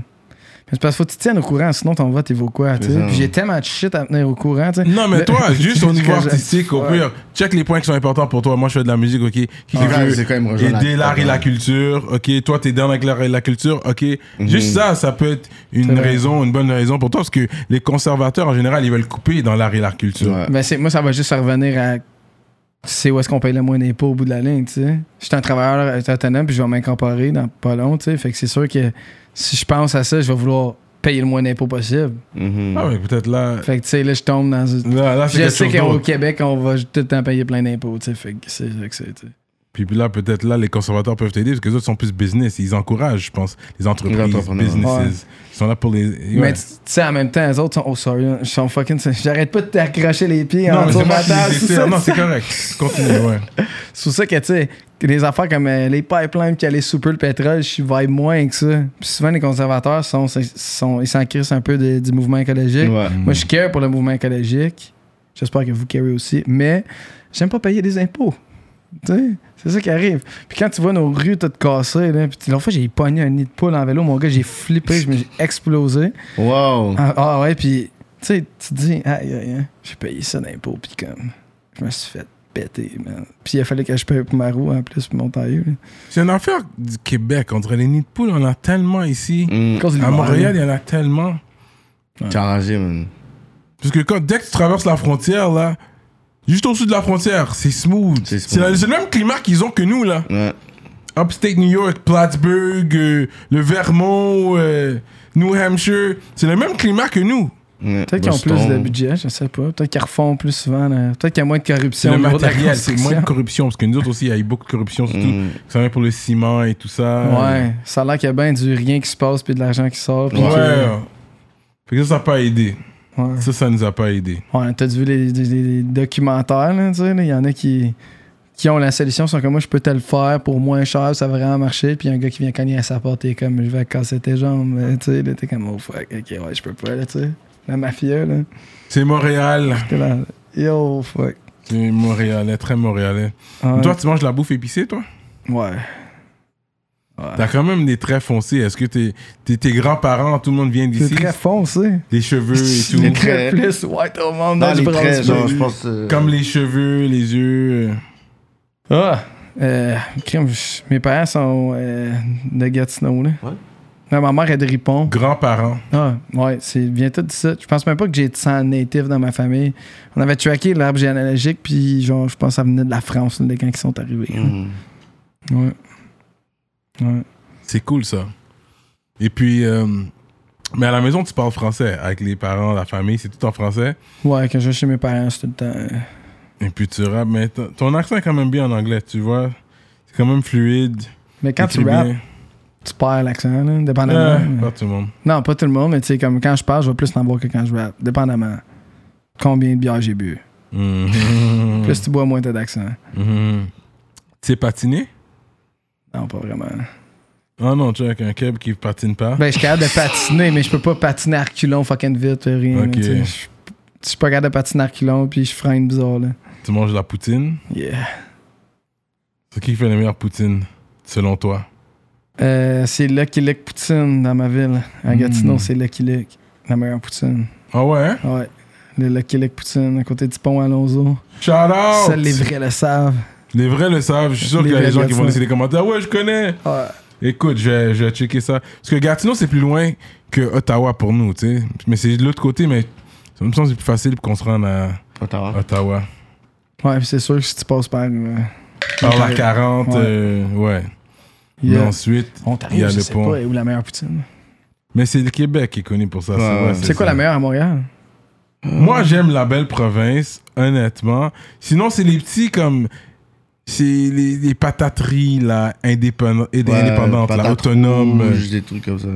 S4: C'est parce qu'il faut que tu te tiennes au courant, sinon ton vote il vaut quoi, tu
S3: C'est
S4: sais.
S3: ça.
S4: Puis j'ai tellement de shit à tenir au courant, tu sais.
S2: Non, mais toi, juste au niveau artistique, au pire, check les points qui sont importants pour toi. Moi, je fais de la musique, ok. Qui
S3: c'est quand même
S2: aider
S3: la-
S2: l'art et la culture, ok. Toi, t'es dans avec l'art et la culture, ok.
S3: Mhm.
S2: Juste ça, ça peut être une
S4: vrai.
S2: raison, une bonne raison pour toi, parce que les conservateurs, en général, ils veulent couper dans l'art et la culture.
S3: Ouais.
S4: Ben, moi, ça va juste revenir à. C'est où est-ce qu'on paye le moins d'impôts au bout de la ligne, tu sais. Je suis un travailleur autonome, puis je vais m'incorporer dans pas long, tu sais. Fait que c'est sûr que si je pense à ça, je vais vouloir payer le moins d'impôts possible.
S3: Mhm.
S2: Ah ouais, peut-être là.
S4: Fait que, tu sais, là, je tombe dans. une-
S2: Là, là c'est
S4: Je sais qu'au. Québec, on va tout le temps payer plein d'impôts, tu sais. Fait que c'est ça que c'est, tu sais.
S2: Puis là, peut-être là, les conservateurs peuvent t'aider parce que les autres sont plus business. Ils encouragent, je pense, les entreprises,
S3: Les entrepreneurs.
S2: businesses.
S4: Ouais.
S2: Ils sont là pour les.
S4: Mais
S2: ouais.
S4: tu tu sais, en même temps, les autres sont. Oh, sorry, ils sont fucking. J'arrête pas de t'accrocher les pieds en
S2: Non,
S4: dessous de ma table?
S2: Non, c'est correct. Continue, ouais.
S4: C'est pour ça que, tu sais, les affaires comme euh, les pipelines qui allaient souper le pétrole, je vibe moins que ça. Puis souvent, les conservateurs, sont, sont, ils s'en crissent un peu de- du mouvement écologique.
S3: Ouais.
S4: Moi, je care pour le mouvement écologique. J'espère que vous carez aussi. Mais j'aime pas payer des impôts. Tu sais, c'est ça qui arrive. Puis quand tu vois nos rues toutes cassées, là, puis l'autre fois, j'ai pogné un nid de poule en vélo. Mon gars, j'ai flippé, je me suis explosé.
S3: Wow.
S4: Ah, ah ouais, puis tu sais, tu te dis, aïe, aïe, aïe, j'ai payé ça d'impôts, puis comme, je me suis fait péter, man. Puis il a fallu que je paye pour ma roue en plus, pour mon tailleur. là.
S2: C'est une affaire du Québec. Entre les nids de poules, on en a tellement ici.
S3: Mhm.
S4: À
S2: Montréal,
S4: là.
S2: il y en a tellement.
S3: T'es enragé, man.
S2: Parce que quand, dès que tu traverses la frontière, là, juste au-dessus de la frontière, c'est smooth.
S3: C'est smooth.
S2: le même climat qu'ils ont que nous, là.
S3: Ouais.
S2: Upstate New York, Plattsburgh, euh, le Vermont, euh, New Hampshire. C'est le même climat que nous.
S3: Ouais.
S4: Peut-être qu'ils ont plus de budget, je sais pas. Peut-être qu'ils refont plus souvent. là. Peut-être qu'il y a moins de corruption
S2: le
S4: au
S2: matériel, c'est moins de corruption. Parce que nous autres aussi, il y a eu beaucoup de corruption, surtout.
S3: Mhm.
S2: Ça vient pour le ciment et tout ça.
S4: Ouais, ça a l'air qu'il y a bien du rien qui se passe puis de l'argent qui sort. puis
S2: Ouais.
S4: que-
S2: Fait que ça, ça n'a pas aidé.
S4: Ouais.
S2: Ça, ça nous a pas aidé.
S4: Ouais, t'as vu les, les- les documentaires, là, tu sais, il y en a qui, qui ont la solution, sont comme moi, je peux te le faire pour moins cher, ça va vraiment marcher, puis y a un gars qui vient cogner à sa porte, t'es comme, je vais casser tes jambes, mais, tu sais, là, t'es comme, oh fuck, ok, ouais, je peux pas, là, tu sais. La mafia, là,
S2: C'est Montréal.
S4: là, yo, fuck.
S2: C'est Montréalais, très Montréalais.
S4: Ouais.
S2: Toi, tu manges de la bouffe épicée, toi?
S4: Ouais.
S2: T'as quand même des traits foncés. Est-ce que t'es, t'es- tes grands-parents, tout le monde vient
S4: C'est
S2: d'ici
S4: très foncé.
S2: Les cheveux et tout.
S3: Les
S4: très
S3: traits.
S4: plus white au monde
S3: Dans
S4: dans du
S3: les traits,
S4: bronze.
S3: genre, je pense. euh,
S2: Comme les cheveux, les yeux. euh.
S4: Ah, Euh, mes parents sont euh, de Gatineau, là.
S3: Ouais.
S4: Non, ma mère est de Ripon.
S2: Grands-parents.
S4: Ah, ouais, c'est vient tout de ça. Je pense même pas que j'ai de sang natif dans ma famille. On avait traqué l'arbre généalogique, puis genre, je pense que ça venait de la France, là, quand ils sont arrivés.
S3: Mhm.
S4: Ouais. Ouais.
S2: C'est cool, ça. Et puis, euh, mais à la maison, tu parles français avec les parents, la famille, c'est tout en français.
S4: Ouais, quand je vais chez mes parents, c'est tout le temps.
S2: Et puis tu rappes, mais ton- accent est quand même bien en anglais, tu vois. C'est quand même fluide.
S4: Mais quand tu rappes, tu perds l'accent, là, dépendamment. Mais-
S2: pas tout le monde.
S4: Non, pas tout le monde, mais tu sais, comme quand je parle, je vais plus en boire que quand je rappe. Dépendamment. Combien de bières j'ai bu.
S2: Mhm.
S4: Plus tu bois, moins t'as d'accent.
S2: Mhm. Tu sais patiner?
S4: Non, pas vraiment.
S2: Ah non, tu avec un keb qui patine pas.
S4: Ben, je suis capable de patiner, mais je peux pas patiner à reculons fucking vite, rien. là,
S2: Ok.
S4: Je suis pas capable de patiner à reculons, puis je freine bizarre, là.
S2: Tu manges de la poutine?
S4: Yeah.
S2: C'est qui qui fait les meilleures poutines, selon toi?
S4: Euh, c'est Lucky Luke Poutine dans ma ville. À
S2: Mm.
S4: Gatineau, c'est Lucky Luke. La meilleure poutine.
S2: Ah ouais? hein?
S4: Ouais. Le Lucky Poutine, à côté du pont Alonso.
S2: Shout out!
S4: Seuls les vrais le savent.
S2: Les vrais le savent. Je suis sûr qu'il y a des gens qui vont laisser des commentaires. Ouais, je connais.
S4: Ouais.
S2: Écoute, je vais, je vais checker ça. Parce que Gatineau, c'est plus loin que Ottawa pour nous, tu sais. Mais c'est de l'autre côté, mais ça me semble c'est plus facile pour qu'on se rende à
S3: Ottawa.
S2: Ottawa.
S4: Ouais, c'est sûr que si tu passes par. euh,
S2: Par la
S4: Ouais.
S2: 40,
S4: Ouais.
S2: euh, ouais.
S4: yeah.
S2: Mais ensuite, il y a
S4: je
S2: le
S4: sais
S2: pont.
S4: pas, où la meilleure poutine?
S2: Mais c'est le Québec qui est connu pour ça.
S3: Ouais,
S2: c'est vrai,
S3: ouais.
S4: C'est quoi la meilleure à Montréal?
S2: Moi, j'aime la belle province, honnêtement. Sinon, c'est les petits comme. C'est les, les patateries, là,
S3: Ouais,
S2: indépendantes, là, autonomes.
S3: rouges, des trucs comme ça.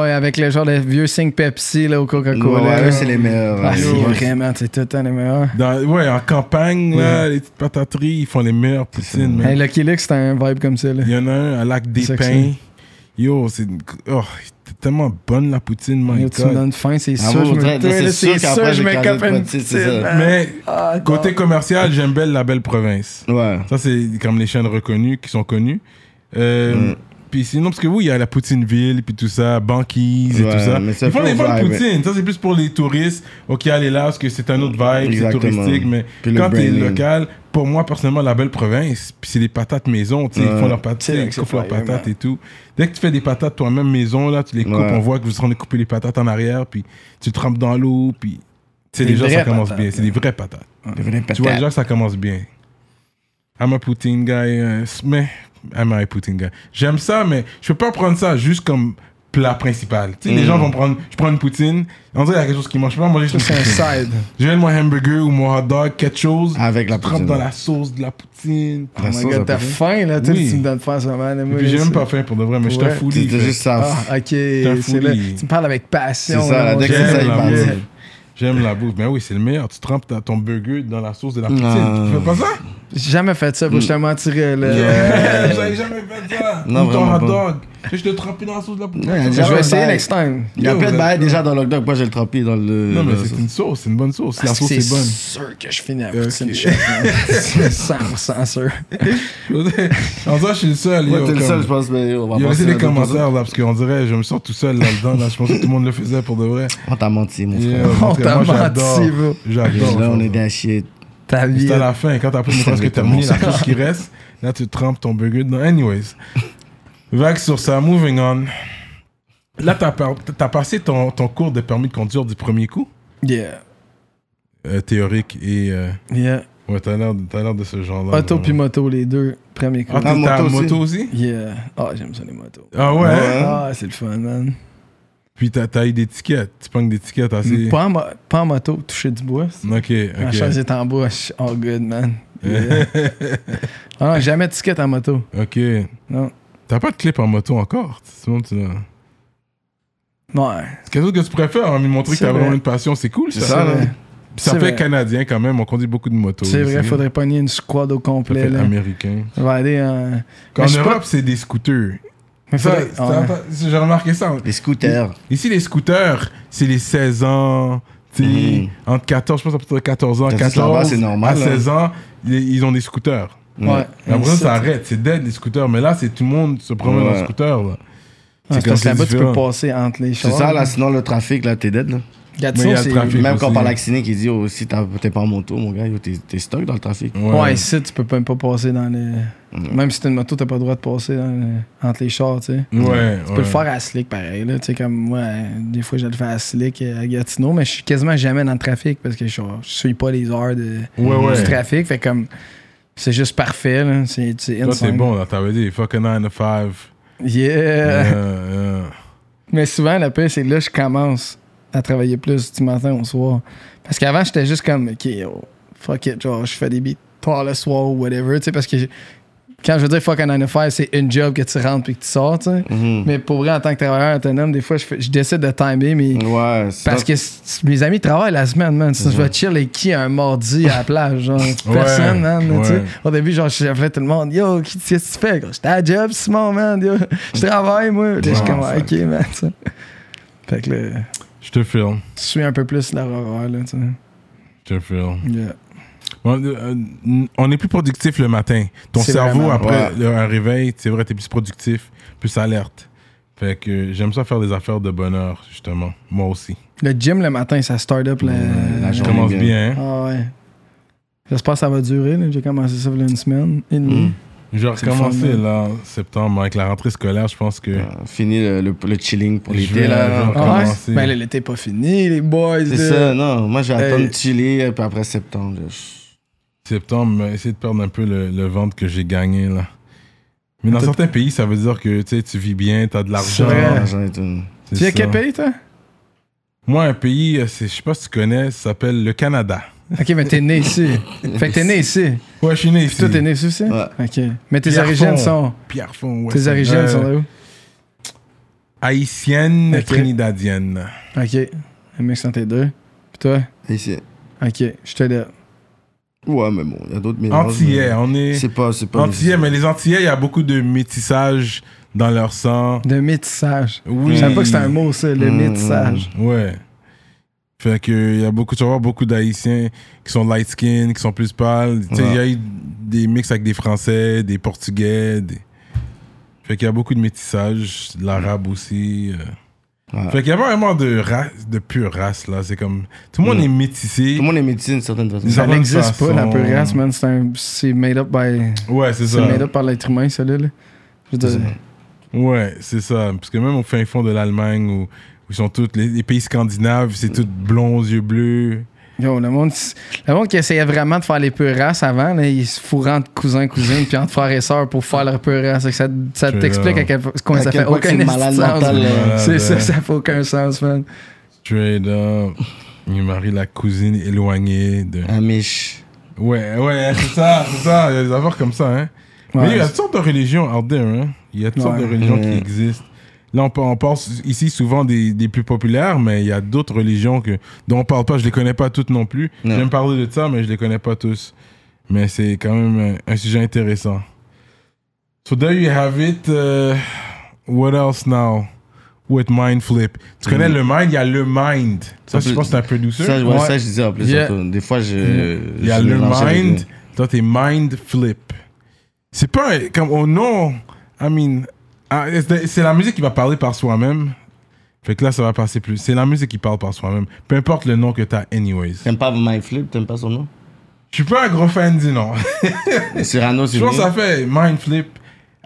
S4: Ouais, avec le genre de vieux 5 Pepsi là, au Coca-Cola.
S3: Ouais, c'est les meilleurs.
S4: Ah, c'est vraiment, c'est tout le temps les meilleurs.
S2: Dans- ouais, en campagne, là, les petites patateries, ils font les meilleures poutines.
S4: Hey, Lucky Luke, c'est un vibe comme ça. Là.
S2: Il y en a un à Lac des Pins. Yo, c'est oh, c'est tellement bonne la poutine, my
S4: tu me donnes faim, c'est
S3: Ah,
S4: sûr.
S3: c'est sûr
S4: je
S3: j'ai
S4: me
S3: de
S4: une
S3: poutine.
S2: Mais
S4: Ah,
S2: côté
S4: non.
S2: commercial, j'aime belle la belle province.
S3: Ouais.
S2: Ça, c'est comme les chaînes reconnues qui sont connues. Euh,
S3: Mm.
S2: Puis sinon, parce que oui, il y a la Poutineville, puis tout ça, Banquise et
S3: Ouais,
S2: tout ça.
S3: mais ça
S2: Ils font des bonnes
S3: vibe,
S2: poutines. Ça, c'est plus pour les touristes. Ok, allez là, parce que c'est un autre vibe, c'est touristique. Mais
S3: Puis
S2: quand t'es local, pour moi, personnellement, la belle province, puis c'est des patates maison. tu sais, Ils font leurs patates, ils coupent leurs patates
S4: man.
S2: et tout. Dès que tu fais des patates toi-même maison, là, tu les coupes,
S3: Ouais.
S2: on voit que vous êtes en train de couper les patates en arrière, puis tu trempes dans l'eau, puis. C'est
S4: Des
S2: déjà, ça
S4: vraies
S2: commence
S4: patates,
S2: bien. C'est des vraies patates.
S3: Devenez
S2: Tu vois déjà que ça commence bien. I'm a poutine guy, euh, mais I'm a. J'aime ça, mais je peux pas prendre ça juste comme plat principal. Tu sais, les
S3: Mm.
S2: gens vont prendre, je prends une poutine, on dirait qu'il y a quelque chose qui mange. Pas manger juste
S4: un side.
S2: Je viens de mon hamburger ou mon hot dog, quelque chose,
S3: Avec la poutine.
S2: dans la sauce de la poutine.
S4: Oh my god, t'as faim là, tu me donnes faim ça, man. Moi,
S2: puis j'ai même pas faim pour de vrai, mais je suis foodie.
S3: C'était juste ça.
S4: Ah, ok. C'est là. Tu me parles avec passion.
S3: C'est ça,
S4: là,
S3: dès que
S2: J'aime
S3: il
S2: la
S3: parle.
S2: bouffe. J'aime la bouffe. Mais oui, c'est le meilleur. Tu trempes ta- ton burger dans la sauce de la poutine. Tu fais pas ça?
S4: J'ai jamais fait ça, bro. Je te mentirais, là.
S2: Yeah, J'avais jamais fait ça.
S3: Non,
S2: Ou
S3: vraiment
S2: hot dog. Je te trempé dans la sauce de la poutine.
S3: Ouais,
S4: Je
S3: déjà,
S4: vais essayer next time.
S3: Il y a plein de bails déjà dans le hot dog. Moi, j'ai le trempé dans le.
S2: Non, mais c'est une sauce, c'est une bonne sauce. La sauce est bonne.
S4: sûr que je finis à
S2: Ok.
S4: poutine. C'est 100% sûr.
S2: En vrai, je suis le seul.
S3: Ouais, t'es le seul, je pense. Mais on va
S2: Il y a
S3: à
S2: les commentaires là, parce qu'on dirait, je me sens tout seul là-dedans. Là. Je pensais que tout le monde le faisait pour de vrai.
S3: On t'a menti, mon frère.
S4: On t'a menti, bro.
S2: J'adore.
S3: Là, on
S2: ça.
S3: est d'un shit.
S4: Ta vie.
S2: C'est à la fin, quand t'as presque presque terminé la chose qui reste, là tu trempes ton burger dedans. Anyways. Vague sur ça, moving on. Là, t'as par- t'as passé ton, ton cours de permis de conduire du premier coup,
S4: Yeah.
S2: euh, théorique et. euh,
S4: Yeah.
S2: ouais, t'as l'air de- t'as l'air de ce genre-là.
S4: Auto puis moto, les deux. Premier coup.
S2: Ah,
S3: Ah,
S2: t'as
S3: moto
S2: moto aussi?
S4: Yeah. Ah, j'aime ça, les motos.
S2: Ah ouais?
S3: Ouais?
S4: Ah, c'est le fun, man.
S2: Puis eu des tickets. Tu pognes des tickets assez.
S4: Pas, en pas en moto, toucher du bois.
S2: Ok,
S4: Ma
S2: ok.
S4: chaise est en bois. all good, man. Yeah. ah non, jamais de ticket en moto.
S2: Ok.
S4: Non.
S2: T'as pas de clip en moto encore? Sinon, tu l'as-
S4: Ouais.
S2: C'est quelque chose que tu préfères, hein, mais montrer que t'as vraiment
S4: vrai.
S2: une passion, c'est cool ça.
S3: C'est ça, là.
S2: Ça fait
S4: vrai.
S2: canadien quand même, on conduit beaucoup de motos.
S4: C'est vrai, faudrait pogner une squad au
S2: Ça
S4: complet.
S2: fait
S4: Là.
S2: américain.
S4: On va aller en.
S2: En Europe,
S4: pas-
S2: c'est des scooters.
S4: Mais
S2: Ça,
S4: faudrait-
S2: ça-
S4: ouais.
S2: ça- J'ai remarqué ça.
S3: Les scooters.
S2: Ici, les scooters, c'est les 16 ans, tu sais,
S3: Mhm.
S2: entre 14, je pense à peu près 14 ans,
S3: Tandis que
S2: 14
S3: là-bas, c'est normal,
S2: à
S3: là.
S2: 16 ans, ils ils ont des scooters.
S4: Ouais.
S2: Après, ça arrête, c'est dead les scooters. Mais là, c'est tout le monde se promène
S3: Ouais.
S2: en scooter. Là.
S4: Ouais, c'est
S2: comme
S4: parce que
S2: c'est
S4: là-bas, tu peux passer entre les
S3: C'est
S4: chars.
S3: ça, là, sinon le trafic, là, t'es dead, là.
S4: Gatineau, c'est.
S3: Même quand on parle vacciné, qui dit oh, si t'es pas en moto, mon gars, t'es t'es stock dans le trafic.
S4: Ouais, ici, tu peux même pas passer dans les. Même si t'as une moto, t'as pas le droit de passer dans les- entre les chars, tu sais.
S2: Ouais.
S4: Tu peux le faire à Slick, pareil. Là. Tu sais, comme moi, des fois, je le fais à Slick euh, à Gatineau, mais je suis quasiment jamais dans le trafic parce que je, je suis pas les heures de,
S2: Ouais, ouais.
S4: du trafic. Fait comme, c'est juste parfait. Là. C'est, c'est
S2: Toi, c'est
S4: insane.
S2: bon, là, t'avais dit, fuck a 9 to 5.
S4: Yeah.
S2: Yeah, yeah.
S4: Mais souvent, la paix, c'est là que je commence à travailler plus du matin au soir. Parce qu'avant, j'étais juste comme, OK, yo, fuck it, genre, je fais des beats tard le soir ou whatever, tu sais, parce que quand je veux dire fuck a 9 to 5, c'est une job que tu rentres puis que tu sors, tu sais.
S3: Mhm.
S4: Mais pour vrai, en tant que travailleur autonome, des fois, je, fais- je décide de timer, mais.
S3: Ouais, c'est
S4: Parce que mes amis travaillent la semaine, man. Sinon, je vais chill avec qui un mardi à la plage, genre. Personne, man.
S2: ouais.
S4: tu sais. Au début, genre, j'appelais tout le monde. Yo, qu'est-ce que tu fais? gros? J'étais à job, Simon, man. Yo, je travaille, moi. Je suis comme, ok, man. tu sais. Fait que là,
S2: Je te filme.
S4: je suis un peu plus la horreur, là, tu sais.
S2: Je te filme.
S4: Yeah.
S2: On, euh, on est plus productif le matin. Ton cerveau,
S4: vraiment-
S2: après
S3: ouais.
S2: un réveil, c'est vrai, t'es plus productif, plus alerte. Fait que j'aime ça faire des affaires de bonheur, justement. Moi aussi.
S4: Le gym le matin, ça start up la,
S3: la
S2: Je
S3: journée.
S2: commence
S3: bien.
S2: bien. hein?
S4: Ah ouais. J'espère que ça va durer. J'ai commencé ça il y a une semaine et demie.
S3: Mm.
S2: Je vais recommencer là, en septembre, avec la rentrée scolaire, je pense que.
S3: Euh, Fini le, le, le chilling pour l'été, là.
S2: vais
S4: Ah ouais? Ben l'été pas fini, les boys.
S3: C'est ça, non. Moi,
S4: Hey.
S3: attendre de chiller, puis après septembre, je-
S2: Septembre, essayer de perdre un peu le, le ventre que j'ai gagné là. Mais dans certains pays, ça veut dire que tu sais, tu vis bien, t'as de l'argent.
S4: vrai.
S3: l'argent et tout.
S2: c'est
S4: Tu
S2: ça.
S4: quel pays, toi?
S2: Moi, un pays, euh, c'est- je sais pas si tu connais, ça s'appelle le Canada.
S4: Ok, mais t'es né ici. fait que t'es né ici.
S2: Ouais, je suis né ici.
S4: Toi, t'es né ici aussi?
S3: Ouais.
S4: Ok. Mais tes
S2: Pierrefonds.
S4: origines sont.
S2: Pierrefonds, ouais.
S4: Tes origines
S2: euh,
S4: sont de où?
S2: Haïtienne,
S4: Ok.
S2: trinidadienne.
S4: Ok. Un mix entre les deux. Puis toi?
S3: Ici.
S4: Ok. Je te là.
S3: Ouais, mais bon, il y a d'autres mélanges.
S2: Antillais,
S3: mais
S2: on est.
S3: C'est pas, c'est pas.
S2: Antillais, mais les Antillais, il y a beaucoup de métissage dans leur sang.
S4: De métissage.
S2: Oui.
S4: Je savais pas que c'était un mot, ça, le
S3: Mm.
S4: métissage.
S2: Ouais. Fait que il y a beaucoup, tu vas voir beaucoup d'Haïtiens qui sont light skin, qui sont plus pâles. Tu sais, il y a eu des mix avec des Français, des Portugais. Des... Fait qu'il y a beaucoup de métissage, de l'arabe aussi. euh.
S3: Ouais.
S2: Fait qu'il y a pas vraiment de race, de pure race là. C'est comme tout le monde est métissé.
S3: Tout le monde est médecine d'une certaine façon.
S2: Ça
S4: n'existe pas, la pure race, man. C'est un- C'est made up by.
S2: Ouais, c'est
S4: C'est
S2: ça.
S4: made up par l'être humain, ça, là. Je
S3: C'est.
S2: Ouais, c'est ça. Parce que même au fin fond de l'Allemagne ils sont tous les, les pays scandinaves, c'est tout blond aux yeux bleus.
S4: Yo, le monde, le monde qui essayait vraiment de faire les pures races avant, là, ils se fourrent entre cousins, cousines, puis entre frères et sœurs pour faire leur pure race. Ça, ça t'explique à quel point ça fait aucun sens.
S2: Malade,
S4: C'est ça, ça fait aucun sens, man.
S2: Straight up. Il marie la cousine éloignée de.
S3: Amish.
S2: Ouais, ouais, c'est ça, c'est ça. Il y a des affaires comme ça, hein. Mais il y a toutes sortes de religions out there, hein. Il y a toutes sortes de
S4: Ouais.
S2: religions qui
S3: Ouais.
S2: existent. Là, on, pa- on pense ici souvent des, des plus populaires, mais il y a d'autres religions que, dont on parle pas. Je les connais pas toutes non plus.
S3: Non.
S2: J'aime parler de ça, mais je les connais pas tous. Mais c'est quand même un, un sujet intéressant. So there you have it. Uh, what else now? With Mind Flip. Tu connais
S3: Mm.
S2: le Mind? Il y a le Mind. Ça, je pense que c'est un producer.
S3: Ça, ouais,
S4: Ouais.
S3: ça, je disais en plus.
S4: Yeah.
S3: Des fois, je.
S2: Il y a le mind, toi t'es mind flip. C'est pas un- comme au nom, I mean, ah, c'est la musique qui va parler par soi-même. Fait que là, ça va passer plus. C'est la musique qui parle par soi-même. Peu importe le nom que t'as, anyways.
S3: T'aimes pas Mind Flip? T'aimes pas son nom?
S2: Je suis pas un gros fan du nom.
S3: Cyrano, c'est
S2: Je pense que ça fait mind flip.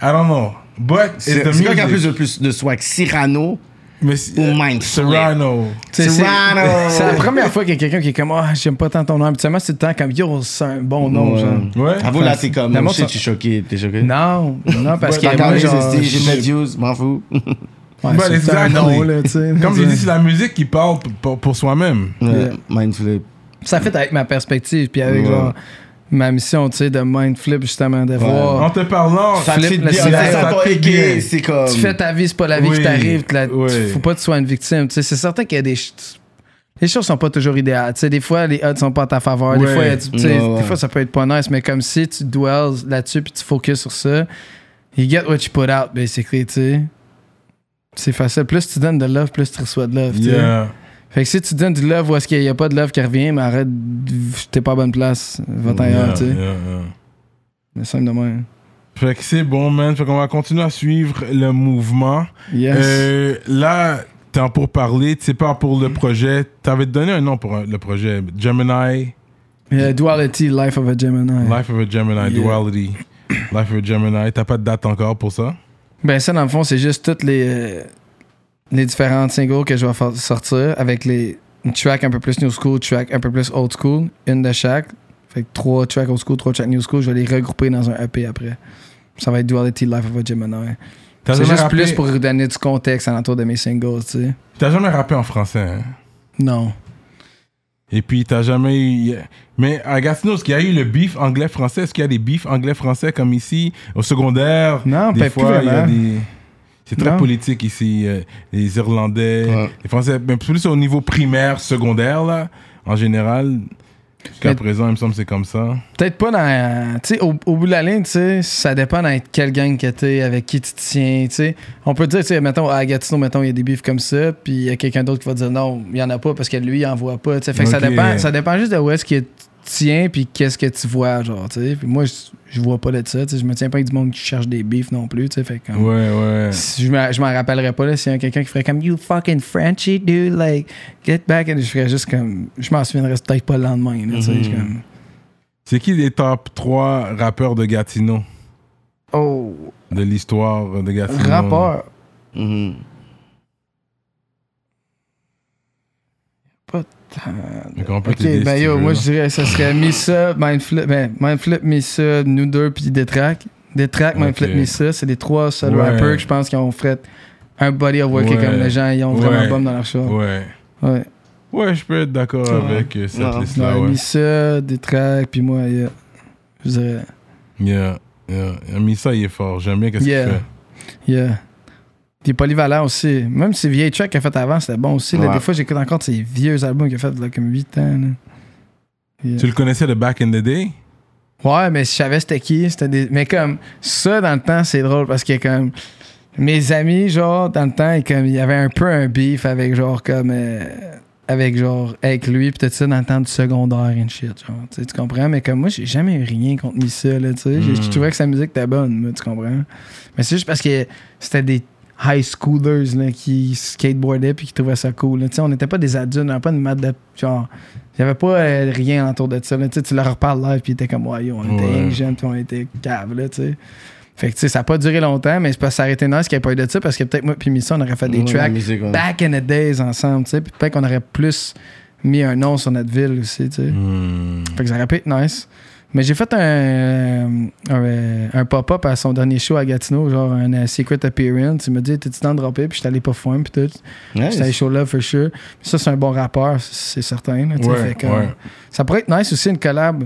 S2: I don't know. But
S3: C'est c'est quoi qui a plus de, plus de swag? Cyrano
S2: Mais c'est-
S3: ou Mind Flip
S2: Serrano.
S4: C'est
S3: Serrano.
S4: c'est la première fois qu'il y a quelqu'un qui est comme Ah, j'aime pas tant ton nom. Habituellement, c'est le temps comme Yo, c'est un bon nom,
S3: Ouais.
S4: genre.
S2: Ouais.
S3: Avoue, là, t'es comme.
S4: La
S3: oh shit,
S4: ça-
S3: tu es choqué. T'es choqué
S4: Non, non, parce que moi, genre.
S3: j'ai
S4: je-
S3: fait views, m'en fous.
S4: Ouais,
S2: But
S4: c'est un nom, là, tu sais.
S2: Comme j'ai dit, c'est la musique qui parle pour, pour soi-même.
S3: Ouais, Mind Flip.
S4: Ça fait avec ma perspective, puis avec
S3: Ouais.
S4: Ma mission, tu sais, de mind flip, justement, de
S2: En
S4: voir.
S2: te parlant,
S3: Ça
S4: Flip
S3: ça, c'est comme.
S4: Tu fais ta vie, c'est pas la vie
S2: Oui,
S4: qui t'arrive.
S2: oui.
S4: Faut pas que tu sois une victime. Tu sais, c'est certain qu'il y a des. Les choses sont pas toujours idéales. Tu sais, des fois, les odds sont pas à ta faveur. Des fois, tu
S3: ouais.
S4: des ça peut être pas nice, mais comme si tu dwells là-dessus puis tu focuses sur ça, you get what you put out, basically, tu sais. C'est facile. Plus tu donnes de love, plus tu reçois de love. tu sais.
S2: yeah.
S4: Fait que si tu donnes du love où est-ce qu'il n'y a pas de love qui revient, mais arrête, t'es pas à bonne place. Va ailleurs,
S2: Yeah,
S4: tu sais. C'est simple de même.
S2: Fait que c'est bon, man. Fait qu'on va continuer à suivre le mouvement.
S4: Yes.
S2: Euh, là, t'es en pour parler, tu sais pas pour le projet. T'avais donné un nom pour le projet. Gemini,
S4: Yeah, Duality, Life of a Gemini.
S2: Life of a Gemini,
S4: Yeah.
S2: Duality. Life of a Gemini. T'as pas de date encore pour ça?
S4: Ben ça, dans le fond, c'est juste toutes les, euh, les différentes singles que je vais sortir avec les une track un peu plus new school, track un peu plus old school, une de chaque. Fait que trois tracks old school, trois tracks new school, je vais les regrouper dans un EP après. Ça va être Duality, Life of a Gemini. C'est juste
S2: rappé,
S4: plus pour donner du contexte alentour de mes singles, tu sais.
S2: t'as jamais rappé en français, hein?
S4: Non.
S2: Et puis, t'as jamais eu. Mais à Gatineau, est-ce qu'il y a eu le beef anglais-français? Est-ce qu'il y a des beefs anglais-français comme ici, au secondaire?
S4: Non,
S2: Des
S4: peut-être plus
S2: fois, il y a
S4: vraiment.
S2: des. C'est très
S4: Non.
S2: politique ici. euh, les Irlandais,
S3: Ouais.
S2: les Français, mais plus au niveau primaire, secondaire, là, en général. Jusqu'à présent, il me semble que c'est comme ça.
S4: Peut-être pas dans. Tu sais, au, au bout de la ligne, tu sais, ça dépend d'être quelle gang que t'es, avec qui tu tiens, tu sais. On peut dire, tu sais, mettons, à Gatineau, mettons, il y a des bifs comme ça, puis il y a quelqu'un d'autre qui va dire non, il y en a pas parce que lui, il en voit pas, tu sais. Fait que ça dépend, ça dépend juste de où est-ce que tu tiens, puis qu'est-ce que tu vois, genre, tu sais. Puis moi, je, je vois pas de ça, tu sais. Je me tiens pas avec du monde qui cherche des bifs non plus, tu sais. Fait que, comme,
S2: Ouais, ouais.
S4: si je me- je m'en rappellerais pas, là, s'il y a quelqu'un qui ferait comme You fucking Frenchie, dude, like, get back, and je ferais juste comme. Je m'en souviendrais peut-être pas le lendemain, là, tu sais.
S3: Mhm.
S4: comme.
S2: C'est qui les top 3 rappeurs de Gatineau?
S4: Oh,
S2: De l'histoire de Gatineau?
S4: Rappeur.
S3: Mhm
S4: tant.
S2: Donc, on peut
S4: Ok, ben yo, moi je dirais ça serait Missa, Mindflip, ben Mindflip, Missa, nous deux, puis Detrack. Detrack, Mindflip. Missa, c'est les trois seuls rappers que je pense qui ont fait un body of work comme les gens, ils ont vraiment
S2: Ouais.
S4: bombe dans leur show.
S2: Ouais.
S4: Ouais.
S2: Ouais, je peux être d'accord avec euh, cette liste-là.
S4: Ouais. Missa, Detrack, puis moi, yeah. je dirais,
S2: Yeah, yeah. Missa, il est fort. J'aime bien qu'est-ce qu'il fait.
S4: yeah. Est polyvalent aussi. Même vieilles tracks qu'il a fait avant, c'était bon aussi. là.
S3: Ouais.
S4: Des fois, j'écoute encore ses vieux albums qu'il a fait là, comme 8 ans. Yeah.
S2: Tu le connaissais de back in the day?
S4: Ouais, mais si je savais c'était qui, c'était des. Mais comme ça, dans le temps, c'est drôle parce que comme mes amis, genre, dans le temps, comme il y avait un peu un beef avec genre comme euh, avec genre avec lui pis tout ça dans le temps du secondaire et shit, genre. Tu comprends? Mais comme moi, j'ai jamais eu rien contre Missa, là, tu sais.
S2: Mm.
S4: Je trouvais que sa musique était bonne, moi, tu comprends? Mais c'est juste parce que c'était des high schoolers là, qui skateboardaient puis qui trouvaient ça cool. là. On n'était pas des adultes, on n'avait pas de mat de genre. Il n'y avait pas euh, rien autour de ça. là. Tu leur reparles live puis ils étaient comme ouais, yo, on était
S2: Ouais.
S4: jeunes puis on était cave là. Fait que tu sais, ça n'a pas duré longtemps, mais c'est parce que ça aurait été nice qu'il n'y ait pas eu de ça parce que peut-être moi puis Missa, on aurait fait des
S3: Ouais,
S4: tracks
S3: musique, ouais.
S4: back in the days ensemble. Puis peut-être qu'on aurait plus mis un nom sur notre ville aussi, tu sais.
S2: Hmm.
S4: Fait que ça aurait pu être nice. Mais j'ai fait un, un, un pop-up à son dernier show à Gatineau, genre un secret appearance. Il m'a dit T'es-tu dans de dropper Puis j'étais allé pas puis tout.
S3: Ouais,
S4: J'étais allé show love for sure. Puis ça, c'est un bon rappeur, c'est certain. là, tu sais.
S2: Ouais,
S4: Fait que,
S2: ouais.
S4: Ça pourrait être nice aussi, une collab.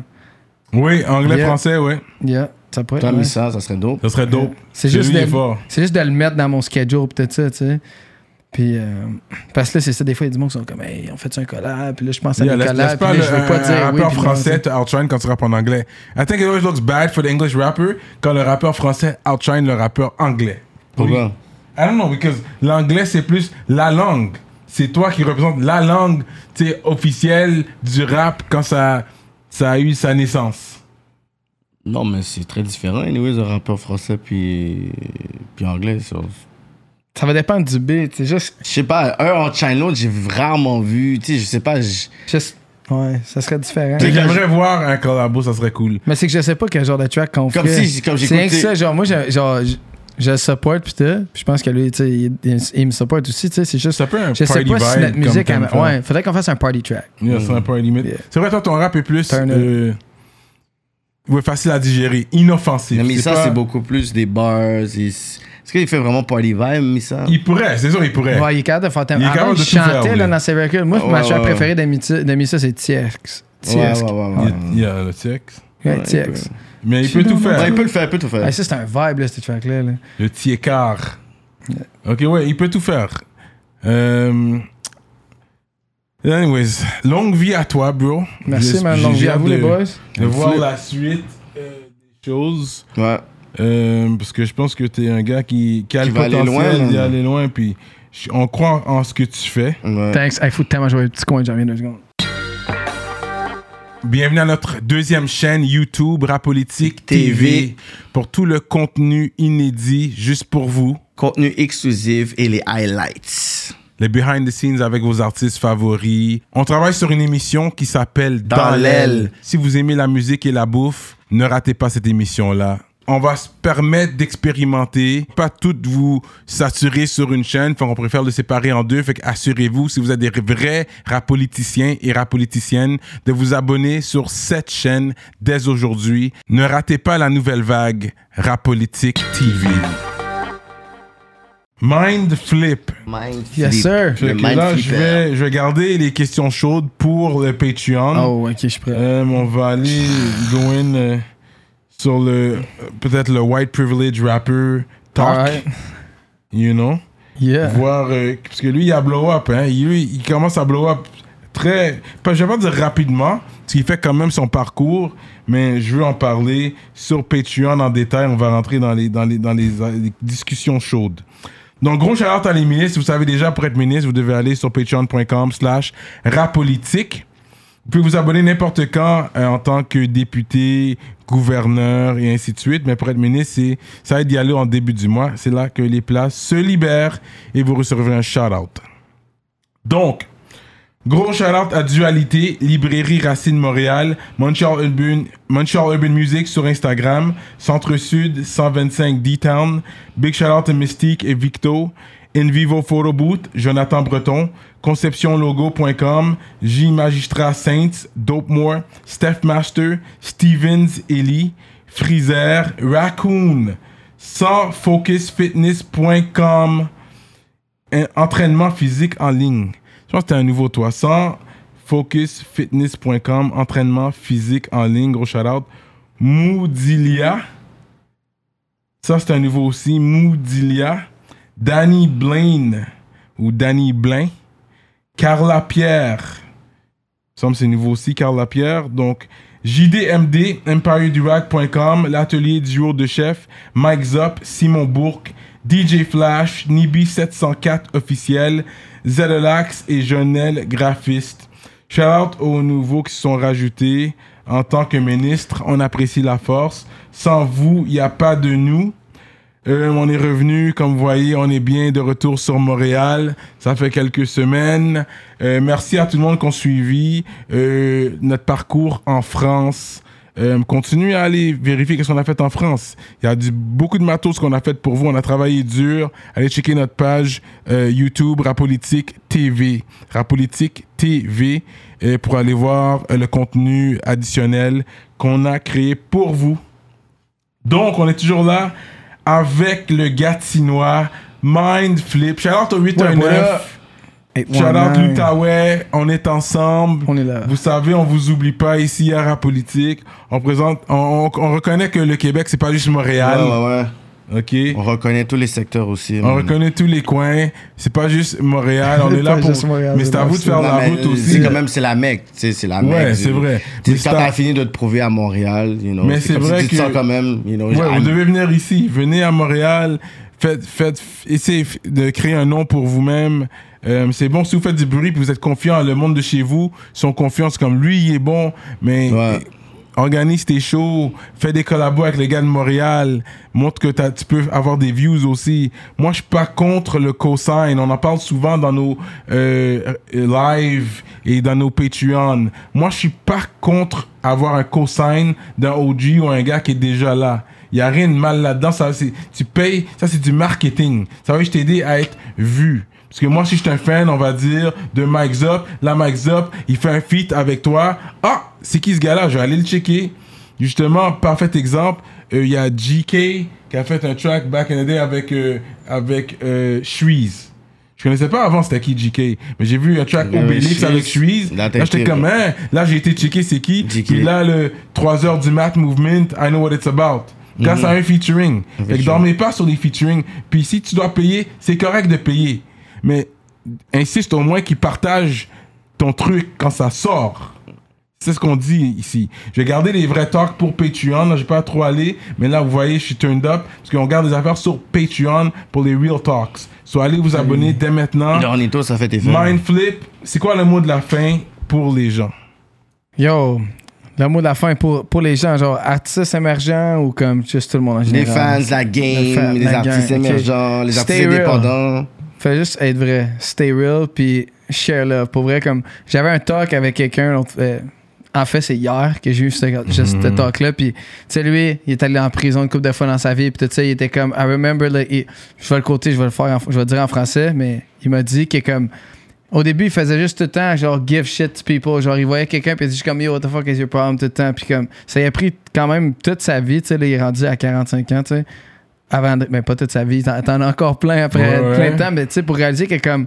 S2: Oui, anglais,
S4: Yeah.
S2: français, ouais.
S4: Yeah, ça pourrait
S3: Toi,
S4: être
S3: mis
S4: nice.
S3: ça, ça serait dope.
S2: Ça serait dope.
S4: C'est juste, de, juste de le mettre dans mon schedule, tout ça, tu sais. Puis, euh, parce que là, c'est ça, des fois, il y a du monde qui sont comme, hey, on fait un collab, puis là, je pense à
S2: Yeah,
S4: des collabs, puis
S2: pas
S4: là,
S2: le,
S4: je veux pas
S2: un,
S4: dire
S2: un
S4: oui.
S2: rappeur
S4: non,
S2: français te outshine quand tu rappes en anglais. I think it always looks bad for the English rapper quand le rappeur français outshine le rappeur anglais.
S3: Pourquoi?
S2: I don't know, because l'anglais, c'est plus la langue. C'est toi qui représente la langue tu sais, officielle du rap quand ça, ça a eu sa naissance.
S3: Non, mais c'est très différent, anyways, un rappeur français puis, puis anglais. ça.
S4: Ça va dépendre du beat, c'est juste
S3: Je sais pas, un en China, l'autre, j'ai vraiment vu, tu sais, je sais pas,
S4: Juste- ouais, ça serait différent.
S3: Sais,
S2: J'aimerais voir un collabo, ça serait cool.
S4: Mais c'est que je sais pas quel genre de track qu'on fait.
S3: Comme si- comme
S4: C'est rien que ça, genre, moi, je, genre, je, le support pis tout. Puis je pense que lui, tu sais, il, il- il me support aussi, tu sais. C'est juste.
S2: Ça peut un
S4: Je sais
S2: party
S4: pas si
S2: vibe
S4: notre musique. elle- ouais, faudrait qu'on fasse un party track.
S2: Yeah, c'est un party mix.
S4: Yeah.
S2: C'est vrai, toi, ton rap est plus euh, ouais, facile à digérer, inoffensif.
S3: Non, mais
S2: C'est
S3: ça,
S2: pas-
S3: c'est beaucoup plus des bars. et c'est- Est-ce qu'il fait vraiment party vibe, Missa?
S2: Il pourrait, c'est sûr, il pourrait.
S4: Ouais, il est capable de faire
S2: Il est
S4: Avant,
S2: capable de
S4: il
S2: tout faire,
S4: chantait
S2: lui.
S4: là, dans ses records. Moi,
S3: Ouais,
S4: ma chanson
S3: ouais,
S4: préférée de Missa, de Missa, c'est TX.
S3: Ouais, ouais,
S4: TX.
S3: ouais,
S2: Il y
S3: ouais.
S2: a, il a le TX.
S4: Ouais,
S3: Ouais,
S4: TX.
S2: Mais il peut tout
S3: Ouais,
S2: faire.
S3: il peut le faire, il peut tout faire.
S4: Ça, c'est un vibe, là, cette track-là. là.
S2: Le Tiécart. Ok, ouais, il peut tout faire. Euh... Anyways, longue vie à toi, bro.
S4: Merci,
S2: J'ai-
S4: man.
S2: j'ai
S4: Longue vie à
S2: hâte
S4: vous,
S2: de-
S4: les boys.
S2: De voir la suite euh, des choses.
S3: Ouais.
S2: Euh, parce que je pense que t'es un gars qui, qui a
S3: Qui
S2: le
S3: va aller
S2: potentiel
S3: loin,
S2: d'y
S3: là.
S2: aller loin. Puis on croit en ce que tu fais.
S3: ouais.
S4: Thanks. Il faut tellement jouer un petit coin, j'en viens deux secondes.
S2: Bienvenue à notre deuxième chaîne YouTube Rapolitique TV.
S3: TV.
S2: pour tout le contenu inédit juste pour vous.
S3: Contenu exclusif et les highlights.
S2: les behind the scenes avec vos artistes favoris. On travaille sur une émission qui s'appelle Dans,
S3: Dans
S2: l'aile. Si vous aimez la musique et la bouffe, ne ratez pas cette émission-là. On va se permettre d'expérimenter, pas toutes vous saturer sur une chaîne, fait qu'on préfère le séparer en deux, fait que assurez-vous, si vous êtes des vrais rap politiciens et rap politiciennes, de vous abonner sur cette chaîne dès aujourd'hui. Ne ratez pas la nouvelle vague Rap Politique TV. Mind Flip.
S3: Mind
S4: Yes,
S3: flip.
S4: sir.
S2: Fait
S3: Le
S2: que
S3: mind
S2: là, je
S3: flipper.
S2: vais, je vais garder les questions chaudes pour le Patreon.
S4: Oh, ok, je suis prêt.
S2: Euh, on va aller go in euh, sur le peut-être le white privilege rapper talk,
S4: Alright.
S2: you know,
S4: Yeah.
S2: voir euh, parce que lui il a blow up, hein, lui il commence à blow up très, pas je vais pas dire rapidement, parce qu'il fait quand même son parcours, mais je veux en parler sur Patreon en détail. On va rentrer dans les dans les dans les, euh, les discussions chaudes. Donc, gros shout à les ministres. Vous savez déjà, pour être ministre, vous devez aller sur patreon.com slash rapolitique. Vous pouvez vous abonner n'importe quand euh, en tant que député, gouverneur et ainsi de suite. Mais pour être ministre, ça aide d'y aller en début du mois. C'est là que les places se libèrent et vous recevrez un shout-out. Donc, gros shout-out à Dualité, Librairie Racine Montréal, Montreal Urban, Montreal Urban Music sur Instagram, Centre-Sud 125 D-Town, Big shout-out à Mystique et Victo, In Vivo Photo Booth, Jonathan Breton, ConceptionLogo.com, J Magistrat Saints, Dope More, Steph Master, Stevens Ellie, Freezer, Raccoon, sansfocusfitness.com, un- entraînement physique en ligne. Je pense que c'était un nouveau toi. Sansfocusfitness.com, entraînement physique en ligne, gros shout out. Moodilia. Ça, c'est un nouveau aussi. Moodilia. Danny Blaine ou Danny Blain. Carla Pierre. Ça me semble c'est nouveau aussi, Carla Pierre. Donc, JDMD, EmpireDurac.com, l'atelier du jour de chef, Mike Zop, Simon Bourque, DJ Flash, Nibi704 officiel, Zedelax et Jonel graphiste. Shout out aux nouveaux qui se sont rajoutés en tant que ministre. On apprécie la force. Sans vous, il n'y a pas de nous. Euh, on est revenu, comme vous voyez, on est bien de retour sur Montréal. Ça fait quelques semaines. Euh, merci à tout le monde qui a suivi euh, notre parcours en France. Continuez à aller vérifier ce qu'on a fait en France. Il y a beaucoup de matos qu'on a fait pour vous. On a travaillé dur. Allez checker notre page YouTube Rapolitique TV. Rapolitique TV pour aller voir le contenu additionnel qu'on a créé pour vous. Donc, on est toujours là avec le Gatinois Mind Flip. Shout out au 819. Shout out l'Outaouais. On est ensemble.
S4: On est là.
S2: Vous savez, on vous oublie pas ici à Rap Politique. On présente, on, on- on reconnaît que le Québec, c'est pas juste Montréal.
S3: Ouais, ouais, ouais.
S2: Ok.
S3: On reconnaît tous les secteurs aussi.
S2: On reconnaît tous les coins. C'est pas juste Montréal. On est là pour.
S4: Montréal,
S2: mais c'est à vous de faire
S3: Non,
S2: la route aussi.
S3: C'est quand même, c'est la Mecque, tu sais, c'est la Mecque.
S2: Ouais, c'est vrai.
S3: Tu
S2: Mais
S3: quand t'as fini de te prouver à Montréal, you know,
S2: Mais c'est vrai
S3: si tu te
S2: que-
S3: sens quand même, you know,
S2: Ouais, vous devez venir ici. Venez à Montréal. Faites, faites, essayez de créer un nom pour vous-même. Euh, c'est bon si vous faites du bruit puis vous êtes confiant. Le monde de chez vous sont confiants. Comme lui, il est bon, mais
S3: Ouais.
S2: Organise tes shows, fais des collabos avec les gars de Montréal, montre que tu peux avoir des views aussi. Moi, je suis pas contre le cosign. On en parle souvent dans nos euh, lives et dans nos Patreon. Moi, je suis pas contre avoir un cosign d'un OG ou un gars qui est déjà là. Il y a rien de mal là-dedans. Ça, tu payes, ça c'est du marketing. Ça va juste t'aider à être vu. Parce que moi, si je suis un fan, on va dire, de Mike Zop, là, Mike Zop, il fait un feat avec toi. Ah, c'est qui ce gars-là? Je vais aller le checker. Justement, parfait exemple, euh, il y a GK qui a fait un track back in the day avec, euh, avec euh, Shreeze. Je connaissais pas avant c'était qui GK, mais j'ai vu un track Obélix
S3: Shreeze.
S2: avec Shreeze.
S3: Là,
S2: j'étais comme, hein, là, j'ai été checker c'est qui.
S3: GK.
S2: Puis là, le 3 heures du mat movement, I know what it's about. Quand c'est un featuring. Fait que dormez pas sur les featuring. Puis si tu dois payer, c'est correct de payer. Mais insiste au moins qu'ils partagent ton truc quand ça sort. C'est ce qu'on dit ici. Je vais garder les vrais talks pour Patreon. Là, je vais pas trop aller. Mais là, vous voyez, je suis turned up. Parce qu'on garde des affaires sur Patreon pour les real talks. So, allez vous abonner dès maintenant.
S3: Dornito, ça fait tes faits.
S2: Mind Flip, c'est quoi le mot de la fin pour les gens?
S4: Yo, le mot de la fin pour, pour les gens, genre artistes émergents ou comme juste tout le monde en
S3: Les fans, la game,
S4: Les fans,
S3: les
S4: la
S3: artistes émergents, les
S4: Stay
S3: artistes
S4: real.
S3: indépendants.
S4: Fais juste être vrai. Stay real, puis share love. Pour vrai, comme j'avais un talk avec quelqu'un euh, en fait, c'est hier que j'ai eu ce, juste ce talk-là. Puis, tu sais, lui, il est allé en prison une couple de fois dans sa vie. Puis, tu sais, il était comme, I remember, il- je vais le côté, je vais le faire, en- je vais le dire en français, mais il m'a dit que, comme, au début, il faisait juste tout le temps, genre, give shit to people. Genre, il voyait quelqu'un, puis il dit juste comme, yo, what the fuck is your problem tout le temps. Puis, comme, ça y a pris quand même toute sa vie, tu sais, là, il est rendu à 45 ans, tu sais. Avant de, mais pas toute sa vie, t'en as encore plein après
S2: Ouais, ouais.
S4: plein de temps, mais tu sais, pour réaliser que, comme,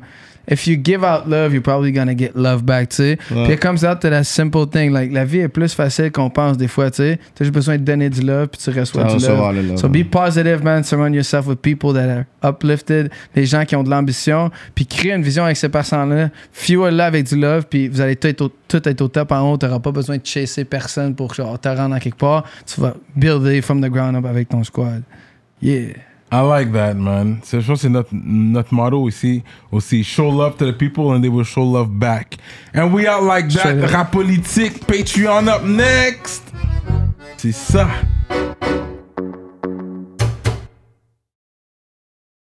S4: if you give out love, you're probably gonna get love back, tu sais.
S3: Ouais.
S4: Puis, comme ça, t'as la simple thing. Like, la vie est plus facile qu'on pense des fois, tu sais. T'as juste besoin de donner du love, puis tu reçois du love. So be positive, man. Surround yourself with people that are uplifted, des gens qui ont de l'ambition, puis crée une vision avec ces personnes-là. Fuel-la avec du love, puis vous allez tout être au, tout être au top en haut. T'auras pas besoin de chasser personne pour genre, te rendre à quelque part. Tu vas builder from the ground up avec ton squad. Yeah.
S2: I like that, man. C'est- Je pense que c'est notre, notre motto ici aussi. Show love to the people and they will show love back. And we out like that. Rap politique, Patreon up next. C'est ça.